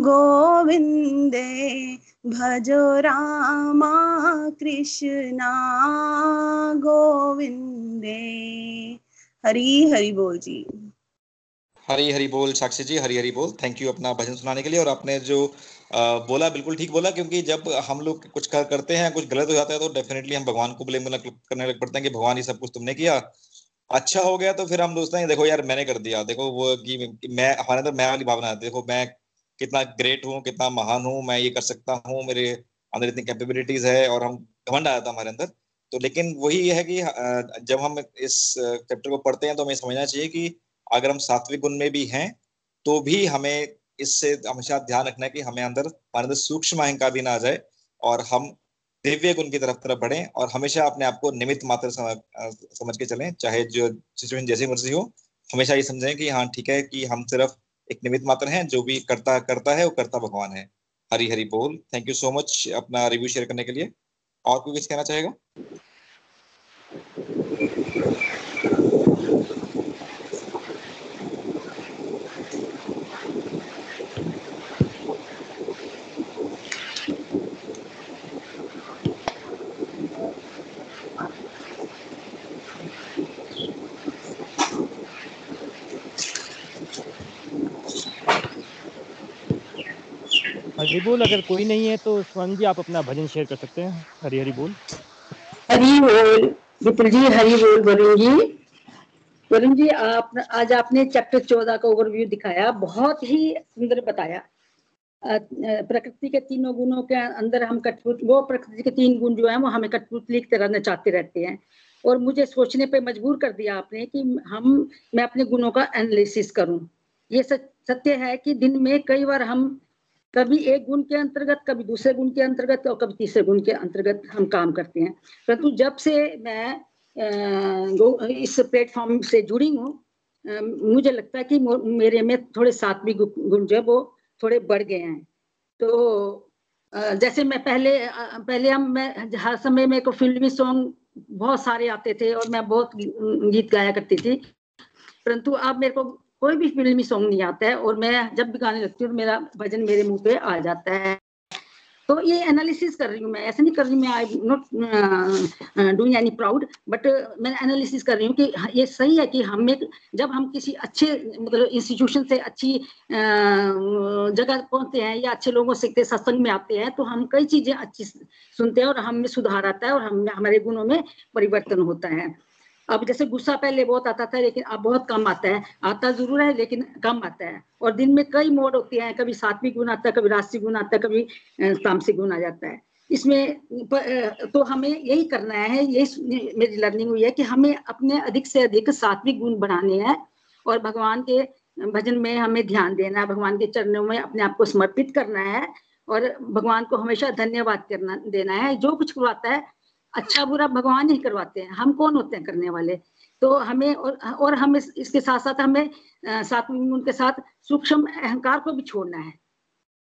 गोविंदे भजो रामा कृष्णा। गोविंदे हरी, हरि बोल जी। हरी हरी बोल साक्षी जी, हरी हरी बोल। थैंक यू अपना भजन सुनाने के लिए और आपने जो बोला बिल्कुल ठीक बोला क्योंकि जब हम लोग कुछ कर, करते हैं कुछ गलत हो जाता है तो डेफिनेटली हम भगवान को ब्लेम करने लग पड़ते हैं कि भगवान ये सब कुछ तुमने किया। अच्छा हो गया तो फिर हम सोचते हैं देखो यार मैंने कर दिया। देखो वो कि मैं हमारे अंदर मैं वाली भावना है। देखो मैं कितना ग्रेट हूँ कितना महान हूँ मैं ये कर सकता हूँ मेरे अंदर इतनी कैपेबिलिटीज है और हम घमंड आया था हमारे अंदर। तो लेकिन वही है कि जब हम इस चैप्टर को पढ़ते हैं तो हमें समझना चाहिए कि अगर हम सात्विक गुण में भी हैं तो भी हमें इससे हमेशा ध्यान रखना है कि हमें अंदर हमारे अंदर सूक्ष्म अहंकार भी ना आ जाए और हम दिव्य गुण की तरफ़ तरफ़ बढ़े और हमेशा अपने आप को निमित्त मात्र समझ, के चलें। चाहे जो सिचुएशन जैसी मर्ज़ी हो हमेशा ये समझें कि हाँ ठीक है कि हम सिर्फ़ एक निमित्त मात्र हैं जो भी करता करता है वो करता भगवान है। हरी हरी बोल। थैंक यू सो मच अपना रिव्यू शेयर करने के लिए। और कोई कुछ कहना चाहेगा? हरी बोल अगर कोई नहीं है तो स्वर्ण जी, आप अपना भजन शेयर कर सकते हैं। हरी हरी बोल। हरी बोल, विपुल जी, हरी बोल, वरुण जी। वरुण जी, आप, आज आपने चैप्टर चौदह का ओवरव्यू दिखाया, बहुत ही सुंदर बताया। प्रकृति के तीनों गुणों के अंदर हम कठपुत, वो प्रकृति के तीन गुण जो है, वो हमें कठपुतली की तरह नचाते रहते हैं। और मुझे सोचने पे मजबूर कर दिया आपने कि हम, मैं अपने गुणों का एनालिसिस करूँ। ये सत्य है कि दिन में कई बार हम कभी एक गुण के अंतर्गत, कभी दूसरे गुण के अंतर्गत और कभी तीसरे गुण के अंतर्गत हम काम करते हैं। परंतु जब से मैं इस प्लेटफॉर्म से जुड़ी हूँ मुझे लगता है कि मेरे में थोड़े सात्विक गुण जो है वो थोड़े बढ़ गए हैं। तो जैसे मैं पहले पहले हम, मैं, हर समय मेरे को फिल्मी सॉन्ग बहुत सारे आते थे और मैं बहुत गीत गाया करती थी। परंतु अब मेरे को कोई भी फिल्मी सॉन्ग नहीं आता है और मैं जब भी गाने लगती हूँ, मेरा भजन मेरे मुँह पे आ जाता है। तो ये एनालिसिस कर रही हूँ मैं। ऐसा नहीं कर रही मैं I not doing any proud but मैं एनालिसिस कर रही हूँ कि ये सही है कि हमें जब हम किसी अच्छे मतलब इंस्टीट्यूशन से अच्छी जगह पहुँचते हैं या अच्छे लोगों से सत्संग में आते हैं तो हम कई चीज़ें अच्छी सुनते हैं और हमें सुधार आता है और हम हमारे गुणों में परिवर्तन होता है। अब जैसे गुस्सा पहले बहुत आता था, लेकिन अब बहुत कम आता है। आता ज़रूर है, लेकिन कम आता है। और दिन में कई मोड होते हैं, कभी सात्विक गुण आता है, कभी राशि गुण आता है, कभी तामसिक गुण आ जाता है। इसमें तो हमें यही करना है, यही मेरी लर्निंग हुई है कि हमें अपने अधिक से अधिक सात्विक गुण बढ़ाने हैं और भगवान के भजन में हमें ध्यान देना है, भगवान के चरणों में अपने आप को समर्पित करना है और भगवान को हमेशा धन्यवाद करना, देना है। जो कुछ करवाता है अच्छा बुरा भगवान ही करवाते हैं। हम कौन होते हैं करने वाले? तो हमें और, और हम इस, इसके साथ साथ हमें साथ उनके साथ सूक्ष्म अहंकार को भी छोड़ना है।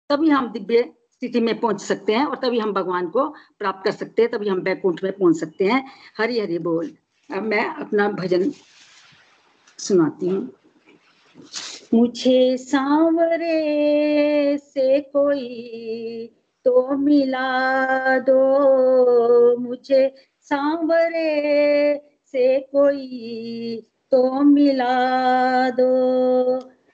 तभी हम दिव्य स्थिति में पहुँच सकते हैं और तभी हम भगवान को प्राप्त कर सकते हैं तभी हम बैकुंठ में पहुँच सकते हैं। हरी हरी बोल। अब मैं अपना भजन सुनाती हूँ। मुझे सांवरे से कोई तो मिला दो मुझे सांवरे से कोई तो मिला दो।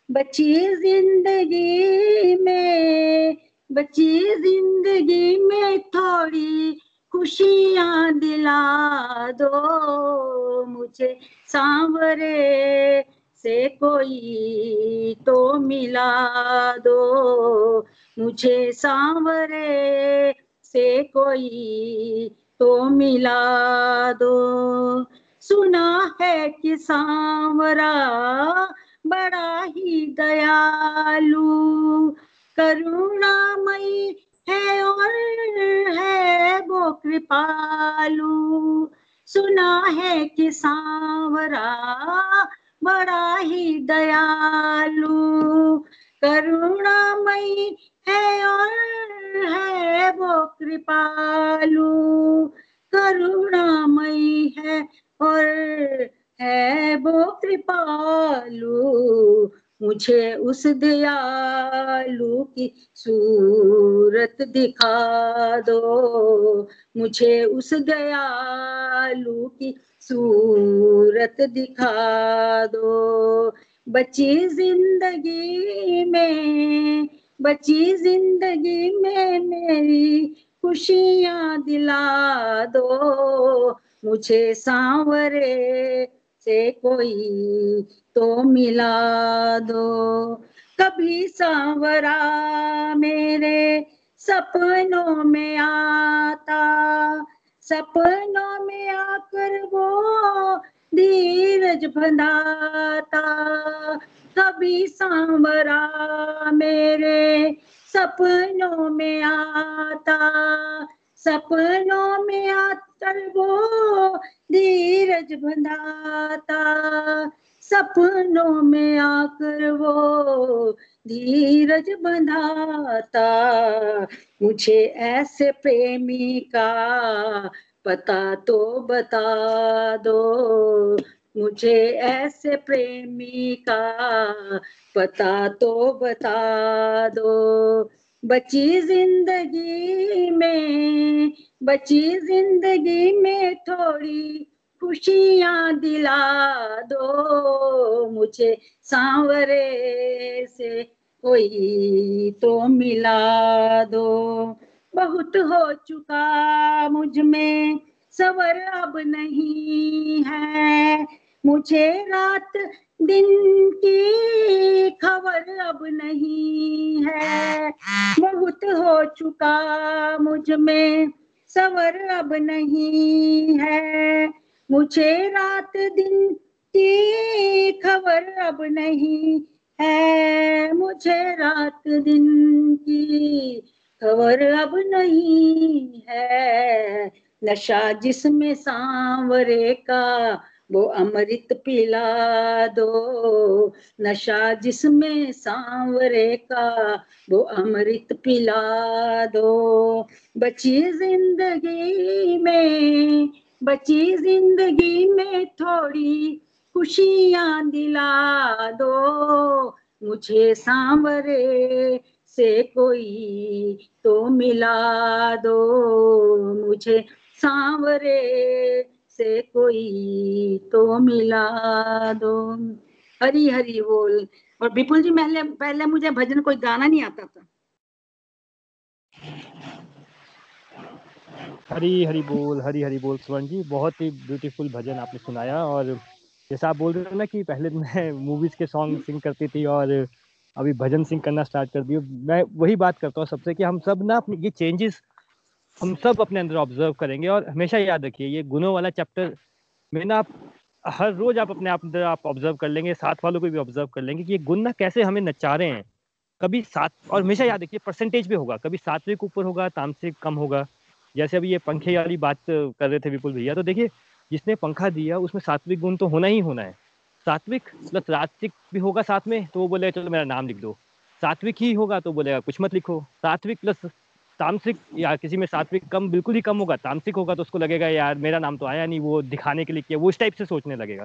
बची ज़िंदगी में, बची ज़िंदगी में थोड़ी खुशियाँ दिला दो मुझे सांवरे से कोई तो मिला दो। मुझे सांवरे से कोई तो मिला दो। सुना है कि सांवरा बड़ा ही दयालु, करुणामयी है और है वो कृपालु। सुना है कि सांवरा बड़ा ही दयालु। करुणामयी है और है वो कृपालु। करुणामयी है और है वो कृपालु। मुझे उस दयालु की सूरत दिखा दो। मुझे उस दयालु की सूरत दिखा दो। बची ज़िंदगी में, बची ज़िंदगी में मेरी खुशियाँ दिला दो। मुझे सांवरे से कोई तो मिला दो। कभी सांवरा मेरे सपनों में आता सपनों में आकर वो धीरज बंधाता कभी सांवरा मेरे सपनों में आता। सपनों में आकर वो धीरज बंधाता सपनों में आकर वो धीरज बंधाता मुझे ऐसे प्रेमी का पता तो बता दो। मुझे ऐसे प्रेमी का पता तो बता दो। बची ज़िंदगी में, बची ज़िंदगी में थोड़ी खुशियाँ दिला दो मुझे सांवरे से। कोई तो मिला दो। बहुत हो चुका मुझमें, सवर अब नहीं है। मुझे रात दिन की खबर अब नहीं है। बहुत हो चुका मुझमें, सवर अब नहीं है। मुझे रात दिन की खबर अब नहीं है। मुझे रात दिन की खबर अब नहीं है। नशा जिसमें सांवरे का, वो अमृत पिला दो। नशा जिसमें सांवरे का, वो अमृत पिला दो। बची ज़िंदगी में बची ज़िंदगी में थोड़ी खुशियाँ दिला दो। मुझे सांवरे से कोई तो मिला दो। मुझे सांवरे से कोई तो मिला दो। हरी हरी बोल। और विपुल जी, पहले पहले मुझे भजन कोई गाना नहीं आता था? हरी हरी बोल, हरी हरी बोल स्वर्ण जी। बहुत ही ब्यूटीफुल भजन आपने सुनाया और जैसा आप बोल रहे हो ना कि पहले मैं मूवीज़ के सॉन्ग सिंग करती थी और अभी भजन सिंग करना स्टार्ट कर दिया मैं वही बात करता हूँ सबसे कि हम सब ना अपनी, ये चेंजेस हम सब अपने अंदर ऑब्ज़र्व करेंगे और हमेशा याद रखिए, ये गुणों वाला चैप्टर में ना आप हर रोज आप अपने आप अंदर आप ऑब्ज़र्व कर लेंगे, साथ वालों को भी ऑब्ज़र्व कर लेंगे कि ये गुण ना कैसे हमें नचा रहे हैं। कभी सात, और हमेशा याद रखिए परसेंटेज भी होगा। कभी सात्विक ऊपर होगा, तामसिक कम होगा। जैसे अभी ये पंखे वाली बात कर रहे थे विपुल भैया तो देखिए, जिसने पंखा दिया, उसमें सात्विक गुण तो होना ही होना है। सात्विक प्लस रात्विक भी होगा साथ में तो वो बोलेगा, चलो मेरा नाम लिख दो। सात्विक ही होगा तो बोलेगा, कुछ मत लिखो। सात्विक प्लस तामसिक, या किसी में सात्विक कम, बिल्कुल ही कम होगा, तामसिक होगा तो उसको लगेगा, यार, मेरा नाम तो आया नहीं, वो दिखाने के लिए किया। वो इस टाइप से सोचने लगेगा।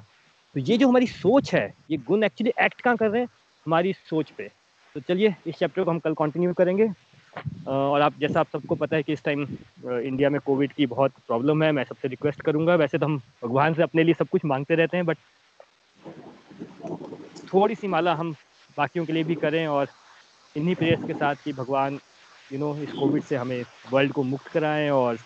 तो ये जो हमारी सोच है, ये गुण एक्चुअली एक्ट कहाँ कर रहे हैं? हमारी सोच पे। तो चलिए, इस चैप्टर को हम कल कंटिन्यू करेंगे। और आप, जैसा आप सबको पता है कि इस टाइम इंडिया में कोविड की बहुत प्रॉब्लम है, मैं सबसे रिक्वेस्ट करूँगा। वैसे तो हम भगवान से अपने लिए सब कुछ मांगते रहते हैं बट थोड़ी सी माला हम बाकियों के लिए भी करें और इन्हीं प्रेयर्स के साथ कि भगवान यू नो इस कोविड से हमें वर्ल्ड को मुक्त कराएँ और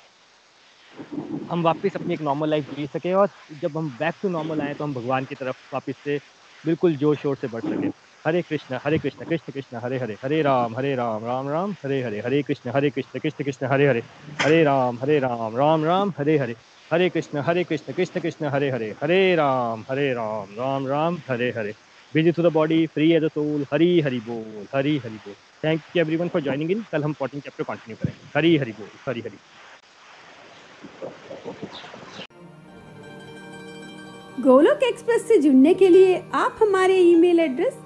हम वापस अपनी एक नॉर्मल लाइफ जी सकें और जब हम बैक टू नॉर्मल आए तो हम भगवान की तरफ़ वापस से बिल्कुल ज़ोर शोर से बढ़ सकें। हरे कृष्ण हरे कृष्ण कृष्ण कृष्ण हरे हरे हरे राम हरे राम राम राम हरे हरे हरे कृष्ण हरे कृष्ण कृष्ण कृष्ण हरे हरे हरे राम हरे राम राम राम हरे हरे हरे कृष्ण हरे कृष्ण कृष्ण कृष्ण हरे हरे हरे राम हरे राम राम राम हरे हरे busy to the body, free as a soul हरी हरी बोल हरी हरी बोल thank you everyone for joining in कल हम फोर्टीन चैप्टर कंटिन्यू करेंगे हरी हरी बोल हरी हरी गोलोक एक्सप्रेस से जुड़ने के लिए आप हमारे email address